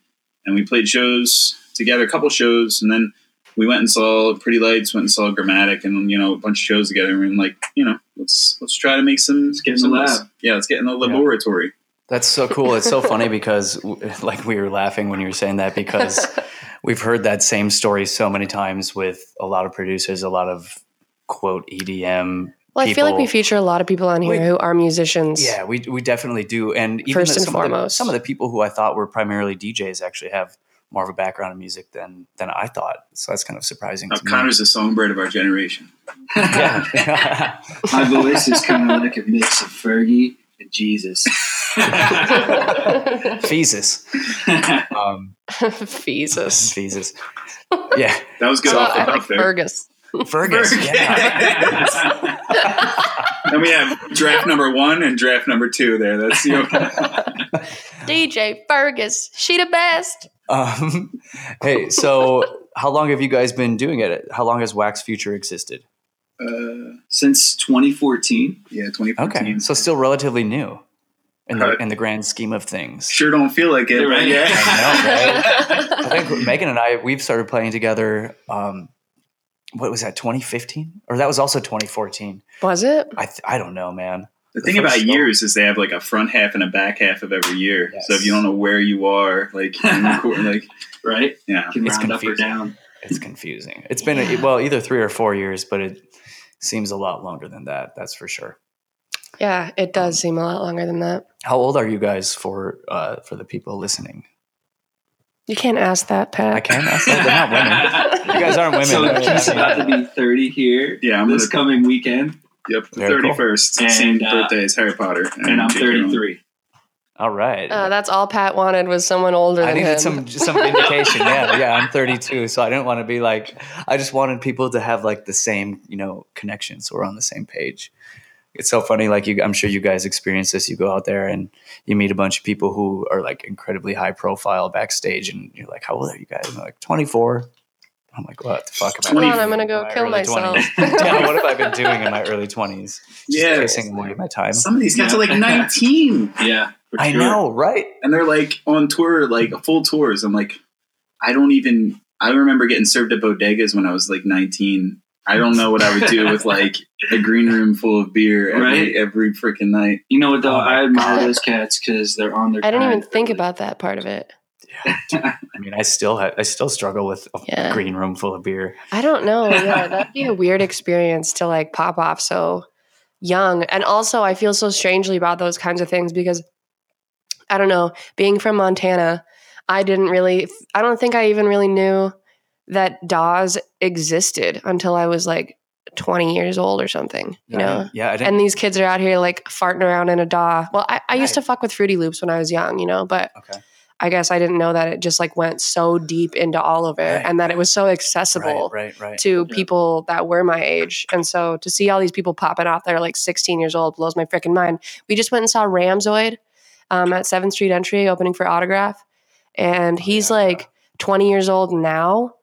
[SPEAKER 6] and we played shows together, a couple shows, and then we went and saw Pretty Lights, went and saw Gramatik, and you know a bunch of shows together. And like you know, let's let's try to make some. Let's
[SPEAKER 5] get in the lab.
[SPEAKER 6] Yeah, let's get in the laboratory.
[SPEAKER 1] That's so cool. It's so funny because, <laughs> like, we were laughing when you were saying that because <laughs> we've heard that same story so many times with a lot of producers, a lot of quote EDM.
[SPEAKER 3] Well, I feel like we feature a lot of people on here
[SPEAKER 1] Wait.
[SPEAKER 3] who are musicians.
[SPEAKER 1] Yeah, we we definitely do. And even
[SPEAKER 3] First
[SPEAKER 1] the-
[SPEAKER 3] and
[SPEAKER 1] some Of the,
[SPEAKER 3] foremost.
[SPEAKER 1] some of the people who I thought were primarily DJs actually have more of a background in music than than I thought. So that's kind of surprising.
[SPEAKER 6] Uh,
[SPEAKER 1] to me.
[SPEAKER 6] Connor's the songbird of our generation. <laughs>
[SPEAKER 1] yeah. <laughs>
[SPEAKER 5] my voice is kind of like a mix of fergie and jesus <laughs> <laughs>
[SPEAKER 1] Feezus. Um,
[SPEAKER 3] Jesus. <laughs>
[SPEAKER 1] Feezus. Yeah.
[SPEAKER 6] That was good
[SPEAKER 3] So
[SPEAKER 6] off the
[SPEAKER 3] I like
[SPEAKER 6] there.
[SPEAKER 3] Fergus.
[SPEAKER 1] Fergus. Yeah.
[SPEAKER 6] and we have draft number one and draft number two there. That's you
[SPEAKER 3] DJ Fergus. She the best.
[SPEAKER 1] Um, hey, so how long have you guys been doing it? How long has Wax Future existed?
[SPEAKER 6] Uh,
[SPEAKER 5] since 2014
[SPEAKER 6] yeah, 2014.
[SPEAKER 1] Okay, so still relatively new in the in the grand scheme of things.
[SPEAKER 6] sure don't feel like it, right?
[SPEAKER 5] right.
[SPEAKER 6] Yeah.
[SPEAKER 1] I know, <laughs> I think Megan and I we've started playing together. Um, what was that? 2015 or that was also 2014?
[SPEAKER 3] Was it?
[SPEAKER 1] I th- I don't know, man.
[SPEAKER 6] The thing about
[SPEAKER 1] show-
[SPEAKER 6] years is they have like a front half and a back half of every year.
[SPEAKER 1] Yes.
[SPEAKER 6] So if you don't know where you are, like, in the court, like
[SPEAKER 5] right?
[SPEAKER 6] yeah,
[SPEAKER 5] Can
[SPEAKER 1] It's
[SPEAKER 5] round up or
[SPEAKER 1] confusing.
[SPEAKER 5] down.
[SPEAKER 1] It's confusing. It's been a, well either three or four years, but it seems a lot longer than that. That's for sure.
[SPEAKER 3] Yeah, it does seem a lot longer than that.
[SPEAKER 1] How old are you guys for uh, for the people listening?
[SPEAKER 3] You can't ask that, Pat.
[SPEAKER 1] I can't ask that. <laughs> They're not women. You guys aren't women.
[SPEAKER 5] So Keith's about to be 30 here
[SPEAKER 6] Yeah, I'm
[SPEAKER 5] this
[SPEAKER 6] gonna-
[SPEAKER 5] coming weekend,
[SPEAKER 6] yep,
[SPEAKER 1] Very cool.
[SPEAKER 6] thirty first,
[SPEAKER 5] And,
[SPEAKER 6] same
[SPEAKER 5] uh,
[SPEAKER 6] birthday as Harry Potter,
[SPEAKER 5] and I'm 33.
[SPEAKER 1] All right.
[SPEAKER 3] Uh, that's all Pat wanted was someone older
[SPEAKER 1] I
[SPEAKER 3] than
[SPEAKER 1] needed
[SPEAKER 3] him.
[SPEAKER 1] some some vindication. Yeah, yeah. I'm 32, so I didn't want to be like. I just wanted people to have like the same, you know, connection, so we're on the same page. It's so funny. Like you, I'm sure you guys experience this. You go out there and you meet a bunch of people who are like incredibly high profile backstage, and you're like, "How old are you guys?" And they're like, "24." I'm like, "What the fuck?" Am I
[SPEAKER 3] Come on, I'm gonna go
[SPEAKER 1] my
[SPEAKER 3] kill
[SPEAKER 1] early
[SPEAKER 3] myself.
[SPEAKER 1] 20s? <laughs> yeah, what have I been doing in my early 20s? Just
[SPEAKER 6] Yeah.
[SPEAKER 1] pissing away my time.
[SPEAKER 6] Some of these guys
[SPEAKER 5] Yeah.
[SPEAKER 6] are like <laughs> nineteen,
[SPEAKER 5] Yeah, for
[SPEAKER 1] I
[SPEAKER 5] sure.
[SPEAKER 1] know, right?
[SPEAKER 6] and they're like on tour, like full tours. I'm like, I don't even. I remember getting served at bodegas when I was like 19. I don't know what I would do with <laughs> like a green room full of beer every
[SPEAKER 5] Right.
[SPEAKER 6] every freaking night.
[SPEAKER 5] You know what though?
[SPEAKER 1] Oh
[SPEAKER 5] I admire
[SPEAKER 1] God.
[SPEAKER 5] those cats because they're on their.
[SPEAKER 3] I didn't even
[SPEAKER 5] grind.
[SPEAKER 3] think about that part of it.
[SPEAKER 1] Yeah, I mean, I still have, I still struggle with a
[SPEAKER 3] Yeah.
[SPEAKER 1] green room full of beer.
[SPEAKER 3] I don't know. <laughs> Yeah, that'd be a weird experience to like pop off so young. And also, I feel so strangely about those kinds of things because I don't know, being from Montana, I didn't really, I don't think I even really knew that DAWs existed until I was like 20 years old or something, you
[SPEAKER 1] I
[SPEAKER 3] know?
[SPEAKER 1] didn't- yeah, I didn't.
[SPEAKER 3] And these kids are out here like farting around in a DAW. Well, I, I used to fuck with Fruity Loops when I was young, you know, but
[SPEAKER 1] okay.
[SPEAKER 3] I guess I didn't know that it just like went so deep into all of it
[SPEAKER 1] Right,
[SPEAKER 3] and that it was so accessible
[SPEAKER 1] Right, right, right.
[SPEAKER 3] to
[SPEAKER 5] Yeah.
[SPEAKER 3] people that were my age. And so to see all these people popping off that are like 16 years old blows my freaking mind. We just went and saw Ramzoid um, at 7th Street Entry opening for Autograf. And he's
[SPEAKER 1] Oh, yeah.
[SPEAKER 3] like 20 years old now.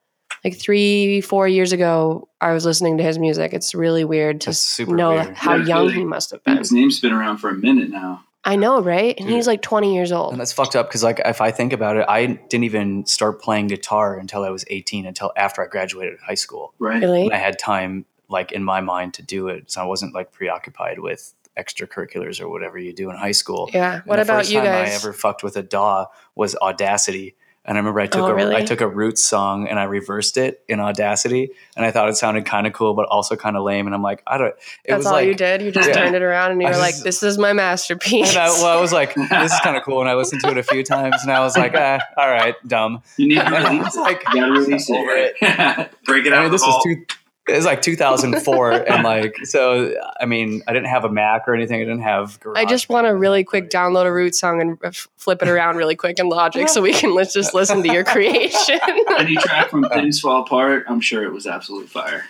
[SPEAKER 3] Like three, four years ago, I was listening to his music. It's really weird to
[SPEAKER 1] That's
[SPEAKER 3] s-
[SPEAKER 1] super
[SPEAKER 3] know
[SPEAKER 1] weird.
[SPEAKER 3] how
[SPEAKER 5] Yeah,
[SPEAKER 3] young
[SPEAKER 5] really.
[SPEAKER 3] he must have been.
[SPEAKER 5] His name's been around for a minute now.
[SPEAKER 3] I know, right? And
[SPEAKER 1] Dude.
[SPEAKER 3] he's like 20 years old.
[SPEAKER 1] And that's fucked up because, like, if I think about it, I didn't even start playing guitar until I was 18, until after I graduated high school.
[SPEAKER 5] Right.
[SPEAKER 3] Really?
[SPEAKER 1] And I had time, like, in my mind to do it. So I wasn't, like, preoccupied with extracurriculars or whatever you do in high school.
[SPEAKER 3] Yeah.
[SPEAKER 1] And
[SPEAKER 3] What
[SPEAKER 1] the
[SPEAKER 3] about
[SPEAKER 1] first
[SPEAKER 3] you
[SPEAKER 1] time
[SPEAKER 3] guys?
[SPEAKER 1] I ever fucked with a DAW was Audacity. And I remember I took
[SPEAKER 3] Oh,
[SPEAKER 1] a I
[SPEAKER 3] really?
[SPEAKER 1] took a Roots song and I reversed it in Audacity, and I thought it sounded kind of cool, but also kind of lame. And I'm like, I don't. It
[SPEAKER 3] That's
[SPEAKER 1] was
[SPEAKER 3] all
[SPEAKER 1] like,
[SPEAKER 3] you did? You just
[SPEAKER 1] Yeah.
[SPEAKER 3] turned it around and you
[SPEAKER 1] I
[SPEAKER 3] were like, this is my masterpiece.
[SPEAKER 1] And I, well, I was like, <laughs> this is kind of cool. And I listened to it a few times, and I was like, ah, all right, dumb.
[SPEAKER 5] You need <laughs> to release it.
[SPEAKER 1] like, <laughs>
[SPEAKER 5] You gotta release
[SPEAKER 1] over
[SPEAKER 5] it.
[SPEAKER 6] Break it
[SPEAKER 1] I
[SPEAKER 6] out.
[SPEAKER 1] mean, this
[SPEAKER 6] of
[SPEAKER 1] is
[SPEAKER 6] all-
[SPEAKER 1] two. It was like 2004, <laughs> and like so. I mean, I didn't have a Mac or anything. I didn't have.
[SPEAKER 3] I just want to really quick download a root song and f- flip it around really quick in Logic so we can let's just listen to your creation. <laughs>
[SPEAKER 5] Any track from Things Fall Apart, I'm sure it was absolute fire.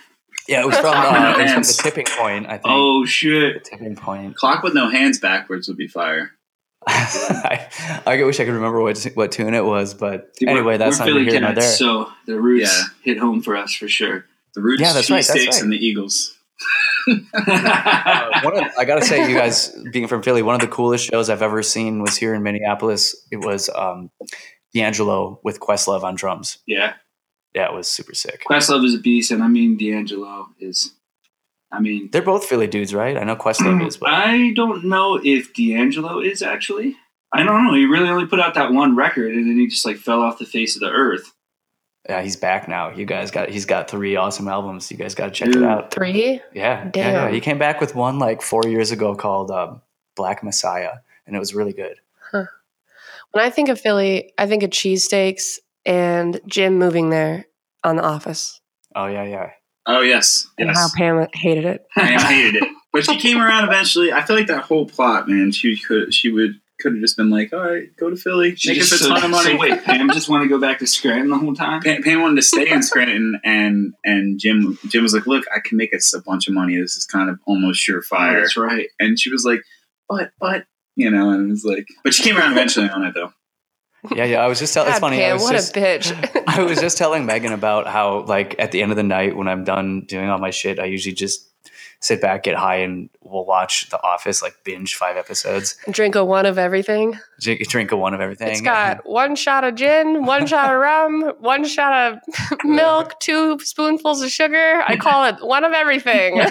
[SPEAKER 1] Yeah, it was from. Uh,
[SPEAKER 6] no
[SPEAKER 1] it was from the tipping point. I think.
[SPEAKER 5] Oh shit
[SPEAKER 1] the
[SPEAKER 5] shit!
[SPEAKER 1] tipping point.
[SPEAKER 6] Clock with no hands backwards would be fire. <laughs>
[SPEAKER 1] I, I wish I could remember what what tune it was, but
[SPEAKER 5] Dude,
[SPEAKER 1] anyway, that's
[SPEAKER 5] we're
[SPEAKER 1] not
[SPEAKER 5] Philly
[SPEAKER 1] here nor there.
[SPEAKER 5] so the roots
[SPEAKER 6] Yeah.
[SPEAKER 5] hit home for us for sure.
[SPEAKER 6] The Roots,
[SPEAKER 1] Yeah, that's right, that's right.
[SPEAKER 6] and the Eagles.
[SPEAKER 1] Uh, one of, I gotta say, you guys <laughs> being from Philly, one of the coolest shows I've ever seen was here in Minneapolis. It was um, D'Angelo with Questlove on drums.
[SPEAKER 5] yeah,
[SPEAKER 1] Yeah, it was super sick.
[SPEAKER 5] Questlove is a beast, and I mean D'Angelo is. I mean,
[SPEAKER 1] They're both Philly dudes, right? I know Questlove is, but
[SPEAKER 5] I don't know if D'Angelo is actually. I don't know. He really only put out that one record, and then he just like fell off the face of the earth.
[SPEAKER 1] Yeah, he's back now. You guys got he's got three awesome albums. You guys got to check
[SPEAKER 5] Dude.
[SPEAKER 1] it out.
[SPEAKER 3] Three?
[SPEAKER 1] Yeah, yeah,
[SPEAKER 3] Damn.
[SPEAKER 1] yeah. He came back with one like four years ago called um, Black Messiah, and it was really good.
[SPEAKER 3] When I think of Philly, I think of cheesesteaks and Jim moving there on The Office
[SPEAKER 1] Oh yeah, yeah.
[SPEAKER 6] Oh yes,
[SPEAKER 3] and how. Pam hated it.
[SPEAKER 6] Pam hated it, but she came around eventually. I feel like that whole plot, man. She could, she would, could have just been like, "All right, go to Philly,
[SPEAKER 5] She
[SPEAKER 6] make us
[SPEAKER 5] just-
[SPEAKER 6] a ton of money."
[SPEAKER 5] So wait, Pam just want to go back to Scranton the whole time?
[SPEAKER 6] Pam, Pam wanted to stay in Scranton, and and Jim Jim was like, "Look, I can make us a bunch of money. This is kind of almost
[SPEAKER 5] Oh,
[SPEAKER 6] surefire."
[SPEAKER 5] that's right.
[SPEAKER 6] And she was like, "But, but." You know, and it was like, but she came around eventually on it though.
[SPEAKER 1] Yeah, yeah. I was just telling. It's
[SPEAKER 3] God,
[SPEAKER 1] funny. I was
[SPEAKER 3] what
[SPEAKER 1] just,
[SPEAKER 3] a bitch. <laughs>
[SPEAKER 1] I was just telling Megan about how, like, at the end of the night when I'm done doing all my shit, I usually just
[SPEAKER 7] sit back, get high, and we'll watch The Office, like binge five episodes,
[SPEAKER 3] Drink a one of everything.
[SPEAKER 7] drink, drink a one of everything.
[SPEAKER 3] It's got one shot of gin, one shot of rum, one shot of <laughs> milk, two spoonfuls of sugar. I call it one of everything. <laughs>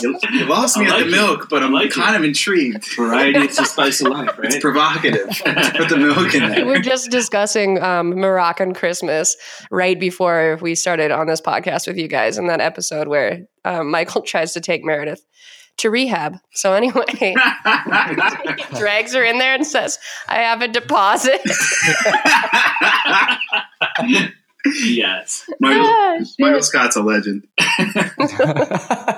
[SPEAKER 6] You, you lost me
[SPEAKER 5] I
[SPEAKER 6] at
[SPEAKER 5] like
[SPEAKER 6] the
[SPEAKER 5] it.
[SPEAKER 6] milk, but
[SPEAKER 5] I
[SPEAKER 6] I'm
[SPEAKER 5] like
[SPEAKER 6] kind of intrigued.
[SPEAKER 5] Variety is the spice of life, <laughs>
[SPEAKER 6] It's provocative. to Put the milk in there.
[SPEAKER 3] We're just discussing um, Moroccan Christmas right before we started on this podcast with you guys in that episode where um, Michael <laughs> tries to take Meredith to rehab. So anyway, he <laughs> <laughs> drags her in there and says, "I have a deposit."
[SPEAKER 5] yes.
[SPEAKER 6] Michael,
[SPEAKER 3] Ah.
[SPEAKER 6] Michael Scott's a legend.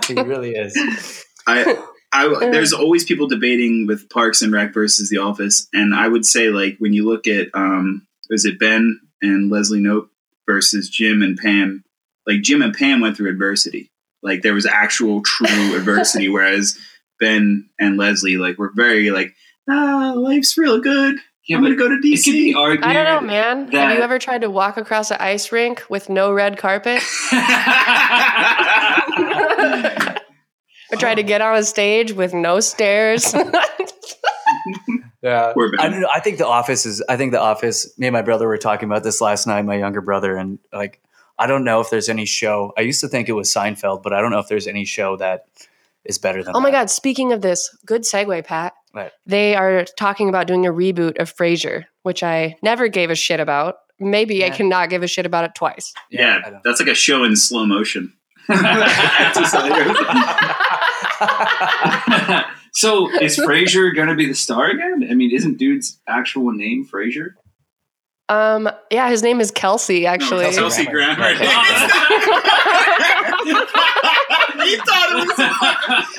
[SPEAKER 7] he really is.
[SPEAKER 6] I, I, there's always people debating with Parks and Rec versus The Office, and I would say like when you look at um, is it Ben and Leslie Nope versus Jim and Pam? Like Jim and Pam went through adversity. Like there was actual true <laughs> adversity, whereas Ben and Leslie like were very like, ah, life's real good.
[SPEAKER 5] Yeah,
[SPEAKER 6] I'm gonna go to
[SPEAKER 5] it could
[SPEAKER 6] DC.
[SPEAKER 3] I don't know, man. Have you ever tried to walk across an ice rink with no red carpet? <laughs> Or tried to get on a stage with no stairs? <laughs>
[SPEAKER 7] Yeah, I, know, I think The Office is. I think The Office. Me and my brother were talking about this last night. My younger brother and like, I don't know if there's any show. I used to think it was Seinfeld, but I don't know if there's any show that is better than.
[SPEAKER 3] oh my
[SPEAKER 7] that.
[SPEAKER 3] God. Speaking of this, good segue, Pat.
[SPEAKER 7] Right.
[SPEAKER 3] They are talking about doing a reboot of Frasier, which I never gave a shit about. Maybe I cannot give a shit about it twice.
[SPEAKER 7] I
[SPEAKER 6] yeah, that's like a show in slow motion. <laughs> <laughs> <laughs>
[SPEAKER 5] so is Frasier going to be the star again? I mean, isn't dude's actual name Frasier?
[SPEAKER 3] Um, yeah, his name is Kelsey, actually.
[SPEAKER 6] No, Kelsey
[SPEAKER 7] Grammer.
[SPEAKER 6] Grammer.
[SPEAKER 7] Okay. <laughs>
[SPEAKER 6] he thought it was.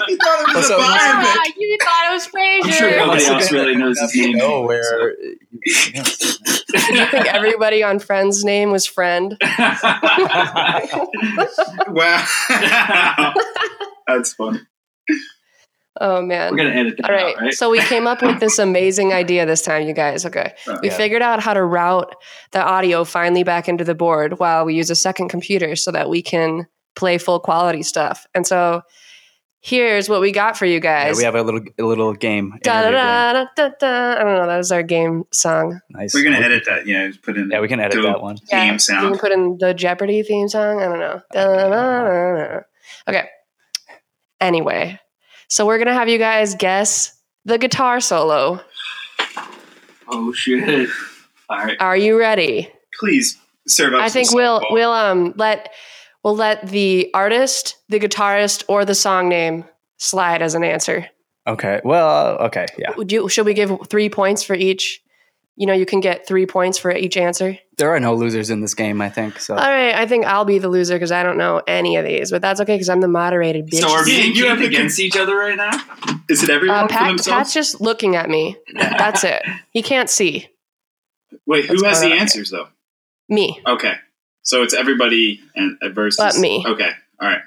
[SPEAKER 6] He thought it was
[SPEAKER 7] So-
[SPEAKER 6] a biopic.
[SPEAKER 3] Ah, you thought it was Frasier.
[SPEAKER 5] I'm sure nobody else really knows his name.
[SPEAKER 7] know where. <laughs>
[SPEAKER 3] you think everybody on Friends' name was Friend? <laughs>
[SPEAKER 6] Wow, that's funny.
[SPEAKER 3] Oh man.
[SPEAKER 5] We're going to edit that
[SPEAKER 3] All right.
[SPEAKER 5] out, right?
[SPEAKER 3] So we came up with this amazing idea this time, you guys. Okay.
[SPEAKER 6] Uh,
[SPEAKER 3] We
[SPEAKER 7] Yeah.
[SPEAKER 3] figured out how to route the audio finally back into the board while we use a second computer so that we can play full quality stuff. And so here's what we got for you
[SPEAKER 7] Yeah,
[SPEAKER 3] guys.
[SPEAKER 7] we have a little a little game.
[SPEAKER 3] Da, da, da, da, da. I don't know. That was our game song.
[SPEAKER 7] Nice.
[SPEAKER 6] We're gonna edit that. Yeah, just put in.
[SPEAKER 7] Yeah, we can edit that one.
[SPEAKER 3] Yeah,
[SPEAKER 6] Theme
[SPEAKER 3] We
[SPEAKER 6] sound.
[SPEAKER 3] can put in the Jeopardy theme song. I don't know. Da, da, da, da, da. Okay. Anyway, so we're gonna have you guys guess the guitar solo.
[SPEAKER 5] oh, shit. All right.
[SPEAKER 3] Are you ready?
[SPEAKER 6] Please serve up.
[SPEAKER 3] I
[SPEAKER 6] some
[SPEAKER 3] think we'll
[SPEAKER 6] softball.
[SPEAKER 3] we'll um let we'll let the artist, the guitarist, or the song name slide as an answer.
[SPEAKER 7] Okay. Well. Okay. Yeah.
[SPEAKER 3] Would you should we give three points for each? You know, you can get three points for each answer.
[SPEAKER 7] There are no losers in this game. I think so.
[SPEAKER 3] All right, I think I'll be the loser because I don't know any of these, but that's okay because I'm the moderated bitch.
[SPEAKER 5] So are me and
[SPEAKER 6] You
[SPEAKER 5] Keith
[SPEAKER 6] have
[SPEAKER 5] against each other right now?
[SPEAKER 6] Is it everyone
[SPEAKER 3] uh,
[SPEAKER 6] for
[SPEAKER 3] Pat,
[SPEAKER 6] themselves?
[SPEAKER 3] Pat's just looking at me. That's it. He can't see
[SPEAKER 6] Wait, who
[SPEAKER 3] What's
[SPEAKER 6] has the
[SPEAKER 3] on?
[SPEAKER 6] answers though?
[SPEAKER 3] me.
[SPEAKER 6] Okay, so it's everybody and versus
[SPEAKER 3] But me.
[SPEAKER 6] Okay, all right.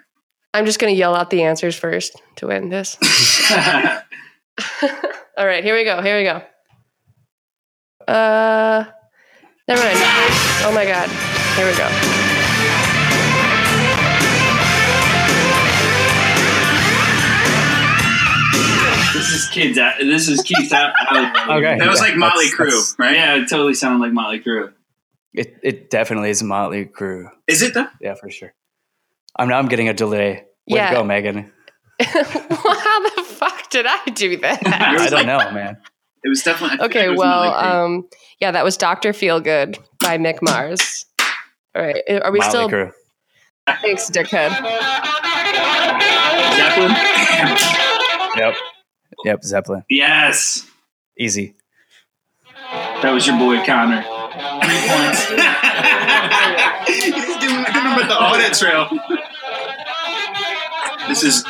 [SPEAKER 3] I'm just gonna yell out the answers first to win this. <laughs> <laughs> All right, here we go. Here we go. Uh, never mind. Oh my god. Here we go.
[SPEAKER 5] this is kids. Out, this is Keith's out. <laughs> out
[SPEAKER 7] Okay.
[SPEAKER 6] That was like Motley
[SPEAKER 7] that's-
[SPEAKER 6] Crue,
[SPEAKER 7] that's-
[SPEAKER 6] right?
[SPEAKER 5] Yeah, it totally sounded like Motley Crue.
[SPEAKER 7] It it definitely is Motley Crue.
[SPEAKER 6] Is it though?
[SPEAKER 7] Yeah, for sure. I'm now I'm getting a delay. Way
[SPEAKER 3] Yeah.
[SPEAKER 7] to go, Megan. <laughs>
[SPEAKER 3] How the fuck did I do that? <laughs>
[SPEAKER 7] I don't know, man.
[SPEAKER 6] It was definitely. I feel like
[SPEAKER 3] Okay,
[SPEAKER 6] was
[SPEAKER 3] well, um, yeah, that was Doctor Feelgood by Mick Mars. All right, are we
[SPEAKER 7] Motley
[SPEAKER 3] still?
[SPEAKER 7] Crue.
[SPEAKER 3] Thanks, dickhead.
[SPEAKER 6] Zeppelin.
[SPEAKER 7] Yep. Yep. Zeppelin.
[SPEAKER 5] Yes,
[SPEAKER 7] Easy.
[SPEAKER 5] that was your boy Connor. <laughs>
[SPEAKER 6] He's giving, giving him the audit trail. This is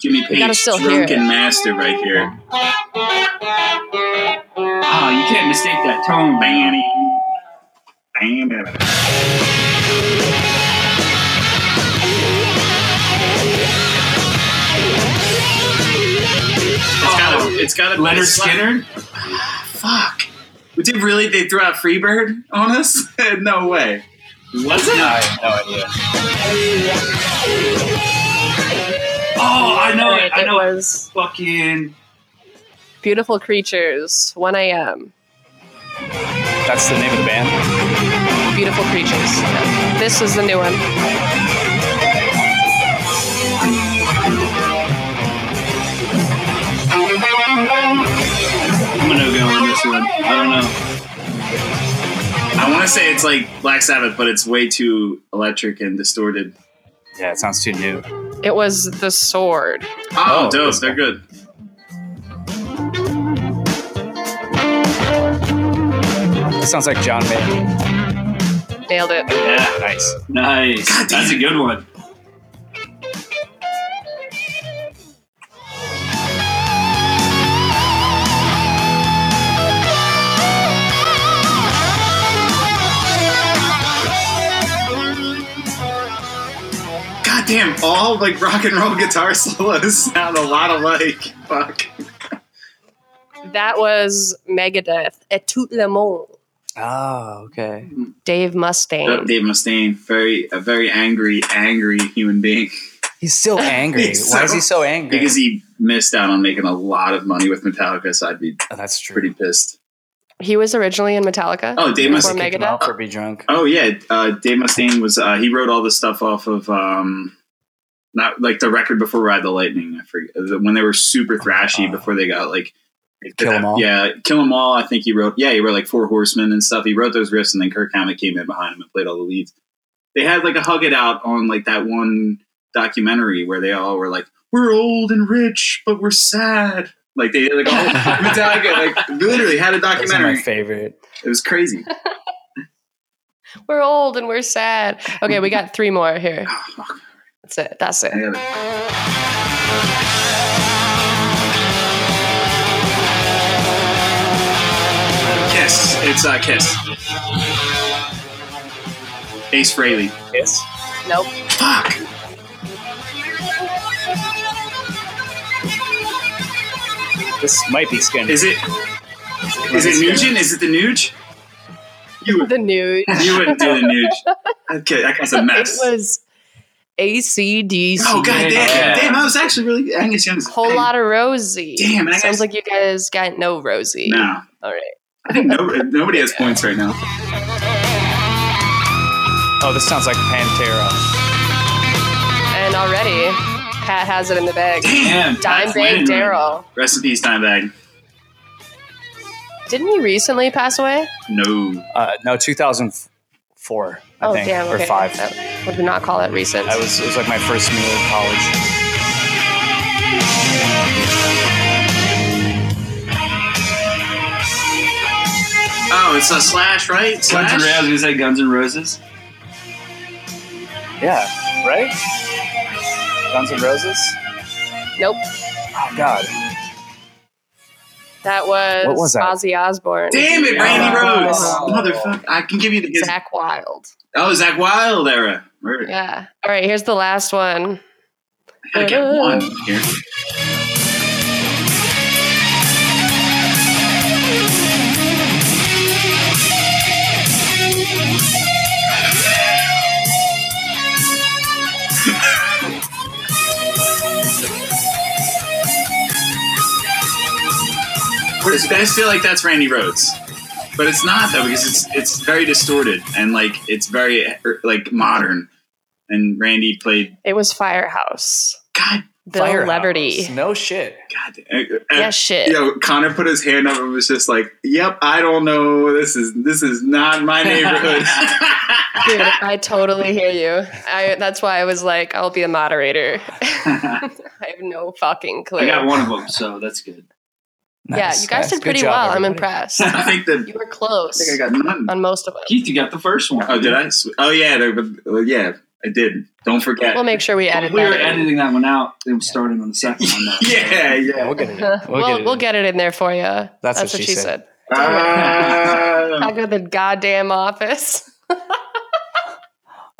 [SPEAKER 6] Jimmy
[SPEAKER 3] gotta
[SPEAKER 6] Page,
[SPEAKER 3] still hear
[SPEAKER 6] drunken master, right here.
[SPEAKER 5] Oh, you can't mistake that tone, man.
[SPEAKER 6] Bam. Bam. It's gotta, it's gotta
[SPEAKER 5] Lynyrd
[SPEAKER 6] it's
[SPEAKER 5] Skynyrd.
[SPEAKER 6] Fuck. Did really they throw out Freebird on us? <laughs> no way.
[SPEAKER 5] Was it?
[SPEAKER 7] I have no idea. <laughs>
[SPEAKER 5] Oh, I know it.
[SPEAKER 3] Right,
[SPEAKER 5] I
[SPEAKER 3] it
[SPEAKER 5] know it.
[SPEAKER 3] was
[SPEAKER 5] Fucking.
[SPEAKER 3] Beautiful Creatures, 1 a.m.
[SPEAKER 7] That's the name of the band.
[SPEAKER 3] Beautiful Creatures. This is the new one.
[SPEAKER 5] I'm gonna go on this one. I don't know.
[SPEAKER 6] I want to say it's like Black Sabbath, but it's way too electric and distorted.
[SPEAKER 7] Yeah, it sounds too new.
[SPEAKER 3] It was The Sword.
[SPEAKER 6] Oh,
[SPEAKER 7] Oh,
[SPEAKER 6] dope.
[SPEAKER 7] this
[SPEAKER 6] They're good.
[SPEAKER 7] It sounds like John Mayer.
[SPEAKER 3] Nailed it.
[SPEAKER 5] Yeah,
[SPEAKER 7] Nice.
[SPEAKER 5] nice. That's a good one.
[SPEAKER 6] God damn, all like rock and roll guitar <laughs> solos sound a lot alike. Fuck.
[SPEAKER 3] That was Megadeth. À tout le monde.
[SPEAKER 7] Oh, okay.
[SPEAKER 3] Dave Mustaine.
[SPEAKER 6] Dave Mustaine, very a very angry, angry human being
[SPEAKER 7] He's still <laughs> angry.
[SPEAKER 6] He's
[SPEAKER 7] Why is he so angry?
[SPEAKER 6] because he missed out on making a lot of money with Metallica. So I'd be
[SPEAKER 7] Oh, that's true.
[SPEAKER 6] pretty pissed.
[SPEAKER 3] He was originally in Metallica.
[SPEAKER 6] Oh, Dave
[SPEAKER 3] before
[SPEAKER 6] Mustaine.
[SPEAKER 7] Kick him out for be drunk.
[SPEAKER 6] Oh yeah, uh, Dave Mustaine was uh, he wrote all the stuff off of um, not like the record before Ride the Lightning. I forget when they were super thrashy
[SPEAKER 7] Uh,
[SPEAKER 6] before they got like
[SPEAKER 7] Kill 'Em All?
[SPEAKER 6] Yeah, Kill 'Em All. I think he wrote. Yeah, he wrote like Four Horsemen and stuff. He wrote those riffs, and then Kirk Hammett came in behind him and played all the leads. They had like a hug it out on like that one documentary where they all were like, "We're old and rich, but we're sad." Like they like all <laughs> Metallica like literally had a
[SPEAKER 7] That's my
[SPEAKER 6] documentary.
[SPEAKER 7] favorite.
[SPEAKER 6] It was crazy. <laughs>
[SPEAKER 3] We're old and we're sad. Okay, we got three more here. That's it. That's it.
[SPEAKER 6] I gotta- Kiss. It's uh, Kiss. Ace Frehley.
[SPEAKER 7] Yes.
[SPEAKER 3] Nope.
[SPEAKER 6] Fuck.
[SPEAKER 7] This might be skin.
[SPEAKER 6] Is it? Is it Nugent? Is it the Nuge? You would.
[SPEAKER 3] The nude. <laughs>
[SPEAKER 6] You wouldn't do the Nuge. Okay, that guy's a <laughs>
[SPEAKER 3] It
[SPEAKER 6] mess.
[SPEAKER 3] was ACDC.
[SPEAKER 6] Oh god damn!
[SPEAKER 5] Yeah.
[SPEAKER 6] Damn, I was actually really Angus Young's a
[SPEAKER 3] Whole
[SPEAKER 6] thing.
[SPEAKER 3] lot of Rosie.
[SPEAKER 6] Damn, and I
[SPEAKER 3] Sounds
[SPEAKER 6] guess-
[SPEAKER 3] like you guys got no Rosie.
[SPEAKER 6] No,
[SPEAKER 3] All right.
[SPEAKER 6] I think no, nobody has points right now.
[SPEAKER 7] Oh, this sounds like Pantera.
[SPEAKER 3] And already, Pat has it in the bag.
[SPEAKER 5] Damn.
[SPEAKER 3] Dimebag
[SPEAKER 5] Pat's
[SPEAKER 3] Darrell.
[SPEAKER 6] Rest in peace, Dimebag.
[SPEAKER 3] Didn't he recently pass away?
[SPEAKER 6] No.
[SPEAKER 7] Uh, no, 2004, I
[SPEAKER 3] oh,
[SPEAKER 7] think,
[SPEAKER 3] damn.
[SPEAKER 7] or
[SPEAKER 3] Okay.
[SPEAKER 7] five.
[SPEAKER 3] That would not call it recent.
[SPEAKER 7] I was. It was like my first meal of college.
[SPEAKER 6] Oh, it's a slash, right?
[SPEAKER 5] Guns
[SPEAKER 6] Slash.
[SPEAKER 5] N' Roses. I was say Guns N' Roses.
[SPEAKER 7] Yeah. Right. Guns and Roses.
[SPEAKER 3] nope.
[SPEAKER 7] Oh God.
[SPEAKER 3] That was,
[SPEAKER 7] What was that?
[SPEAKER 3] Ozzy Osbourne.
[SPEAKER 6] Damn it, Randy. Rhoads.
[SPEAKER 7] Oh.
[SPEAKER 6] Motherfucker. I can give you the
[SPEAKER 3] Zakk Wylde.
[SPEAKER 6] Oh, Zakk Wylde era. Murder.
[SPEAKER 3] Yeah. All right, here's the last one.
[SPEAKER 6] I gotta get one here. I just feel like that's Randy Rhoads, but it's not though because it's it's very distorted and like it's very er, like modern. And Randy played
[SPEAKER 3] It was Firehouse.
[SPEAKER 6] God,
[SPEAKER 3] Bill
[SPEAKER 7] Firehouse.
[SPEAKER 3] Leverty.
[SPEAKER 7] No shit.
[SPEAKER 6] God. uh, uh,
[SPEAKER 3] Yeah, shit.
[SPEAKER 6] You know, Connor put his hand up and was just like, "Yep, I don't know. This is this is not my neighborhood." <laughs>
[SPEAKER 3] Dude, I totally hear you. I that's why I was like, I'll be a moderator. <laughs> I have no fucking clue.
[SPEAKER 5] I got one of them, so that's good.
[SPEAKER 3] Yeah, you guys
[SPEAKER 7] nice.
[SPEAKER 3] did pretty
[SPEAKER 7] job,
[SPEAKER 3] well. I'm impressed. <laughs>
[SPEAKER 6] I think that
[SPEAKER 3] You were close.
[SPEAKER 6] I think I got none.
[SPEAKER 3] on most of them.
[SPEAKER 5] Keith, you got the first one.
[SPEAKER 6] Oh, did I? Sw- Oh yeah, there- but- uh, yeah, I did. Don't forget.
[SPEAKER 3] We'll make sure we edit
[SPEAKER 5] we were
[SPEAKER 3] that. in.
[SPEAKER 5] editing that one out. Then starting on the second one. <laughs>
[SPEAKER 6] Yeah, yeah.
[SPEAKER 7] We'll get it. In. <laughs>
[SPEAKER 3] We'll,
[SPEAKER 7] We'll, get it.
[SPEAKER 3] we'll
[SPEAKER 7] in.
[SPEAKER 3] get it in there for you. That's,
[SPEAKER 7] what
[SPEAKER 3] what,
[SPEAKER 7] she
[SPEAKER 3] she
[SPEAKER 7] said.
[SPEAKER 3] said.
[SPEAKER 6] Ah.
[SPEAKER 3] Talk about the goddamn office.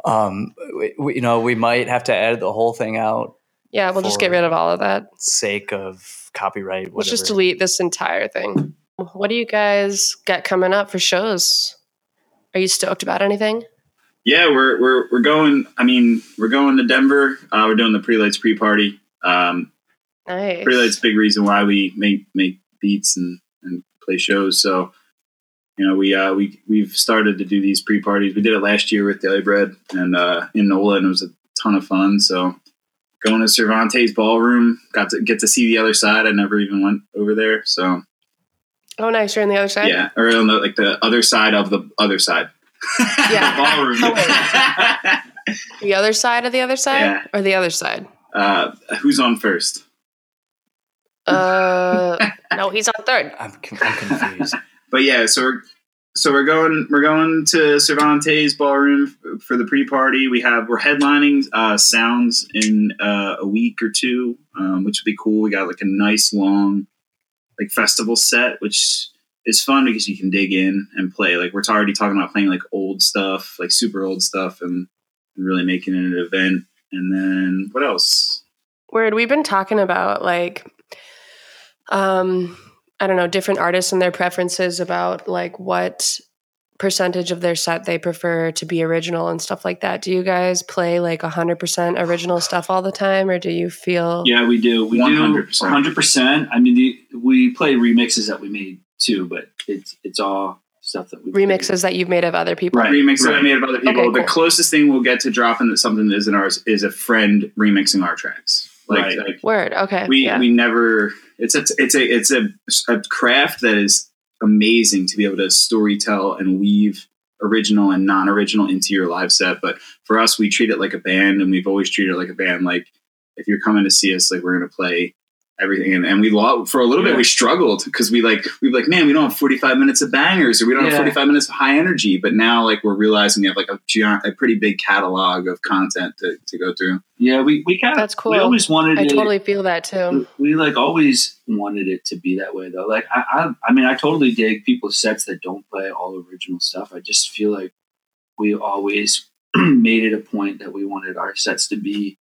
[SPEAKER 7] Um, we, we, you know, we might have to edit the whole thing out,
[SPEAKER 3] Yeah, we'll just get rid of all of that.
[SPEAKER 7] sake of copyright. Whatever.
[SPEAKER 3] Let's just delete this entire thing. What do you guys got coming up for shows? Are you stoked about anything?
[SPEAKER 6] yeah, we're we're we're going. I mean, we're going to Denver. Uh, we're doing the Pretty Lights pre party. Um,
[SPEAKER 3] Nice.
[SPEAKER 6] really, that's a big reason why we make make beats and, and play shows. So, you know, we uh, we we've started to do these pre parties. We did it last year with Daily Bread and uh, in Nola, and it was a ton of fun. So, going to Cervantes Ballroom, got to get to see the other side. I never even went over there. So,
[SPEAKER 3] Oh, nice. You're on the other side.
[SPEAKER 6] yeah, or on the, like the other side of the other side.
[SPEAKER 3] Yeah. <laughs>
[SPEAKER 5] Ballroom.
[SPEAKER 3] Oh, <laughs> The other side of the other side,
[SPEAKER 6] Yeah.
[SPEAKER 3] or the other side?
[SPEAKER 6] uh, who's on first?
[SPEAKER 3] Uh, no, he's on third.
[SPEAKER 7] I'm, I'm confused. <laughs>
[SPEAKER 6] but yeah, so we're so we're going we're going to Cervantes Ballroom for the pre-party. We have we're headlining uh, Sounds in uh, a week or two, um, which would be cool. We got like a nice long like festival set, which is fun because you can dig in and play. Like we're already talking about playing like old stuff, like super old stuff, and, and really making it an event. And then what else?
[SPEAKER 3] Word. We've been talking about like, um, I don't know, different artists and their preferences about like what percentage of their set they prefer to be original and stuff like that. Do you guys play like 100% original stuff all the time or do you feel
[SPEAKER 5] Yeah, we do. We
[SPEAKER 6] 100%.
[SPEAKER 5] do 100%. I mean, the, we play remixes that we made too, but it's it's all stuff that we
[SPEAKER 3] remixes that you've made of other people?
[SPEAKER 5] Right.
[SPEAKER 6] remix that I made of other people.
[SPEAKER 3] Okay,
[SPEAKER 6] The
[SPEAKER 3] cool.
[SPEAKER 6] closest thing we'll get to dropping that something that isn't ours is a friend remixing our tracks. Like,
[SPEAKER 5] Right.
[SPEAKER 6] like
[SPEAKER 3] Word. Okay.
[SPEAKER 6] we
[SPEAKER 3] yeah.
[SPEAKER 6] we never. It's a it's a it's a, a craft that is amazing to be able to story tell and weave original and non-original into your live set. But for us, we treat it like a band, and we've always treated it like a band. Like if you're coming to see us, like we're gonna play everything and, and we lost for a little bit we struggled because we like we were like man we don't have 45 minutes of bangers or we don't have 45 minutes of high energy but now like we're realizing we have like a a pretty big catalog of content to, to go through
[SPEAKER 5] Yeah, we we kind of
[SPEAKER 3] That's cool.
[SPEAKER 5] We always wanted
[SPEAKER 3] I
[SPEAKER 5] it.
[SPEAKER 3] totally feel that too.
[SPEAKER 5] we like always wanted it to be that way though. Like I, I, I mean, I totally dig people's sets that don't play all original stuff. I just feel like we always <clears throat> made it a point that we wanted our sets to be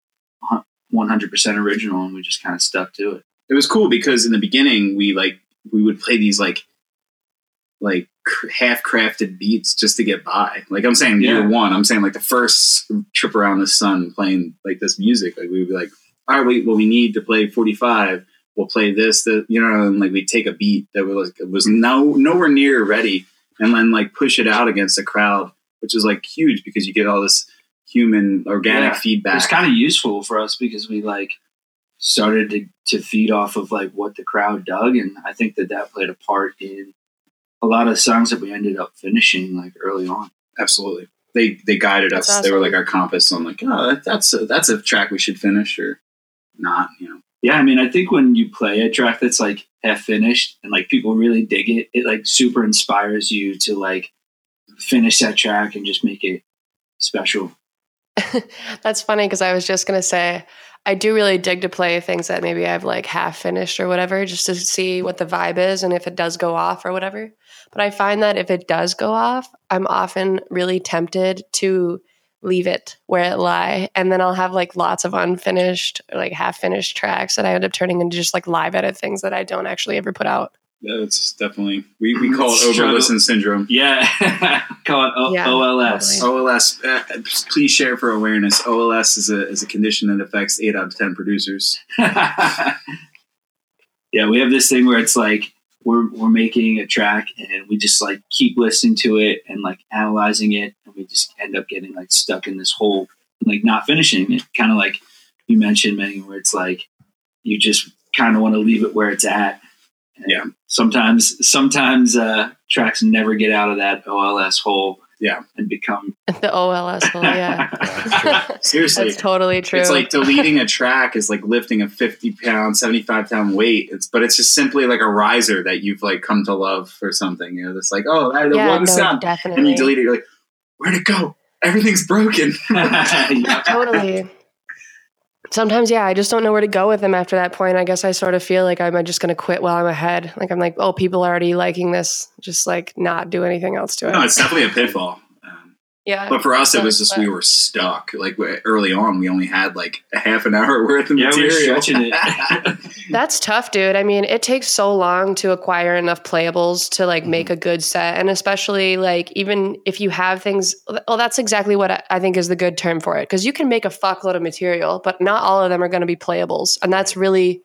[SPEAKER 5] one hundred percent original, and we just kind of stuck to it.
[SPEAKER 6] it was cool because in the beginning we like we would play these like like half crafted beats just to get by like i'm saying year one i'm saying like the first trip around the sun playing like this music like we would be like all right wait well we need to play 45 we'll play this the you know and like we take a beat that was like was no nowhere near ready and then like push it out against the crowd which is like huge because you get all this human organic
[SPEAKER 5] Yeah.
[SPEAKER 6] feedback
[SPEAKER 5] It's kind of useful for us because we like started to, to feed off of like what the crowd dug, and I think that that played a part in a lot of songs that we ended up finishing like early on.
[SPEAKER 6] absolutely they they guided us
[SPEAKER 3] That's
[SPEAKER 6] they were like our compass on like oh that, that's a, that's a track we should finish or not you know
[SPEAKER 5] Yeah, I mean, I think when you play a track that's like half finished and like people really dig it, it like super inspires you to like finish that track and just make it special. <laughs>
[SPEAKER 3] That's funny because I was just gonna say I do really dig to play things that maybe I've like half finished or whatever, just to see what the vibe is and if it does go off or whatever. But I find that if it does go off, I'm often really tempted to leave it where it lie, and then I'll have like lots of unfinished or like half finished tracks that I end up turning into just like live edit things that I don't actually ever put out.
[SPEAKER 6] That's definitely we, we call it
[SPEAKER 5] Struggle.
[SPEAKER 6] over listen syndrome
[SPEAKER 5] Yeah, <laughs> call it o-
[SPEAKER 3] Yeah,
[SPEAKER 5] OLS.
[SPEAKER 3] totally.
[SPEAKER 6] OLS, uh, please share for awareness. OLS is a, is a condition that affects eight out of 10 producers. <laughs>
[SPEAKER 5] yeah, we have this thing where it's like we're we're making a track and we just like keep listening to it and like analyzing it and we just end up getting like stuck in this hole like not finishing it. Kind of like you mentioned, Megan, where it's like you just kind of want to leave it where it's at. And
[SPEAKER 6] Yeah.
[SPEAKER 5] Sometimes sometimes uh, tracks never get out of that OLS hole.
[SPEAKER 6] Yeah.
[SPEAKER 5] And become <laughs>
[SPEAKER 3] the OLS hole, yeah. <laughs> <laughs>
[SPEAKER 6] Seriously.
[SPEAKER 3] That's totally true.
[SPEAKER 6] It's like deleting a track is like lifting a 50 pound, 75 pound weight. It's, but it's just simply like a riser that you've like come to love or something. You know, it's like, oh, that
[SPEAKER 3] yeah,
[SPEAKER 6] one
[SPEAKER 3] no,
[SPEAKER 6] sound. And you delete it, you're like, where'd it go? Everything's broken.
[SPEAKER 3] Totally. Sometimes, yeah, I just don't know where to go with them after that point. I guess I sort of feel like I'm just going to quit while I'm ahead. Like I'm like, oh, people are already liking this. Just like not do anything else to it.
[SPEAKER 6] no, it's definitely a pitfall.
[SPEAKER 3] Yeah.
[SPEAKER 6] But for us, it was
[SPEAKER 3] So-
[SPEAKER 6] just we were stuck. Like early on, we only had like a half an hour <laughs> worth of
[SPEAKER 5] Yeah, we were
[SPEAKER 6] material.
[SPEAKER 5] stretching it. <laughs>
[SPEAKER 3] That's tough, dude. I mean, it takes so long to acquire enough playables to like make
[SPEAKER 7] Mm-hmm.
[SPEAKER 3] a good set. And especially like even if you have things, well, that's exactly what I- I think is the good term for it. Cause you can make a fuckload of material, but not all of them are going to be playables. And that's really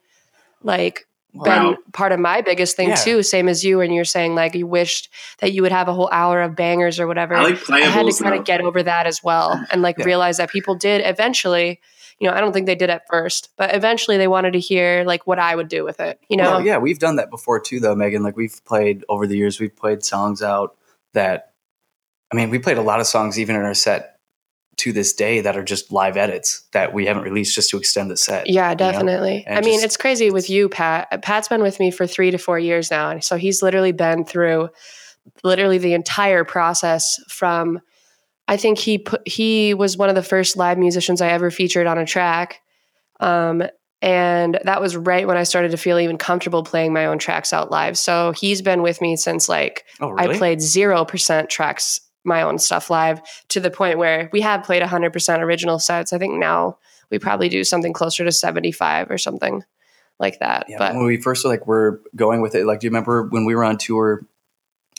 [SPEAKER 3] like been part of my biggest thing
[SPEAKER 7] Yeah.
[SPEAKER 3] too. Same as you, and you're saying like you wished that you would have a whole hour of bangers or whatever.
[SPEAKER 6] I like
[SPEAKER 3] I had to kind
[SPEAKER 6] though.
[SPEAKER 3] of get over that as well <laughs> and like
[SPEAKER 7] Yeah.
[SPEAKER 3] realize that people did eventually you know i don't think they did at first but eventually they wanted to hear like what i would do with it you know
[SPEAKER 7] Well, yeah, we've done that before too, though, Megan. Like we've played over the years, we've played songs out that, I mean, we played a lot of songs even in our set to this day that are just live edits that we haven't released just to extend the set.
[SPEAKER 3] yeah
[SPEAKER 7] you know?
[SPEAKER 3] definitely i mean
[SPEAKER 7] just-
[SPEAKER 3] it's crazy with you pat pat's been with me for three to four years now and so he's literally been through literally the entire process from i think he put he was one of the first live musicians i ever featured on a track um, and that was right when i started to feel even comfortable playing my own tracks out live so he's been with me since like
[SPEAKER 7] Oh, really?
[SPEAKER 3] I played 0% tracks, my own stuff live to the point where we have played 100% original sets. I think now we probably do something closer to 75 or something like that.
[SPEAKER 7] Yeah,
[SPEAKER 3] but
[SPEAKER 7] when we first like were going with it, like, do you remember when we were on tour,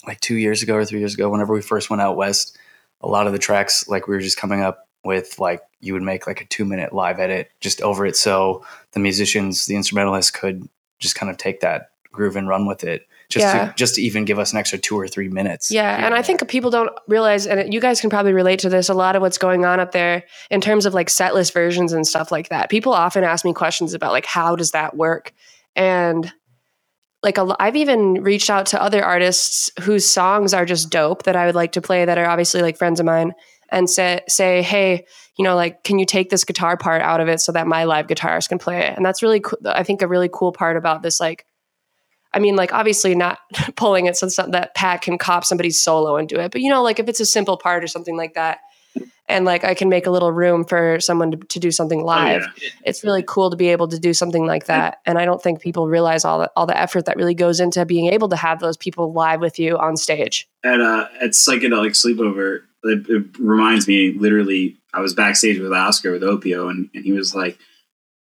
[SPEAKER 7] like two years ago or three years ago? Whenever we first went out west, a lot of the tracks, like, we were just coming up with like you would make like a two minute live edit just over it, so the musicians, the instrumentalists, could just kind of take that groove and run with it, just
[SPEAKER 3] Yeah.
[SPEAKER 7] to just to even give us an extra two or three minutes.
[SPEAKER 3] Yeah, and I think people don't realize, and you guys can probably relate to this. A lot of what's going on up there in terms of like set list versions and stuff like that. People often ask me questions about like how does that work, and like a, I've even reached out to other artists whose songs are just dope that I would like to play that are obviously like friends of mine, and say say, hey, you know, like can you take this guitar part out of it so that my live guitarist can play it? And that's really, cool. I think, a really cool part about this like I mean, like obviously not <laughs> pulling it so that Pat can cop somebody's solo and do it, but you know, like if it's a simple part or something like that, and like I can make a little room for someone to, to do something
[SPEAKER 6] Oh,
[SPEAKER 3] live,
[SPEAKER 6] yeah.
[SPEAKER 3] it's really cool to be able to do something like that. And I don't think people realize all the all the effort that really goes into being able to have those people live with you on stage.
[SPEAKER 6] at uh at psychedelic sleepover it, it reminds me literally i was backstage with oscar with Opiuo and, and he was like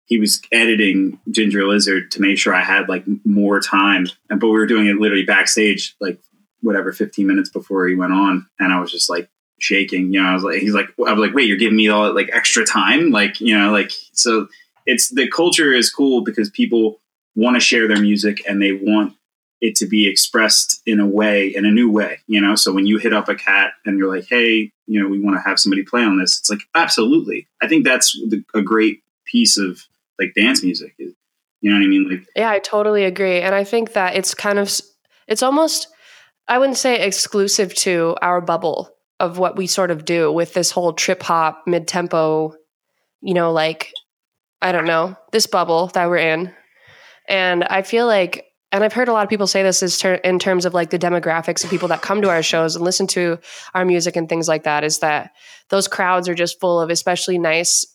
[SPEAKER 6] he was editing ginger lizard to make sure i had like more time. And but we were doing it literally backstage like whatever 15 minutes before he went on. And i was just like shaking you know i was like he's like i was like wait you're giving me all like extra time? Like you know like so it's the culture is cool because people want to share their music and they want it to be expressed in a way in a new way you know? So when you hit up a cat and you're like hey you know we want to have somebody play on this it's like absolutely. I think that's the, a great piece of like dance music you know what i mean like
[SPEAKER 3] Yeah, I totally agree. And I think that it's kind of, it's almost, I wouldn't say exclusive to our bubble of what we sort of do with this whole trip hop, mid tempo, you know, like, I don't know, this bubble that we're in. And I feel like, and I've heard a lot of people say this is ter- in terms of like the demographics of people that come to our shows and listen to our music and things like that, is that those crowds are just full of especially nice,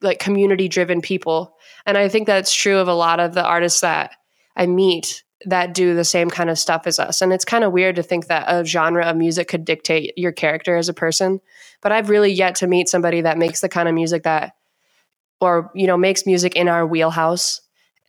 [SPEAKER 3] like community driven people and I think that's true of a lot of the artists that I meet that do the same kind of stuff as us. And it's kind of weird to think that a genre of music could dictate your character as a person. But I've really yet to meet somebody that makes the kind of music that, or, you know, makes music in our wheelhouse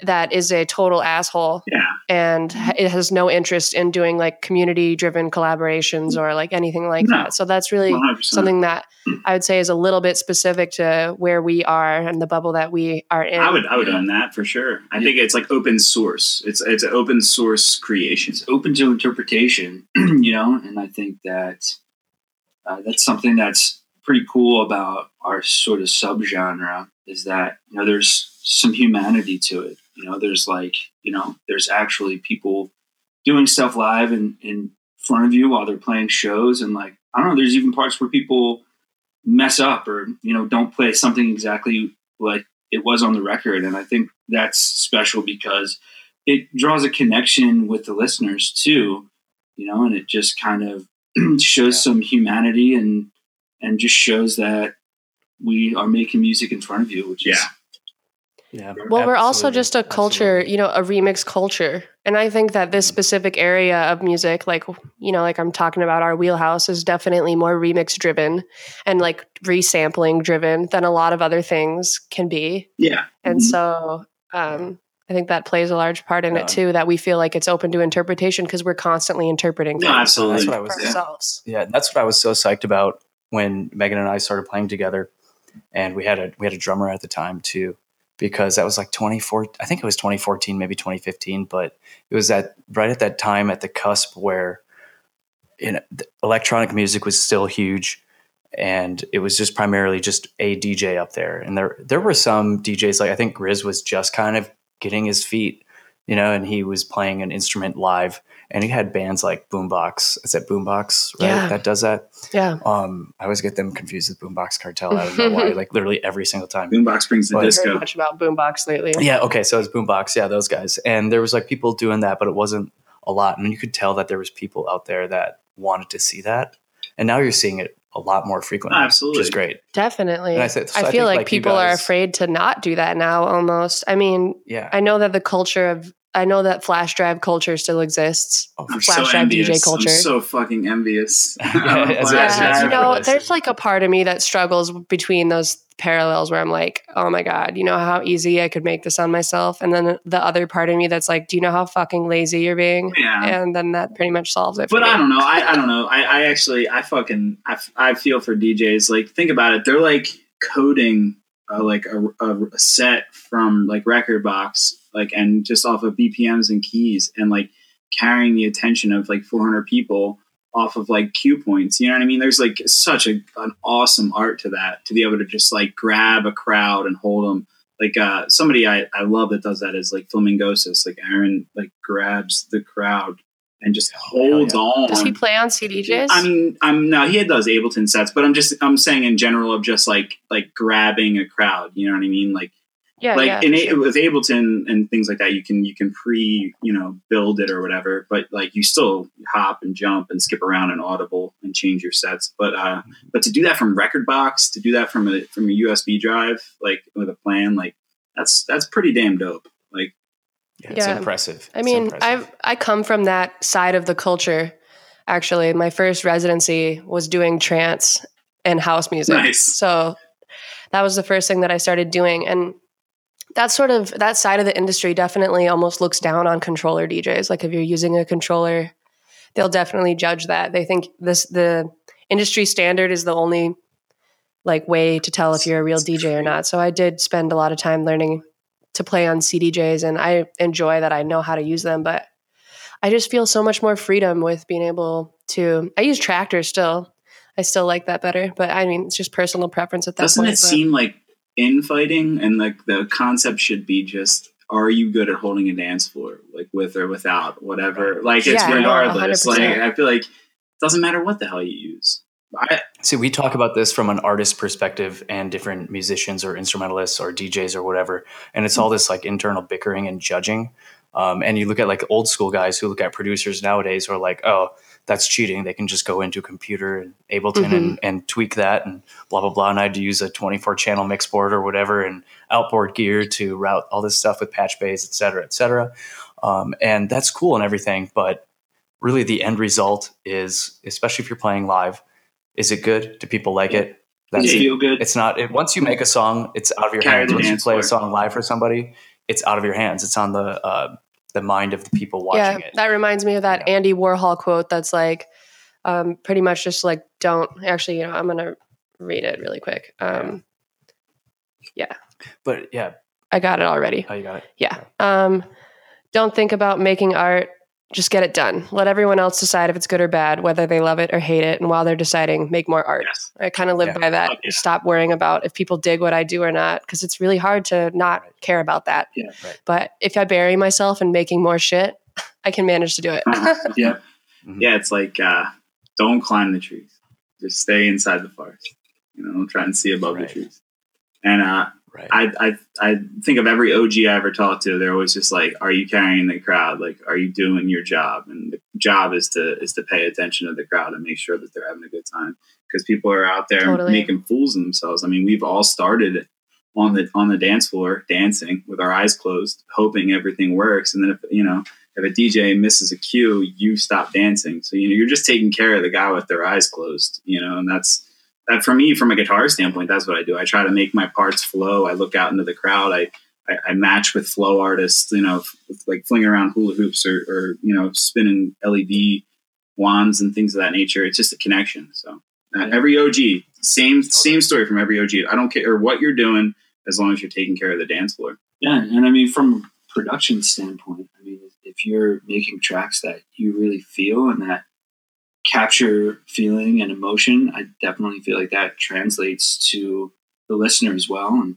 [SPEAKER 3] that is a total asshole
[SPEAKER 6] yeah
[SPEAKER 3] and it has no interest in doing like community driven collaborations or like anything like
[SPEAKER 6] No.
[SPEAKER 3] that. So that's really
[SPEAKER 6] 100%.
[SPEAKER 3] something that I would say is a little bit specific to where we are and the bubble that we are in.
[SPEAKER 6] i would i would own that for sure i think it's like open source it's it's an open source creation
[SPEAKER 5] it's open to interpretation, <clears throat> you know, and I think that uh, that's something that's pretty cool about our sort of subgenre is that you know there's some humanity to it. You know, there's like you know there's actually people doing stuff live in in front of you while they're playing shows, and like I don't know, there's even parts where people mess up or you know don't play something exactly like it was on the record, and I think that's special because it draws a connection with the listeners too, you know, and it just kind of <clears throat> shows
[SPEAKER 7] Yeah.
[SPEAKER 5] some humanity and and just shows that we are making music in front of you, which is
[SPEAKER 6] Yeah.
[SPEAKER 7] Yeah.
[SPEAKER 3] Well, we're also just a culture,
[SPEAKER 7] Absolutely.
[SPEAKER 3] you know, a remix culture. And I think that this specific area of music, like, you know, like I'm talking about our wheelhouse, is definitely more remix driven and like resampling driven than a lot of other things can be.
[SPEAKER 6] yeah
[SPEAKER 3] And
[SPEAKER 5] Mhm.
[SPEAKER 3] so, um, I think that plays a large part in
[SPEAKER 1] Yeah.
[SPEAKER 3] it too. That we feel like it's open to interpretation because we're constantly interpreting
[SPEAKER 6] No,
[SPEAKER 3] things
[SPEAKER 6] absolutely.
[SPEAKER 1] That's what I
[SPEAKER 3] for
[SPEAKER 1] was. Yeah.
[SPEAKER 3] ourselves.
[SPEAKER 1] yeah, that's what I was so psyched about when Megan and I started playing together, and we had a we had a drummer at the time too, because that was like 24. I think it was 2014, maybe 2015, but it was at right at that time at the cusp where you know, electronic music was still huge. And it was just primarily just a DJ up there, and there there were some DJs like I think Grizz was just kind of getting his feet, you know, and he was playing an instrument live, and he had bands like Boombox. Is that Boombox, right?
[SPEAKER 3] Yeah.
[SPEAKER 1] That does that.
[SPEAKER 3] Yeah.
[SPEAKER 1] Um, I always get them confused with Boombox Cartel. I don't know why. <laughs> like literally every single time.
[SPEAKER 8] Boombox brings the
[SPEAKER 1] But-
[SPEAKER 3] Heard
[SPEAKER 8] disco.
[SPEAKER 3] much about Boombox lately.
[SPEAKER 1] Yeah. Okay. So it's Boombox. Yeah, those guys. And there was like people doing that, but it wasn't a lot. And you could tell that there was people out there that wanted to see that. And now you're seeing it a lot more frequently.
[SPEAKER 6] Absolutely.
[SPEAKER 1] Which is great.
[SPEAKER 3] Definitely.
[SPEAKER 1] And I
[SPEAKER 3] I,
[SPEAKER 1] said- so I
[SPEAKER 3] feel
[SPEAKER 1] think,
[SPEAKER 3] like,
[SPEAKER 1] like, you
[SPEAKER 3] people are afraid to not do that now almost. I mean,
[SPEAKER 1] Yeah.
[SPEAKER 3] I know that the culture of I know that flash drive culture still exists.
[SPEAKER 1] Oh,
[SPEAKER 8] I'm
[SPEAKER 3] Flash
[SPEAKER 8] so
[SPEAKER 3] drive DJ culture.
[SPEAKER 8] I'm so fucking envious.
[SPEAKER 1] Yeah, <laughs> <laughs>
[SPEAKER 8] I'm a
[SPEAKER 1] as a-
[SPEAKER 8] Flash
[SPEAKER 1] as a-
[SPEAKER 3] Yeah, you know, there's like a part of me that struggles between those parallels where I'm like, oh my God, you know how easy I could make this on myself? And then the other part of me that's like, do you know how fucking lazy you're being?
[SPEAKER 8] Yeah.
[SPEAKER 3] And then that pretty much solves it.
[SPEAKER 6] But. I don't know. I, <laughs> I don't know. I, I actually, I fucking, I feel for DJs. Like, think about it. They're like coding uh, like a, a, a set from like rekordbox, like, and just off of BPMs and keys and like carrying the attention of like 400 people off of like cue points. You know what I mean? There's like such a, an awesome art to that to be able to just like grab a crowd and hold them. Like uh, somebody I, I love that does that is like Flamingosis. Like Aaron like grabs the crowd and just holds
[SPEAKER 1] yeah.
[SPEAKER 6] on.
[SPEAKER 3] Does he play on CDJs?
[SPEAKER 6] I mean, I'm no, he does Ableton sets, but I'm just I'm saying in general of just like like grabbing a crowd. You know what I mean? Like
[SPEAKER 3] yeah,
[SPEAKER 6] like
[SPEAKER 3] yeah,
[SPEAKER 6] in
[SPEAKER 3] for
[SPEAKER 6] A-
[SPEAKER 3] sure.
[SPEAKER 6] with Ableton and things like that, you can you can pre you know build it or whatever, but like you still hop and jump and skip around in Audible and change your sets. But uh, but to do that from Rekordbox, to do that from a from a USB drive, like with a plan, like that's that's pretty damn dope. Like
[SPEAKER 1] Yeah, it's
[SPEAKER 3] Yeah.
[SPEAKER 1] impressive.
[SPEAKER 3] I mean,
[SPEAKER 1] impressive.
[SPEAKER 3] I I come from that side of the culture. Actually, my first residency was doing trance and house music.
[SPEAKER 6] Nice.
[SPEAKER 3] So that was the first thing that I started doing, and that sort of that side of the industry definitely almost looks down on controller DJs. Like if you're using a controller, they'll definitely judge that. They think this the industry standard is the only like way to tell if you're a real DJ or not. So I did spend a lot of time learning to play on CDJs and I enjoy that I know how to use them, but I just feel so much more freedom with being able to I use Traktors still. I still like that better, but I mean it's just personal preference at that
[SPEAKER 6] doesn't
[SPEAKER 3] point.
[SPEAKER 6] it
[SPEAKER 3] but-
[SPEAKER 6] seem like infighting and like the concept should be just are you good at holding a dance floor like with or without whatever like it's
[SPEAKER 3] Yeah, no,
[SPEAKER 6] regardless like
[SPEAKER 3] 100%.
[SPEAKER 6] i feel like it doesn't matter what the hell you use I,
[SPEAKER 1] See, we talk about this from an artist perspective and different musicians or instrumentalists or DJs or whatever. And it's all this like internal bickering and judging. Um, and you look at like old school guys who look at producers nowadays who are like, oh, that's cheating. They can just go into a computer and Ableton and, and tweak that and blah, blah, blah. And I had to use a 24 channel mix board or whatever and outboard gear to route all this stuff with patch bays, et cetera, et cetera. Um, and that's cool and everything. But really, the end result is, especially if you're playing live, is it good? Do people like it?
[SPEAKER 6] you feel good
[SPEAKER 1] It's not. It, once you make a song, it's out of your
[SPEAKER 6] Carry
[SPEAKER 1] hands. Once you
[SPEAKER 6] dance
[SPEAKER 1] play a song live for somebody, it's out of your hands. It's on the uh, the mind of the people watching
[SPEAKER 3] yeah,
[SPEAKER 1] it.
[SPEAKER 3] that reminds me of that
[SPEAKER 1] Yeah.
[SPEAKER 3] Andy Warhol quote that's like um, pretty much just like don't actually, you know, I'm gonna read it really quick. Um, Yeah.
[SPEAKER 1] but yeah,
[SPEAKER 3] I got it already.
[SPEAKER 1] oh, you got it.
[SPEAKER 3] Yeah. Um, don't think about making art. Just get it done. Let everyone else decide if it's good or bad, whether they love it or hate it. And while they're deciding, make more art.
[SPEAKER 6] yes
[SPEAKER 3] I kind of live
[SPEAKER 1] Yeah.
[SPEAKER 3] by that.
[SPEAKER 6] Fuck yeah.
[SPEAKER 3] Stop worrying about if people dig what I do or not, because it's really hard to not care about that.
[SPEAKER 6] Yeah.
[SPEAKER 1] Right.
[SPEAKER 3] But if I bury myself in making more shit, <laughs> I can manage to do it.
[SPEAKER 6] Uh-huh. <laughs> yeah
[SPEAKER 1] Mhm.
[SPEAKER 6] yeah it's like uh don't climb the trees just stay inside the forest you know don't try and see above
[SPEAKER 1] Right.
[SPEAKER 6] the trees and uh
[SPEAKER 1] Right.
[SPEAKER 6] I, I I think of every OG I ever talked to. They're always just like, "Are you carrying the crowd? Like, are you doing your job?" And the job is to is to pay attention to the crowd and make sure that they're having a good time because people are out there
[SPEAKER 3] Totally.
[SPEAKER 6] making fools of themselves. I mean, we've all started on the on the dance floor dancing with our eyes closed, hoping everything works, and then if you know if a DJ misses a cue, you stop dancing. So you know you're just taking care of the guy with their eyes closed. You know, and that's that for me from a guitar standpoint that's what i do i try to make my parts flow i look out into the crowd i I, I match with flow artists, you know, like flinging around hula hoops or, or you know spinning LED wands and things of that nature. It's just a connection. So uh, every OG, same same story from every OG. I don't care what you're doing as long as you're taking care of the dance floor.
[SPEAKER 5] Yeah, and I mean, from a production standpoint, I mean, if you're making tracks that you really feel and that capture feeling and emotion, I definitely feel like that translates to the listener as well. And,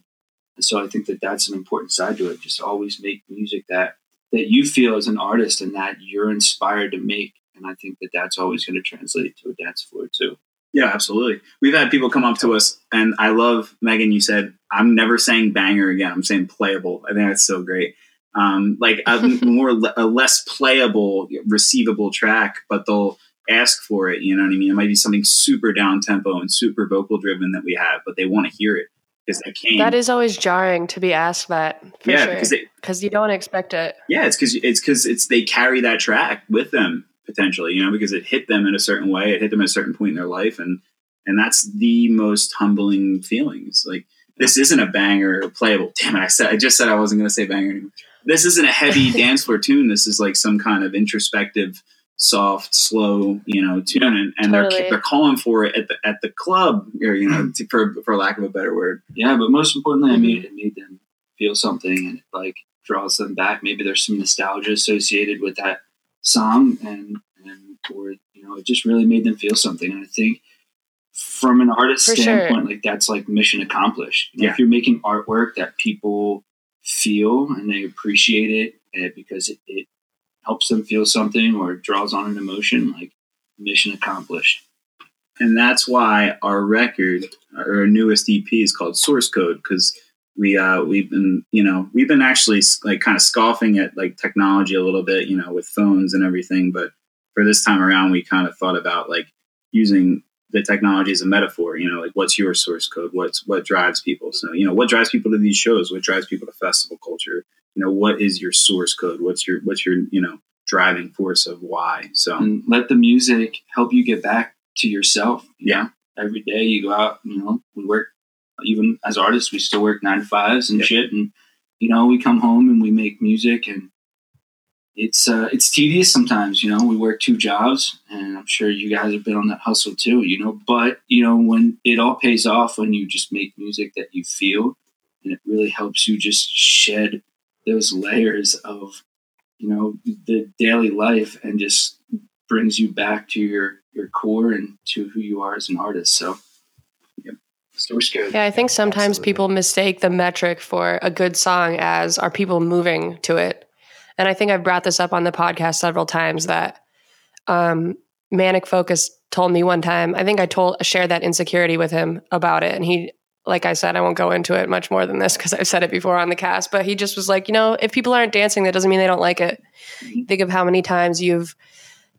[SPEAKER 5] so I think that that's an important side to it. Just always make music that that you feel as an artist and that you're inspired to make. And I think that that's always going to translate to a dance floor too.
[SPEAKER 6] Yeah, absolutely. We've had people come up to us, and I love Megan. You said I'm never saying banger again. I'm saying playable. I think that's so great. Um, like a <laughs> more a less playable, receivable track, but they'll ask for it. You know what I mean? It might be something super down tempo and super vocal driven that we have, but they want to hear it because they came.
[SPEAKER 3] That is always jarring to be asked that. For
[SPEAKER 6] yeah, because they,
[SPEAKER 3] because you don't expect it.
[SPEAKER 6] yeah, it's because it's because it's they carry that track with them potentially, you know, because it hit them in a certain way, it hit them at a certain point in their life, and and that's the most humbling feelings. Like this isn't a banger or playable. Damn it! I said I just said I wasn't going to say banger anymore. This isn't a heavy <laughs> dance floor tune. This is like some kind of introspective, soft, slow, you know, tune, and, and
[SPEAKER 3] Totally.
[SPEAKER 6] they're they're calling for it at the at the club, or you know, to, for for lack of a better word.
[SPEAKER 5] Yeah, but most importantly, I mean, mm-hmm. it made them feel something and it like draws them back. Maybe there's some nostalgia associated with that song, and and or you know, it just really made them feel something. And I think from an artist
[SPEAKER 3] For sure.
[SPEAKER 5] standpoint, like that's like mission accomplished. You know, If you're making artwork that people feel and they appreciate it, and because it, it helps them feel something or draws on an emotion, like mission accomplished.
[SPEAKER 6] and that's why our record, our newest EP, is called Source Code because we uh, we've been you know we've been actually like kind of scoffing at like technology a little bit, you know, with phones and everything, but for this time around, we kind of thought about like using the technology as a metaphor. You know, like what's your source code? What's what drives people? So you know, what drives people to these shows? What drives people to festival culture? You know, what is your source code? What's your what's your you know driving force of why? So
[SPEAKER 5] and let the music help you get back to yourself. you
[SPEAKER 6] Yeah.
[SPEAKER 5] know? Every day you go out, you know, we work, even as artists, we still work nine to fives and
[SPEAKER 6] Yeah.
[SPEAKER 5] shit. And, you know, we come home and we make music and it's, uh, it's tedious sometimes, you know, we work two jobs and I'm sure you guys have been on that hustle too, you know, but, you know, when it all pays off when you just make music that you feel and it really helps you just shed those layers of, you know, the daily life and just brings you back to your your core and to who you are as an artist. So, yep, source code.
[SPEAKER 3] Yeah, I think sometimes
[SPEAKER 7] Absolutely.
[SPEAKER 3] people mistake the metric for a good song as are people moving to it. And I think I've brought this up on the podcast several times that um, Manic Focus told me one time. I think I told shared that insecurity with him about it, and he, like I said, I won't go into it much more than this because I've said it before on the cast. But he just was like, you know, if people aren't dancing, that doesn't mean they don't like it. Think of how many times you've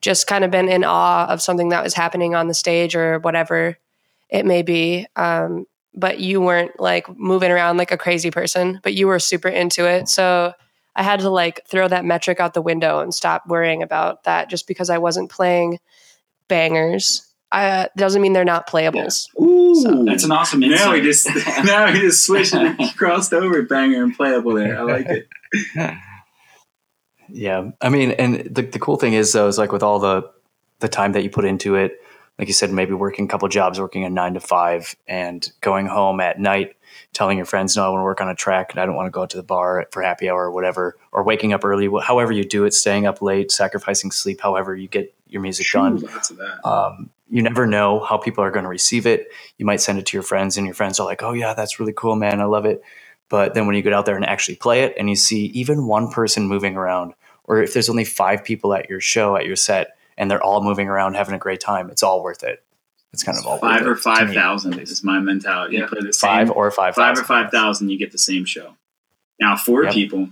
[SPEAKER 3] just kind of been in awe of something that was happening on the stage or whatever it may be. Um, but you weren't like moving around like a crazy person, but you were super into it. So I had to like throw that metric out the window and stop worrying about that just because I wasn't playing bangers. Uh, doesn't mean they're not playables.
[SPEAKER 6] Ooh,
[SPEAKER 3] So-
[SPEAKER 5] That's an awesome insight.
[SPEAKER 6] Now we just <laughs> now we just switched and <laughs> crossed over banger and playable there. I like it. <laughs>
[SPEAKER 7] Yeah, I mean, and the the cool thing is though is like with all the the time that you put into it, like you said, maybe working a couple jobs, working a nine to five, and going home at night, telling your friends, "No, I want to work on a track, and I don't want to go out to the bar for happy hour or whatever," or waking up early, however you do it, staying up late, sacrificing sleep, however you get your music done.
[SPEAKER 6] Lots of that.
[SPEAKER 7] Um, you never know how people are going to receive it. You might send it to your friends, and your friends are like, "Oh yeah, that's really cool, man. I love it." But then when you get out there and actually play it, and you see even one person moving around, or if there's only five people at your show at your set, and they're all moving around having a great time, it's all worth it. It's kind of all
[SPEAKER 6] Five
[SPEAKER 7] worth
[SPEAKER 6] or five is my mentality. You
[SPEAKER 5] Yeah.
[SPEAKER 6] play the
[SPEAKER 7] Five
[SPEAKER 6] same-
[SPEAKER 7] or five.
[SPEAKER 6] five or five thousand, you get the same show. Now four
[SPEAKER 7] Yep.
[SPEAKER 6] people,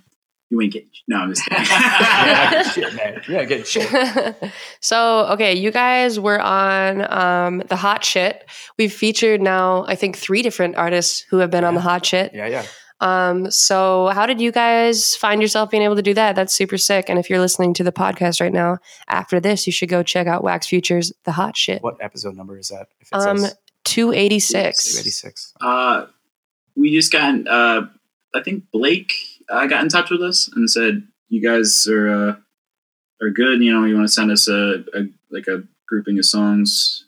[SPEAKER 6] you ain't getting. No, I'm just <laughs> kidding.
[SPEAKER 7] Yeah, shit, man. Yeah, get shit. <laughs>
[SPEAKER 3] so okay, you guys were on um, the hot shit. We've featured now, I think, three different artists who have been on the hot shit.
[SPEAKER 7] Yeah, yeah.
[SPEAKER 3] Um, so how did you guys find yourself being able to do that? That's super sick. And if you're listening to the podcast right now, after this, you should go check out Wax Futures, the hot shit.
[SPEAKER 7] What episode number is that? If
[SPEAKER 3] Um,
[SPEAKER 7] says
[SPEAKER 3] 286.
[SPEAKER 7] 86.
[SPEAKER 6] uh, we just got uh, I think Blake uh, got in touch with us and said, "You guys are uh, are good. You know, you want to send us a, a like a grouping of songs."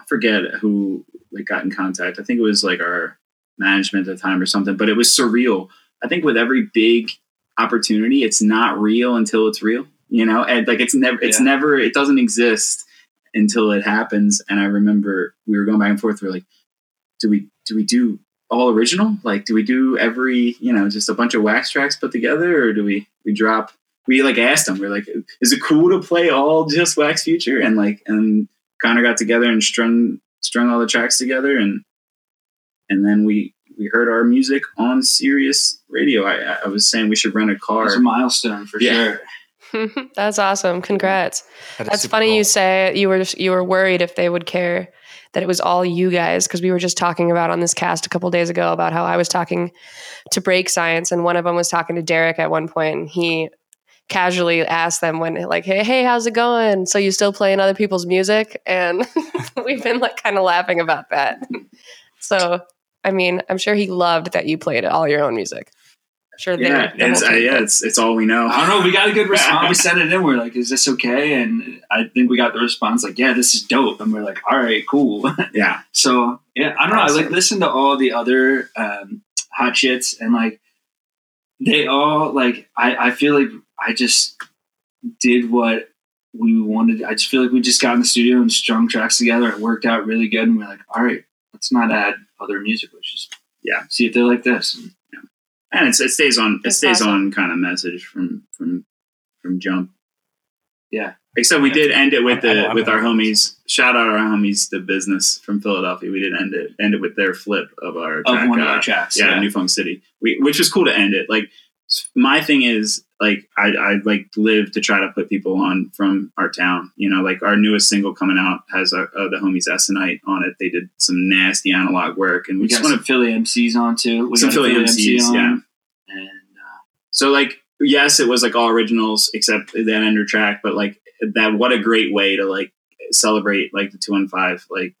[SPEAKER 6] I forget who like got in contact. I think it was like our management at the time or something. But it was surreal. I think with every big opportunity, it's not real until it's real. You know, and like it's never, it's
[SPEAKER 5] Yeah.
[SPEAKER 6] never, it doesn't exist until it happens. And I remember we were going back and forth. We are like, do we do we do all original? Like, do we do every you know just a bunch of wax tracks put together, or do we we drop? We like asked them. We're like, is it cool to play all just Wax Future? And like, and Connor got together and strung strung all the tracks together, and and then we we heard our music on Sirius radio. I I- I was saying we should rent a car.
[SPEAKER 5] was a milestone for
[SPEAKER 6] Yeah.
[SPEAKER 5] sure. <laughs>
[SPEAKER 3] That's awesome. Congrats.
[SPEAKER 1] That is
[SPEAKER 3] That's funny
[SPEAKER 1] cool.
[SPEAKER 3] you say you were you were worried if they would care that it was all you guys because we were just talking about on this cast a couple days ago about how I was talking to Break Science and one of them was talking to Derek at one point and he casually asked them when like hey hey how's it going? So you still playing other people's music? And <laughs> we've been like kind of laughing about that. So I mean I'm sure he loved that you played all your own music sure they
[SPEAKER 6] yeah,
[SPEAKER 3] were- they
[SPEAKER 6] it's, uh, yeah, it's it's all we know.
[SPEAKER 5] I don't know. We got a good response. <laughs> We sent it in. We're like, "Is this okay?" And I think we got the response like, "Yeah, this is dope." And we're like, "All right, cool." <laughs>
[SPEAKER 6] Yeah,
[SPEAKER 5] so yeah, I don't know. I like
[SPEAKER 1] Awesome.
[SPEAKER 5] listened to all the other um, hot shits, and like they all like. I I feel like I just did what we wanted. I just feel like we just got in the studio and strung tracks together. It worked out really good, and we're like, "All right, let's not add other music. Let's just
[SPEAKER 6] Yeah.
[SPEAKER 5] see if they're like this." And
[SPEAKER 6] and it's, it stays on. It
[SPEAKER 3] That's
[SPEAKER 6] stays
[SPEAKER 3] awesome.
[SPEAKER 6] on kind of message from from from jump.
[SPEAKER 5] yeah,
[SPEAKER 6] Except we
[SPEAKER 1] Yeah.
[SPEAKER 6] did end it with
[SPEAKER 1] I- I
[SPEAKER 6] the
[SPEAKER 1] I'm
[SPEAKER 6] with our
[SPEAKER 1] gonna-
[SPEAKER 6] homies. Shout out our homies, the business from Philadelphia. We did end it end it with their flip of our
[SPEAKER 5] of
[SPEAKER 6] track,
[SPEAKER 5] one of
[SPEAKER 6] uh,
[SPEAKER 5] our tracks.
[SPEAKER 6] yeah, New Funk City. We, which was cool to end it. Like my thing is like I, I like live to try to put people on from our town. You know, like our newest single coming out has uh, uh, the homies Essenite on it. They did some nasty analog work, and we,
[SPEAKER 5] We
[SPEAKER 6] just want
[SPEAKER 5] some Philly MCs on too. We
[SPEAKER 6] some
[SPEAKER 5] a
[SPEAKER 6] Philly MCs, yeah.
[SPEAKER 5] And uh,
[SPEAKER 6] So like yes, it was like all originals except that ender track, but like that what a great way to like celebrate like the two and five. Like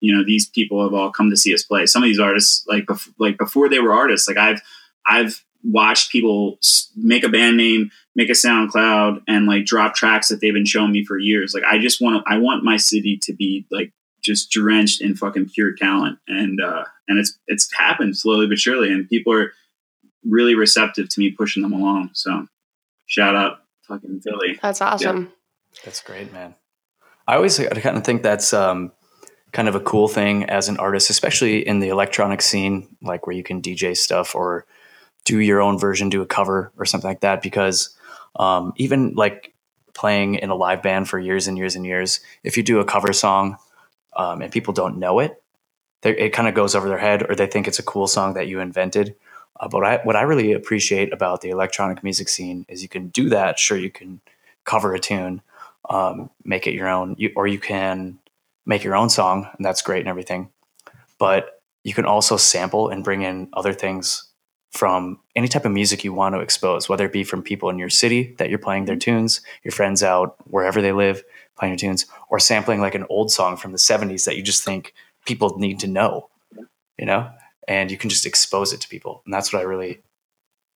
[SPEAKER 6] you know these people have all come to see us play. Some of these artists like bef- like before they were artists, like I've I've watched people make a band name, make a SoundCloud, and like drop tracks that they've been showing me for years. Like I just want I want my city to be like just drenched in fucking pure talent, and uh and it's it's happened slowly but surely, and people are really receptive to me pushing them along. So shout out fucking Philly.
[SPEAKER 3] that's awesome
[SPEAKER 1] That's great, man. I always kind of think that's um, kind of a cool thing as an artist, especially in the electronic scene, like where you can DJ stuff or do your own version, do a cover or something like that. Because um, even like playing in a live band for years and years and years, if you do a cover song um, and people don't know it, it kind of goes over their head or they think it's a cool song that you invented. Uh, but I, what I really appreciate about the electronic music scene is you can do that. Sure, you can cover a tune, um, make it your own, you, or you can make your own song, and that's great and everything. But you can also sample and bring in other things from any type of music you want to expose, whether it be from people in your city that you're playing their mm-hmm. tunes, your friends out wherever they live playing your tunes, or sampling like an old song from the 70s that you just think people need to know, you know? And you can just expose it to people. And that's what I really,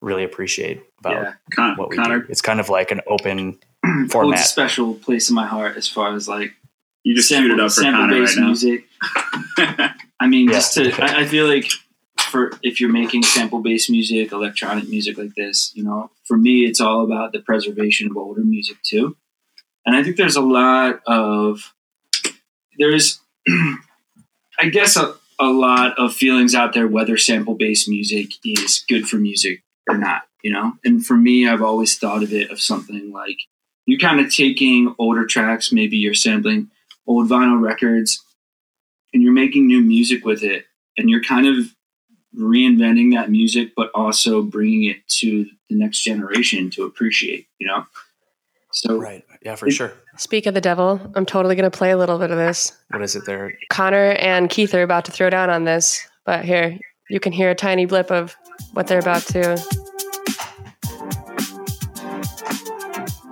[SPEAKER 1] really appreciate about
[SPEAKER 5] yeah,
[SPEAKER 6] Con-
[SPEAKER 1] what we
[SPEAKER 6] Connor,
[SPEAKER 1] do. It's kind of like an open <clears throat>
[SPEAKER 5] holds
[SPEAKER 1] format.
[SPEAKER 5] a special place in my heart as far as like
[SPEAKER 6] you just queued it up for Connor
[SPEAKER 5] based
[SPEAKER 6] now.
[SPEAKER 5] music. <laughs> I mean,
[SPEAKER 1] Yeah.
[SPEAKER 5] just to, I, I feel like for if you're making sample based music, electronic music like this, you know, for me, it's all about the preservation of older music too. And I think there's a lot of, there's, <clears throat> I guess, a, a lot of feelings out there whether sample based music is good for music or not, you know? And for me, I've always thought of it of something like you're kind of taking older tracks, maybe you're sampling old vinyl records and you're making new music with it and you're kind of reinventing that music but also bringing it to the next generation to appreciate you know so
[SPEAKER 1] Right. Yeah, for sure.
[SPEAKER 3] Speak of the devil, I'm totally going to play a little bit of this.
[SPEAKER 1] What is it there?
[SPEAKER 3] Connor and Keith are about to throw down on this, but here, you can hear a tiny blip of what they're about to.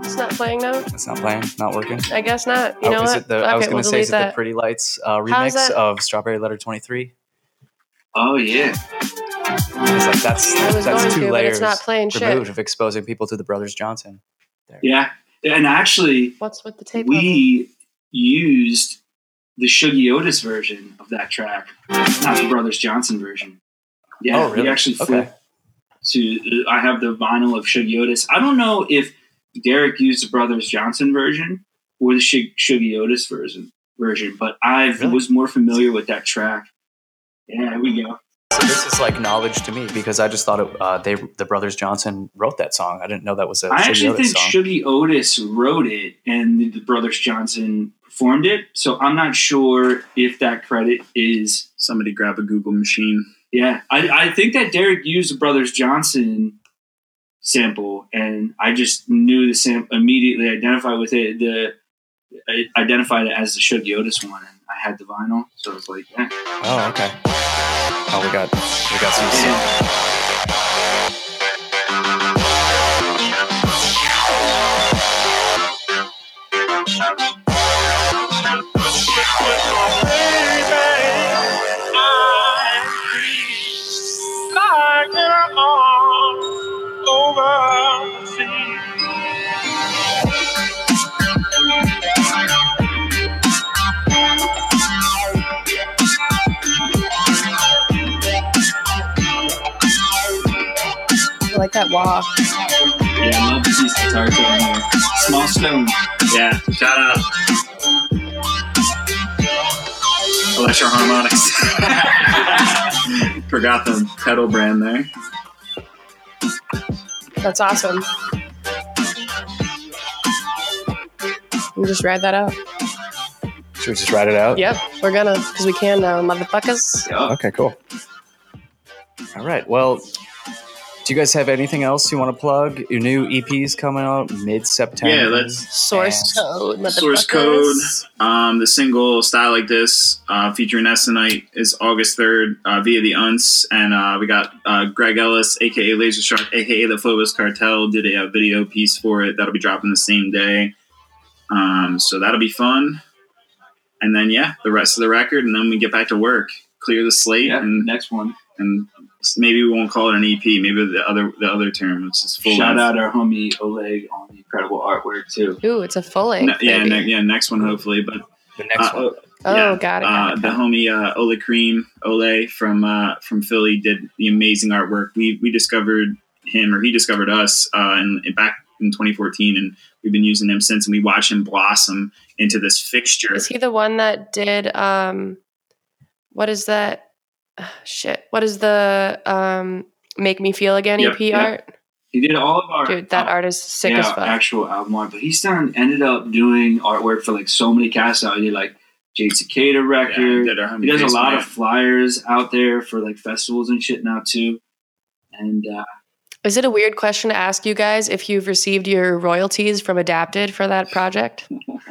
[SPEAKER 3] It's not playing now?
[SPEAKER 1] It's not playing, not working.
[SPEAKER 3] I guess not. You
[SPEAKER 1] Oh,
[SPEAKER 3] know
[SPEAKER 1] is
[SPEAKER 3] what?
[SPEAKER 1] it the, I was
[SPEAKER 3] Okay,
[SPEAKER 1] going
[SPEAKER 3] we'll
[SPEAKER 1] to say, is
[SPEAKER 3] delete
[SPEAKER 1] it the. Pretty Lights uh, remix of Strawberry Letter 23?
[SPEAKER 5] Oh yeah
[SPEAKER 7] It's like that's
[SPEAKER 3] I was
[SPEAKER 7] that's two
[SPEAKER 3] to,
[SPEAKER 7] layers
[SPEAKER 3] it's not playing shit.
[SPEAKER 7] removed of exposing people to the Brothers Johnson.
[SPEAKER 5] Yeah, and actually,
[SPEAKER 3] What's with the tape? level?
[SPEAKER 5] we used the Shuggie Otis version of that track, not the Brothers Johnson version. Yeah,
[SPEAKER 7] Oh, really?
[SPEAKER 5] we actually
[SPEAKER 7] Okay.
[SPEAKER 5] flipped to. Uh, I have the vinyl of Shuggie Otis. I don't know if Derek used the Brothers Johnson version or the Shug- Shuggie Otis version version, but I
[SPEAKER 7] Really?
[SPEAKER 5] was more familiar with that track. Yeah, there we go.
[SPEAKER 7] So this is like knowledge to me because I just thought it, uh, they the Brothers Johnson wrote that song. I didn't know that was a
[SPEAKER 5] I
[SPEAKER 7] Shuggie
[SPEAKER 5] actually
[SPEAKER 7] Otis
[SPEAKER 5] think
[SPEAKER 7] song.
[SPEAKER 5] Shuggie Otis wrote it and the, the Brothers Johnson performed it. So I'm not sure if that credit is.
[SPEAKER 6] Somebody grab a Google machine.
[SPEAKER 5] Yeah, I, I think that Derek used the Brothers Johnson sample, and I just knew the sample immediately. Identified with it. The I identified it as the Shuggie Otis one, and I had the vinyl, so I was like, yeah.
[SPEAKER 7] Oh, okay. Oh, we got we got some.
[SPEAKER 3] Like that walk.
[SPEAKER 5] Yeah, I love these guitar tone here. Small Stone.
[SPEAKER 6] Yeah, shout out. Electro-Harmonix. <laughs> Forgot the pedal brand there.
[SPEAKER 3] That's awesome. We just ride that out.
[SPEAKER 7] Should we just ride it out?
[SPEAKER 3] Yep, we're gonna because we can now, motherfuckers.
[SPEAKER 7] Okay, cool. All right. Well, do you guys have anything else you want to plug? Your new EP's coming out mid September.
[SPEAKER 6] Yeah, let's-
[SPEAKER 3] Source code.
[SPEAKER 6] Source code. Um, the single "Style Like This" uh, featuring Estonite is August third uh, via the Untz, and uh, we got uh, Greg Ellis, aka Laser Shark, aka the Phobos Cartel, did a, uh video piece for it that'll be dropping the same day. Um, so that'll be fun. And then yeah, the rest of the record, and then we get back to work, clear the slate,
[SPEAKER 5] Yeah,
[SPEAKER 6] and
[SPEAKER 5] next one.
[SPEAKER 6] and maybe we won't call it an EP. Maybe the other the other term, which is full.
[SPEAKER 5] Shout
[SPEAKER 6] length.
[SPEAKER 5] out our homie Oleg on the incredible artwork too.
[SPEAKER 3] Ooh, it's a full
[SPEAKER 6] Ne-
[SPEAKER 3] length.
[SPEAKER 6] yeah, ne- yeah, next one hopefully. But
[SPEAKER 7] The next
[SPEAKER 6] uh,
[SPEAKER 7] one.
[SPEAKER 3] oh,
[SPEAKER 6] yeah,
[SPEAKER 3] got it.
[SPEAKER 6] uh,
[SPEAKER 3] Got it,
[SPEAKER 6] the homie uh, Ole Cream Ole from uh, from Philly did the amazing artwork. We we discovered him, or he discovered us, uh, in, in back in 2014, and we've been using him since. And we watch him blossom into this fixture.
[SPEAKER 3] Is he the one that did um what is that shit. What is the um Make Me Feel Again
[SPEAKER 6] Yep,
[SPEAKER 3] EP
[SPEAKER 5] yep.
[SPEAKER 3] art?
[SPEAKER 5] He did all of our
[SPEAKER 3] Dude, that
[SPEAKER 5] uh,
[SPEAKER 3] art is sick
[SPEAKER 5] yeah,
[SPEAKER 3] as fuck.
[SPEAKER 5] actual album art. But he's done ended up doing artwork for like so many casts out. He did like Jade Cicada
[SPEAKER 6] Yeah,
[SPEAKER 5] record.
[SPEAKER 6] did our
[SPEAKER 5] he does a lot
[SPEAKER 6] Mayer.
[SPEAKER 5] of flyers out there for like festivals and shit now too. And uh,
[SPEAKER 3] Is it a weird question to ask you guys if you've received your royalties from Adapted for that project? <laughs>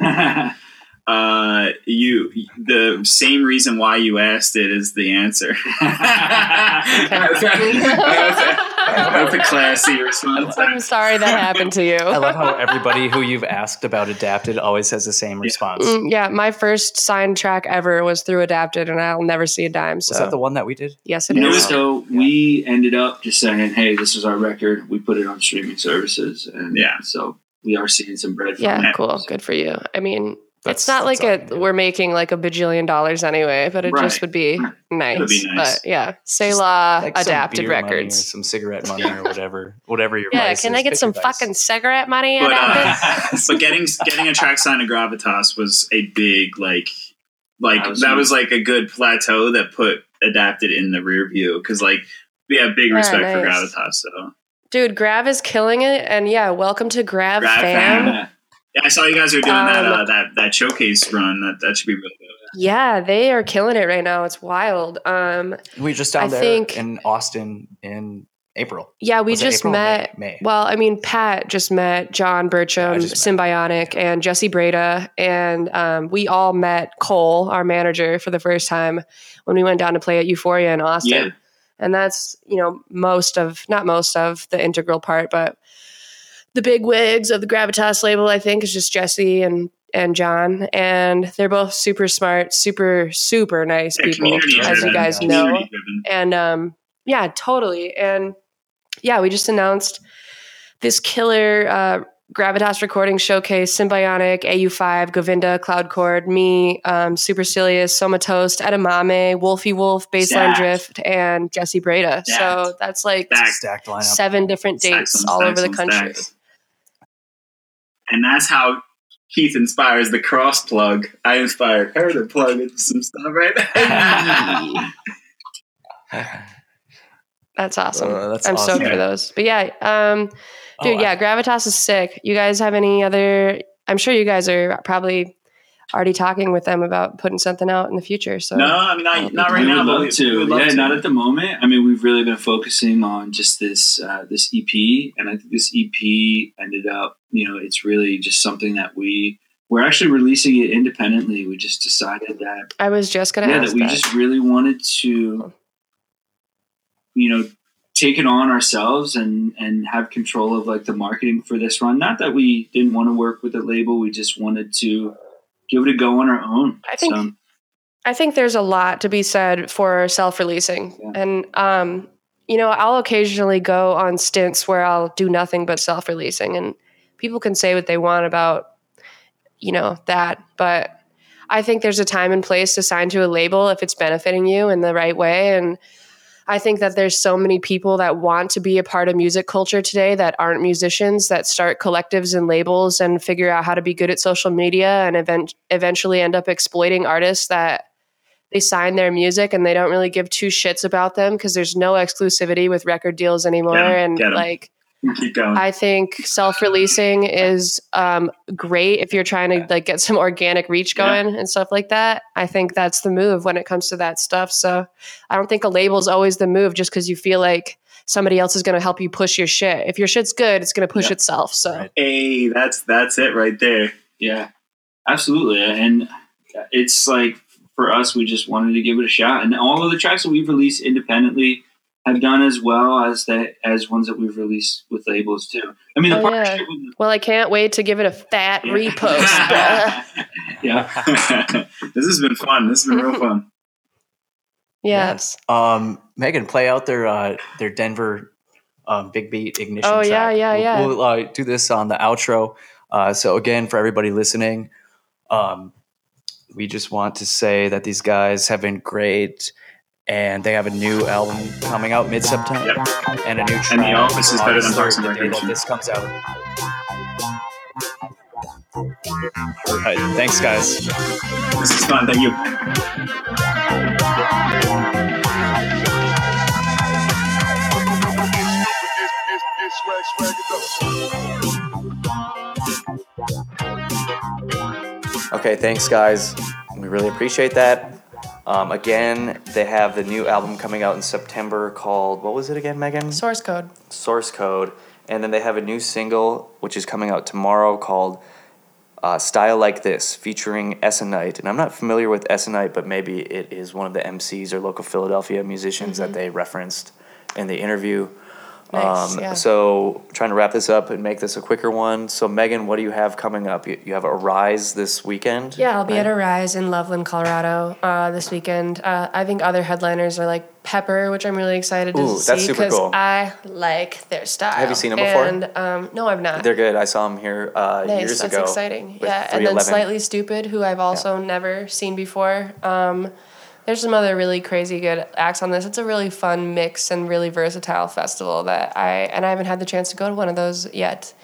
[SPEAKER 6] Uh, you the same reason why you asked it is the answer. <laughs> That's a classy response.
[SPEAKER 3] I'm sorry that happened to you.
[SPEAKER 7] I love how everybody who you've asked about adapted always has the same response.
[SPEAKER 3] Mm, yeah, my first signed track ever was through Adapted, and I'll never see a dime. So
[SPEAKER 7] Was that the one that we did?
[SPEAKER 3] yes, it
[SPEAKER 5] you know,
[SPEAKER 3] is.
[SPEAKER 5] so we ended up just saying, "Hey, this is our record. We put it on streaming services." And
[SPEAKER 6] Yeah.
[SPEAKER 5] so we are seeing some bread. From
[SPEAKER 3] Yeah,
[SPEAKER 5] it.
[SPEAKER 3] cool. Good for you. I mean,
[SPEAKER 7] That's-
[SPEAKER 3] it's not like a,
[SPEAKER 7] all.
[SPEAKER 3] we're making like a bajillion dollars anyway, but it just would be
[SPEAKER 5] Right.
[SPEAKER 3] nice.
[SPEAKER 6] Would be nice.
[SPEAKER 3] But yeah, Selah
[SPEAKER 7] Like some
[SPEAKER 3] Adapted
[SPEAKER 7] beer money or
[SPEAKER 3] Records.
[SPEAKER 7] some cigarette money or whatever, whatever your
[SPEAKER 3] Yeah, can
[SPEAKER 7] is.
[SPEAKER 3] I get some
[SPEAKER 7] your
[SPEAKER 3] fucking cigarette money?
[SPEAKER 6] But, uh, <laughs> <laughs> but getting getting a track signed to Gravitas was a big like like
[SPEAKER 5] That was
[SPEAKER 6] that was like a good plateau that put adapted in the rear view because like we have big
[SPEAKER 3] Yeah,
[SPEAKER 6] respect for. Gravitas. So
[SPEAKER 3] Dude, Grav is killing it, and yeah, welcome to Grav,
[SPEAKER 6] Grav
[SPEAKER 3] fam.
[SPEAKER 5] Yeah.
[SPEAKER 6] Yeah, I saw you guys are doing that
[SPEAKER 3] Um,
[SPEAKER 6] uh, that that showcase run. That that should be really good.
[SPEAKER 3] Yeah, they are killing it right now. It's wild. Um,
[SPEAKER 7] We just down
[SPEAKER 3] I
[SPEAKER 7] there
[SPEAKER 3] think-
[SPEAKER 7] in Austin in April.
[SPEAKER 3] yeah, we
[SPEAKER 7] Was
[SPEAKER 3] just
[SPEAKER 7] April or May?
[SPEAKER 3] met.
[SPEAKER 7] May.
[SPEAKER 3] Well, I mean, Pat just met John Burcham,
[SPEAKER 7] I just met-
[SPEAKER 3] Symbionic, and Jesse Breda, and um, we all met Cole, our manager, for the first time when we went down to play at Euphoria in Austin.
[SPEAKER 5] Yeah.
[SPEAKER 3] And that's you know most of not most of the integral part, but the big wigs of the Gravitas label, I think, is just Jesse and and John, and they're both super smart, super super nice
[SPEAKER 6] Yeah,
[SPEAKER 3] people,
[SPEAKER 6] community
[SPEAKER 3] as you guys
[SPEAKER 7] Community
[SPEAKER 3] know.
[SPEAKER 6] Driven.
[SPEAKER 3] And um, yeah, totally. And yeah, we just announced this killer uh, Gravitas recording showcase, Symbionic, AU5, Govinda, Cloud Chord, me, um, Supercilious, Somatoast, Edamame, Wolfie Wolf, Baseline
[SPEAKER 5] Stacked.
[SPEAKER 3] Drift, and Jesse Breda. So that's like
[SPEAKER 5] Stacked.
[SPEAKER 7] Stacked
[SPEAKER 3] seven different dates
[SPEAKER 6] Stacks on
[SPEAKER 3] all over the country.
[SPEAKER 6] stacks. And that's how Keith inspires the cross plug. I inspired her to plug into some stuff right <laughs>
[SPEAKER 3] That's awesome.
[SPEAKER 7] Uh, that's
[SPEAKER 3] I'm
[SPEAKER 7] awesome.
[SPEAKER 3] stoked for those. But yeah, um, dude,
[SPEAKER 7] Oh,
[SPEAKER 3] yeah, Gravitas is sick. You guys have any other? I'm sure you guys are probably already talking with them about putting something out in the future. So
[SPEAKER 6] No, I mean not, not right now.
[SPEAKER 5] would
[SPEAKER 6] but
[SPEAKER 5] love
[SPEAKER 6] we-
[SPEAKER 5] to.
[SPEAKER 6] we would love
[SPEAKER 5] yeah,
[SPEAKER 6] to.
[SPEAKER 5] not at the moment. I mean, we've really been focusing on just this uh, this EP, and I think this EP ended up, you know, it's really just something that we we're actually releasing it independently. We just decided that
[SPEAKER 3] I was just gonna
[SPEAKER 5] yeah,
[SPEAKER 3] ask
[SPEAKER 5] that we
[SPEAKER 3] that.
[SPEAKER 5] just really wanted to, you know, take it on ourselves and and have control of like the marketing for this run. Not that we didn't want to work with a label, we just wanted to give it a go on our own.
[SPEAKER 3] I think-
[SPEAKER 5] So,
[SPEAKER 3] I think there's a lot to be said for self-releasing,
[SPEAKER 5] Yeah.
[SPEAKER 3] and um, you know, I'll occasionally go on stints where I'll do nothing but self-releasing, and people can say what they want about, you know, that, but I think there's a time and place to sign to a label if it's benefiting you in the right way, and I think that there's so many people that want to be a part of music culture today that aren't musicians that start collectives and labels and figure out how to be good at social media and event- eventually end up exploiting artists that they sign their music and they don't really give two shits about them because there's no exclusivity with record deals anymore
[SPEAKER 6] 'em,
[SPEAKER 3] and like
[SPEAKER 6] Keep going.
[SPEAKER 3] I think self-releasing is um, great if you're trying to like get some organic reach
[SPEAKER 5] Yeah.
[SPEAKER 3] going and stuff like that. I think that's the move when it comes to that stuff. So I don't think a label is always the move just because you feel like somebody else is going to help you push your shit. If your shit's good, it's going to push
[SPEAKER 5] Yeah.
[SPEAKER 3] itself. So
[SPEAKER 7] Right.
[SPEAKER 6] hey, that's that's it right there.
[SPEAKER 5] Yeah, absolutely. And it's like for us, we just wanted to give it a shot. And all of the tracks that we've released independently have done as well as that as ones that we've released with labels too. I mean, the
[SPEAKER 3] Oh, yeah.
[SPEAKER 5] partnership with
[SPEAKER 3] well, I can't wait to give it a fat
[SPEAKER 5] Yeah.
[SPEAKER 3] repost. <laughs> <laughs>
[SPEAKER 5] yeah, <laughs>
[SPEAKER 6] this has been fun. This has been real fun.
[SPEAKER 3] yes.
[SPEAKER 7] Um, Megan, play out their uh, their Denver um, big beat ignition.
[SPEAKER 3] Oh, yeah, yeah,
[SPEAKER 7] We'll-
[SPEAKER 3] yeah.
[SPEAKER 7] We'll, uh, do this on the outro. Uh, so again, for everybody listening, um, we just want to say that these guys have been great, and they have a new album coming out mid September,
[SPEAKER 6] Yep.
[SPEAKER 7] and a new track.
[SPEAKER 6] And The Office is better than Parks and Recreation.
[SPEAKER 7] this comes out. All right, thanks, guys.
[SPEAKER 6] This is fun. Thank you.
[SPEAKER 1] Okay, thanks, guys. We really appreciate that. Um, again, they have the new album coming out in September called, what was it again, Megan?
[SPEAKER 3] Source code.
[SPEAKER 1] Source Code. And then they have a new single, which is coming out tomorrow, called uh, Style Like This, featuring Essenite. And I'm not familiar with Essenite, but maybe it is one of the MCs or local Philadelphia musicians that they referenced in the interview.
[SPEAKER 3] Nice,
[SPEAKER 1] um,
[SPEAKER 3] yeah.
[SPEAKER 1] So, trying to wrap this up and make this a quicker one. So, Megan, what do you have coming up? You, you have Arise this weekend?
[SPEAKER 3] Yeah, I'll be
[SPEAKER 1] right?
[SPEAKER 3] at Arise in Loveland, Colorado uh, this weekend. Uh, I think other headliners are like Pepper, which I'm really excited to
[SPEAKER 1] Ooh,
[SPEAKER 3] see
[SPEAKER 1] that's super cool.
[SPEAKER 3] I like their style.
[SPEAKER 1] Have you seen 'em before?
[SPEAKER 3] And um, no, I've not.
[SPEAKER 1] They're good. I saw them here uh,
[SPEAKER 3] nice,
[SPEAKER 1] years
[SPEAKER 3] that's
[SPEAKER 1] ago.
[SPEAKER 3] exciting. Yeah, and then Slightly Stoopid, who I've also never seen before. Um, there's some other really crazy good acts on this. It's a really fun mix and really versatile festival that I and I haven't had the chance to go to one of those yet.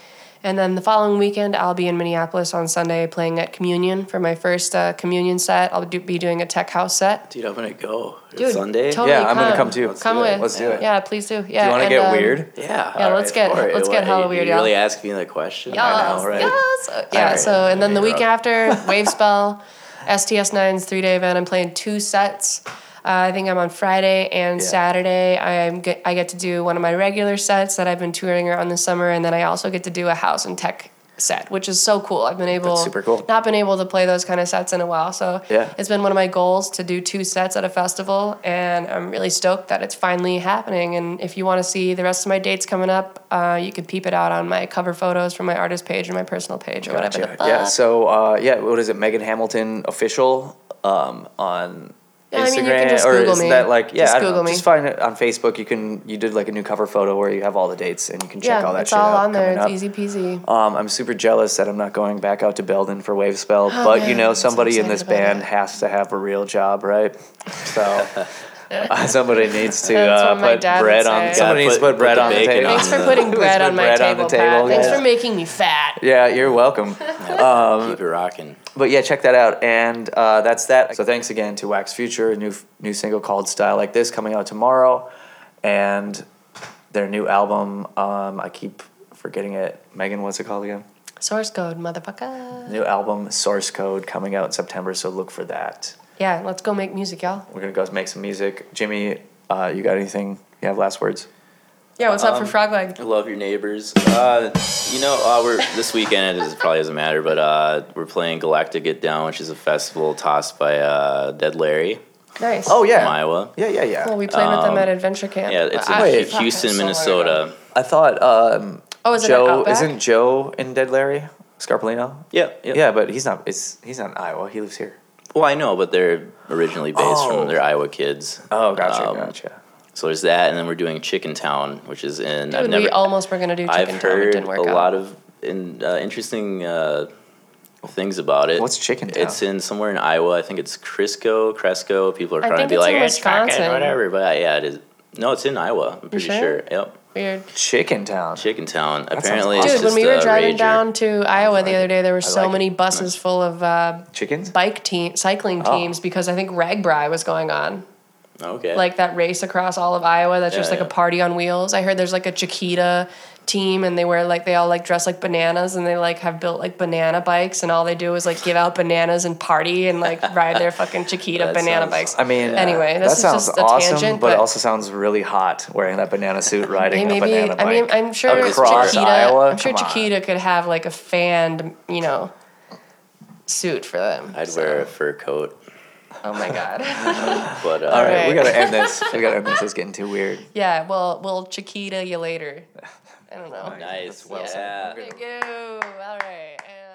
[SPEAKER 3] And then the following weekend, I'll be in Minneapolis on Sunday playing at Communion for my first uh, Communion set. I'll do, be doing a tech house set.
[SPEAKER 2] Dude, I'm gonna go.
[SPEAKER 3] Dude,
[SPEAKER 2] Sunday.
[SPEAKER 3] totally
[SPEAKER 1] Yeah, I'm gonna come too.
[SPEAKER 2] Let's
[SPEAKER 3] Come
[SPEAKER 2] do it.
[SPEAKER 3] with.
[SPEAKER 1] Let's do it.
[SPEAKER 3] Yeah, please do. Yeah.
[SPEAKER 1] do you want to get
[SPEAKER 3] um,
[SPEAKER 1] weird?
[SPEAKER 2] Yeah.
[SPEAKER 3] Yeah,
[SPEAKER 2] all
[SPEAKER 3] let's
[SPEAKER 2] right,
[SPEAKER 3] get- let's get hella weird,
[SPEAKER 2] You
[SPEAKER 3] y'all.
[SPEAKER 2] really asking me the question?
[SPEAKER 3] Yes,
[SPEAKER 2] I know, right?
[SPEAKER 3] yes. Yeah,
[SPEAKER 2] Alright.
[SPEAKER 3] so and then the week after, Wave Spell, <laughs> STS 9's three day event, I'm playing two sets. Uh, I think I'm on Friday and
[SPEAKER 1] Yeah.
[SPEAKER 3] Saturday. I'm get, I get to do one of my regular sets that I've been touring around this summer, and then I also get to do a house and tech set, which is so cool. I've been able,
[SPEAKER 1] That's super cool.
[SPEAKER 3] not been able to play those kind of sets in a while, so
[SPEAKER 1] Yeah.
[SPEAKER 3] it's been one of my goals to do two sets at a festival, and I'm really stoked that it's finally happening. And if you want to see the rest of my dates coming up, uh, you can peep it out on my cover photos from my artist page or my personal page or whatever.
[SPEAKER 1] Gotcha. Yeah. So uh, yeah, what is it? Megan Hamilton official um, on
[SPEAKER 3] Yeah, I
[SPEAKER 1] Instagram
[SPEAKER 3] mean, you can just
[SPEAKER 1] or
[SPEAKER 3] Google
[SPEAKER 1] is
[SPEAKER 3] me.
[SPEAKER 1] that like yeah?
[SPEAKER 3] Just
[SPEAKER 1] I don't know,
[SPEAKER 3] Google me.
[SPEAKER 1] Just find it on Facebook. You can you did like a new cover photo where you have all the dates and you can check
[SPEAKER 3] yeah,
[SPEAKER 1] all that
[SPEAKER 3] it's
[SPEAKER 1] shit
[SPEAKER 3] all
[SPEAKER 1] out
[SPEAKER 3] on there. It's
[SPEAKER 1] up.
[SPEAKER 3] easy peasy.
[SPEAKER 1] Um, I'm super jealous that I'm not going back out to Belden for Wave Spell, <gasps>
[SPEAKER 3] Oh,
[SPEAKER 1] but you know
[SPEAKER 3] I'm so
[SPEAKER 1] somebody in this band
[SPEAKER 3] it.
[SPEAKER 1] has to have a real job, right? So <laughs> <laughs> somebody needs to uh, put bread
[SPEAKER 3] would
[SPEAKER 1] on.
[SPEAKER 3] say.
[SPEAKER 1] Somebody needs to
[SPEAKER 2] Put-
[SPEAKER 1] put bread on the table.
[SPEAKER 3] Thanks for putting bread on my
[SPEAKER 1] bread on
[SPEAKER 3] table,
[SPEAKER 1] the table,
[SPEAKER 3] Pat. Thanks
[SPEAKER 1] yeah.
[SPEAKER 3] for making me fat.
[SPEAKER 1] Yeah, you're welcome. <laughs> Um,
[SPEAKER 2] Keep it rocking.
[SPEAKER 1] but yeah, check that out, and uh, that's that. So thanks again to Wax Future, a new new single called "Style Like This" coming out tomorrow, and their new album. Um, I keep forgetting it. Megan, what's it called again?
[SPEAKER 3] Source code, motherfucker.
[SPEAKER 1] New album, Source Code, coming out in September. So look for that.
[SPEAKER 3] Yeah, let's go make music, y'all.
[SPEAKER 1] We're gonna go make some music. Jimmy, uh, you got anything? You have last words?
[SPEAKER 3] Yeah, what's up for
[SPEAKER 2] Um,
[SPEAKER 3] Frog Leg?
[SPEAKER 2] I love your neighbors. Uh, you know, uh, we're this weekend. It probably doesn't matter, but uh, we're playing Galactic Get Down, which is a festival tossed by uh, Dead Larry
[SPEAKER 3] Nice.
[SPEAKER 1] Oh yeah,
[SPEAKER 2] from Iowa.
[SPEAKER 1] yeah, yeah, yeah.
[SPEAKER 3] Well, we played with them
[SPEAKER 2] Um,
[SPEAKER 3] at Adventure Camp.
[SPEAKER 2] Yeah, it's in
[SPEAKER 3] fuck,
[SPEAKER 2] Houston,
[SPEAKER 3] that's
[SPEAKER 2] Minnesota.
[SPEAKER 3] ago.
[SPEAKER 1] I thought um,
[SPEAKER 3] Oh, is it at
[SPEAKER 1] Joe
[SPEAKER 3] Outback?
[SPEAKER 1] isn't Joe in Dead Larry Scarpolino?
[SPEAKER 2] Yeah, yeah,
[SPEAKER 1] Yeah, but he's not. It's he's not in Iowa. He lives here.
[SPEAKER 2] Well, I know, but they're originally based
[SPEAKER 1] Oh.
[SPEAKER 2] from their Iowa kids.
[SPEAKER 1] Oh, gotcha,
[SPEAKER 2] Um,
[SPEAKER 1] gotcha.
[SPEAKER 2] So there's that, and then we're doing Chicken Town, which is in. I've
[SPEAKER 3] Dude,
[SPEAKER 2] never.
[SPEAKER 3] we almost were gonna do Chicken
[SPEAKER 2] I've
[SPEAKER 3] Town, but it
[SPEAKER 2] heard
[SPEAKER 3] didn't work
[SPEAKER 2] a
[SPEAKER 3] out.
[SPEAKER 2] lot of in, uh, interesting uh, things about it.
[SPEAKER 1] What's Chicken Town?
[SPEAKER 2] It's in somewhere in Iowa. I think it's Crisco, Cresco. People are trying to be
[SPEAKER 3] it's
[SPEAKER 2] like,
[SPEAKER 3] in
[SPEAKER 2] it's fucking
[SPEAKER 3] Wisconsin."
[SPEAKER 2] whatever. But uh, yeah, it is. No, it's in Iowa. I'm pretty
[SPEAKER 3] sure?
[SPEAKER 2] sure. Yep.
[SPEAKER 3] Weird.
[SPEAKER 1] Chicken Town.
[SPEAKER 2] Chicken Town.
[SPEAKER 1] sounds
[SPEAKER 2] Apparently,
[SPEAKER 1] awesome.
[SPEAKER 3] Dude, when we were driving
[SPEAKER 2] rager.
[SPEAKER 3] down to Iowa the other day, there were so
[SPEAKER 1] like it.
[SPEAKER 3] many buses full of uh,
[SPEAKER 1] Chickens.
[SPEAKER 3] bike team cycling
[SPEAKER 1] Oh.
[SPEAKER 3] teams because I think RAGBRAI was going on.
[SPEAKER 2] Okay.
[SPEAKER 3] Like that race across all of Iowa that's just
[SPEAKER 2] Yeah,
[SPEAKER 3] like a party on wheels. I heard there's like a Chiquita team and they wear like they all like dress like bananas and they like have built like banana bikes and all they do is like give out bananas and party and like ride their fucking Chiquita <laughs> banana
[SPEAKER 2] sounds-
[SPEAKER 3] bikes.
[SPEAKER 1] I mean,
[SPEAKER 3] Anyway, this
[SPEAKER 1] that
[SPEAKER 3] is
[SPEAKER 1] sounds
[SPEAKER 3] just a
[SPEAKER 1] awesome,
[SPEAKER 3] tangent,
[SPEAKER 1] but,
[SPEAKER 3] but-
[SPEAKER 1] it also sounds really hot wearing that banana suit riding
[SPEAKER 3] Hey,
[SPEAKER 1] a banana bike.
[SPEAKER 3] I mean I'm sure
[SPEAKER 1] Across
[SPEAKER 3] Chiquita.
[SPEAKER 1] Iowa?
[SPEAKER 3] I'm sure
[SPEAKER 1] Come on.
[SPEAKER 3] Chiquita could have like a fanned, you know, suit for them.
[SPEAKER 2] I'd
[SPEAKER 3] so-
[SPEAKER 2] wear a fur coat.
[SPEAKER 3] Oh my god. <laughs>
[SPEAKER 2] But uh,
[SPEAKER 1] All right, we gotta end this. We gotta end this. It's getting too weird.
[SPEAKER 3] yeah. Well, we'll Chiquita you later. I don't know.
[SPEAKER 2] Oh, nice.
[SPEAKER 1] Well
[SPEAKER 2] yeah.
[SPEAKER 3] Thank you. All right. And